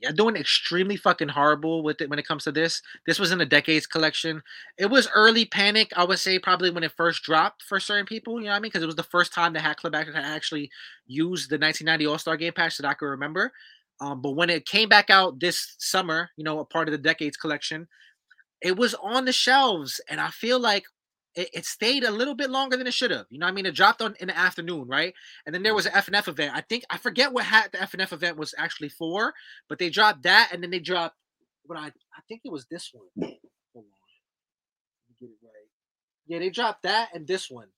Y'all doing extremely fucking horrible with it when it comes to this. This was in the decades collection. It was early panic, I would say, probably when it first dropped for certain people. You know what I mean? Because it was the first time the Hat Club actually used the 1990 All Star Game patch that I could remember. Um, but when it came back out this summer, you know, a part of the decades collection, it was on the shelves, and I feel like it, it, stayed a little bit longer than it should have. You know, I mean, it dropped on in the afternoon, right? And then there was mm-hmm. an FNF event. I think I forget what hat the FNF event was actually for, but they dropped that, and then they dropped. But I I think it was this one. Mm. Hold on, get it right. Yeah, they dropped that and this one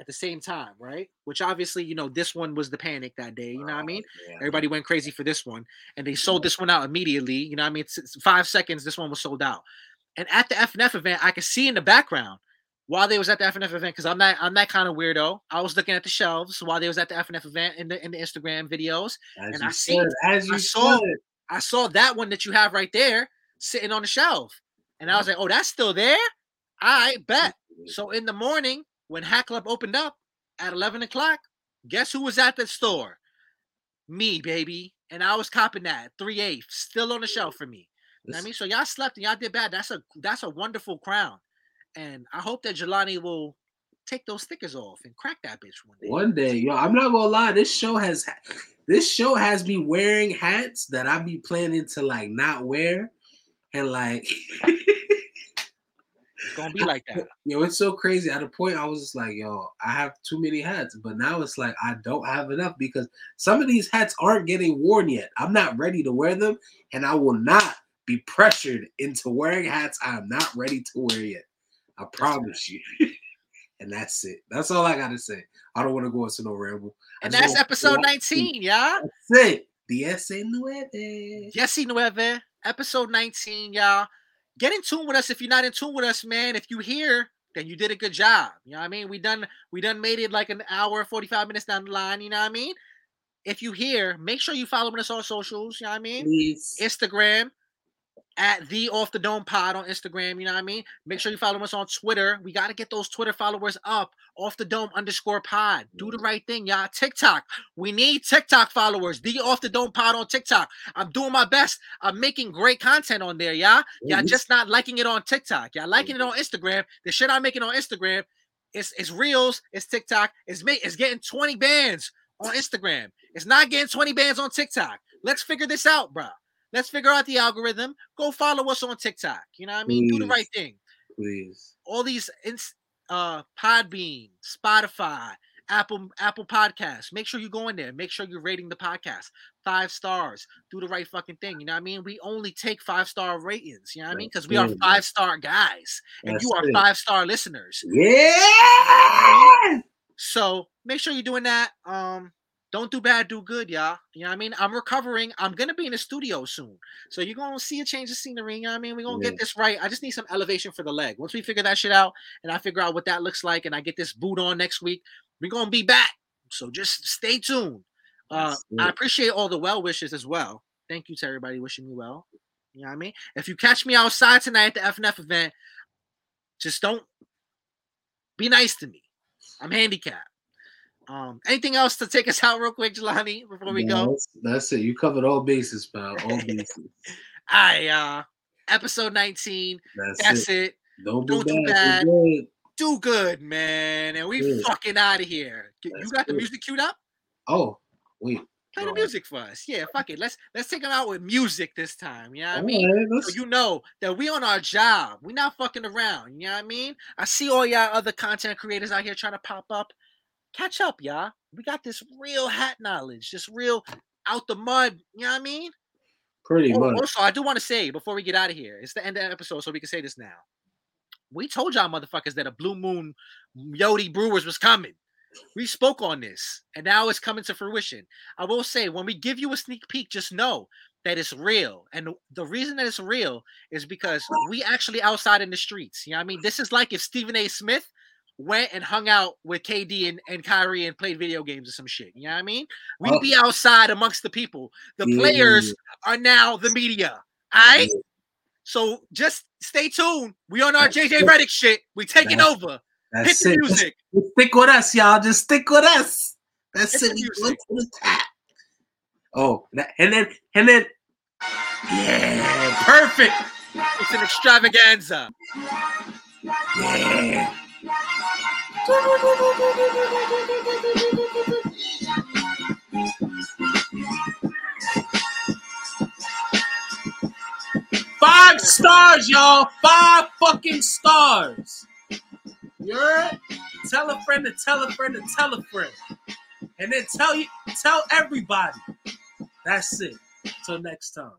at the same time, right? Which obviously, you know, this one was the panic that day. You know what I oh, mean? Oh, yeah. Everybody went crazy for this one, and they sold mm-hmm. this one out immediately. You know what I mean? It's, it's five seconds. This one was sold out. And at the FNF event, I could see in the background while they was at the FNF event, because I'm that I'm that kind of weirdo. I was looking at the shelves while they was at the FNF event in the in the Instagram videos, as and I see as you I saw. I saw that one that you have right there sitting on the shelf, and I was like, oh, that's still there. I bet. So in the morning when Hat Club opened up at 11 o'clock, guess who was at the store? Me, baby. And I was copping that three eighths, still on the shelf for me. You know I mean? So y'all slept and y'all did bad. That's a that's a wonderful crown. And I hope that Jelani will take those stickers off and crack that bitch one day. One day, yo, I'm not gonna lie. This show has this show has me wearing hats that I be planning to like not wear, and like it's gonna be like that. Yo, it's so crazy. At a point, I was just like, yo, I have too many hats, but now it's like I don't have enough because some of these hats aren't getting worn yet. I'm not ready to wear them, and I will not be pressured into wearing hats I am not ready to wear yet. I promise you. and that's it. That's all I gotta say. I don't want to go into no ramble. And that's episode 19, y'all. That's it. Diez nueve. Diez nueve. Episode 19, y'all. Get in tune with us if you're not in tune with us, man. If you here, then you did a good job. You know what I mean? We done we done made it like an hour, 45 minutes down the line, you know what I mean? If you here, make sure you follow us on socials, you know what I mean? Please. Instagram, at the off the dome pod on Instagram. You know what I mean? Make sure you follow us on Twitter. We got to get those Twitter followers up. Off the dome underscore pod. Do the right thing, y'all. TikTok. We need TikTok followers. The off the dome pod on TikTok. I'm doing my best. I'm making great content on there, y'all. Y'all just not liking it on TikTok. Y'all liking it on Instagram. The shit I'm making on Instagram, it's it's reels. It's TikTok. It's me. It's getting 20 bands on Instagram. It's not getting 20 bands on TikTok. Let's figure this out, bro. Let's figure out the algorithm. Go follow us on TikTok. You know what I mean? Please. Do the right thing. Please. All these uh Podbean, Spotify, Apple Apple Podcasts. Make sure you go in there. Make sure you're rating the podcast five stars. Do the right fucking thing. You know what I mean? We only take five star ratings. You know what I mean? Because we are five star guys, and That's you are five star listeners. Yeah. So make sure you're doing that. Um, don't do bad, do good, y'all. You know what I mean? I'm recovering. I'm gonna be in the studio soon. So you're gonna see a change of scenery. You know what I mean? We're gonna yeah. get this right. I just need some elevation for the leg. Once we figure that shit out and I figure out what that looks like and I get this boot on next week, we're gonna be back. So just stay tuned. Uh, I appreciate all the well wishes as well. Thank you to everybody wishing me well. You know what I mean? If you catch me outside tonight at the FNF event, just don't be nice to me. I'm handicapped. Um, anything else to take us out real quick, Jelani, before we no, go? That's, that's, it. You covered all bases, pal. All bases. I uh episode 19. That's, that's it. it. Don't, Don't do, bad. Do, do good, man. And we good. fucking out of here. You that's got the music queued up? Oh, wait. Play the music for us. Yeah, fuck it. Let's let's take them out with music this time. You know what I mean? Right, so you know that we on our job. We not fucking around. You know what I mean? I see all y'all other content creators out here trying to pop up catch up, y'all. We got this real hat knowledge, this real out the mud. You know what I mean? Pretty oh, much. Also, I do want to say before we get out of here, it's the end of the episode, so we can say this now. We told y'all motherfuckers that a Blue Moon Yodi Brewers was coming. We spoke on this, and now it's coming to fruition. I will say, when we give you a sneak peek, just know that it's real. And the reason that it's real is because we actually outside in the streets. You know what I mean? This is like if Stephen A. Smith went and hung out with KD and, and Kyrie and played video games or some shit. You know what I mean? We'd oh. be outside amongst the people. The yeah. players are now the media. All right. Yeah. So just stay tuned. We on our JJ Redick shit. We taking over. That's Hit it. the music. Just stick with us, y'all. Just stick with us. That's Hit it. We to the top. Oh, and then and then yeah, perfect. It's an extravaganza. Yeah. Five stars, y'all. Five fucking stars. You heard? Tell a friend to tell a friend to tell a friend. And then tell you tell everybody. That's it. Till next time.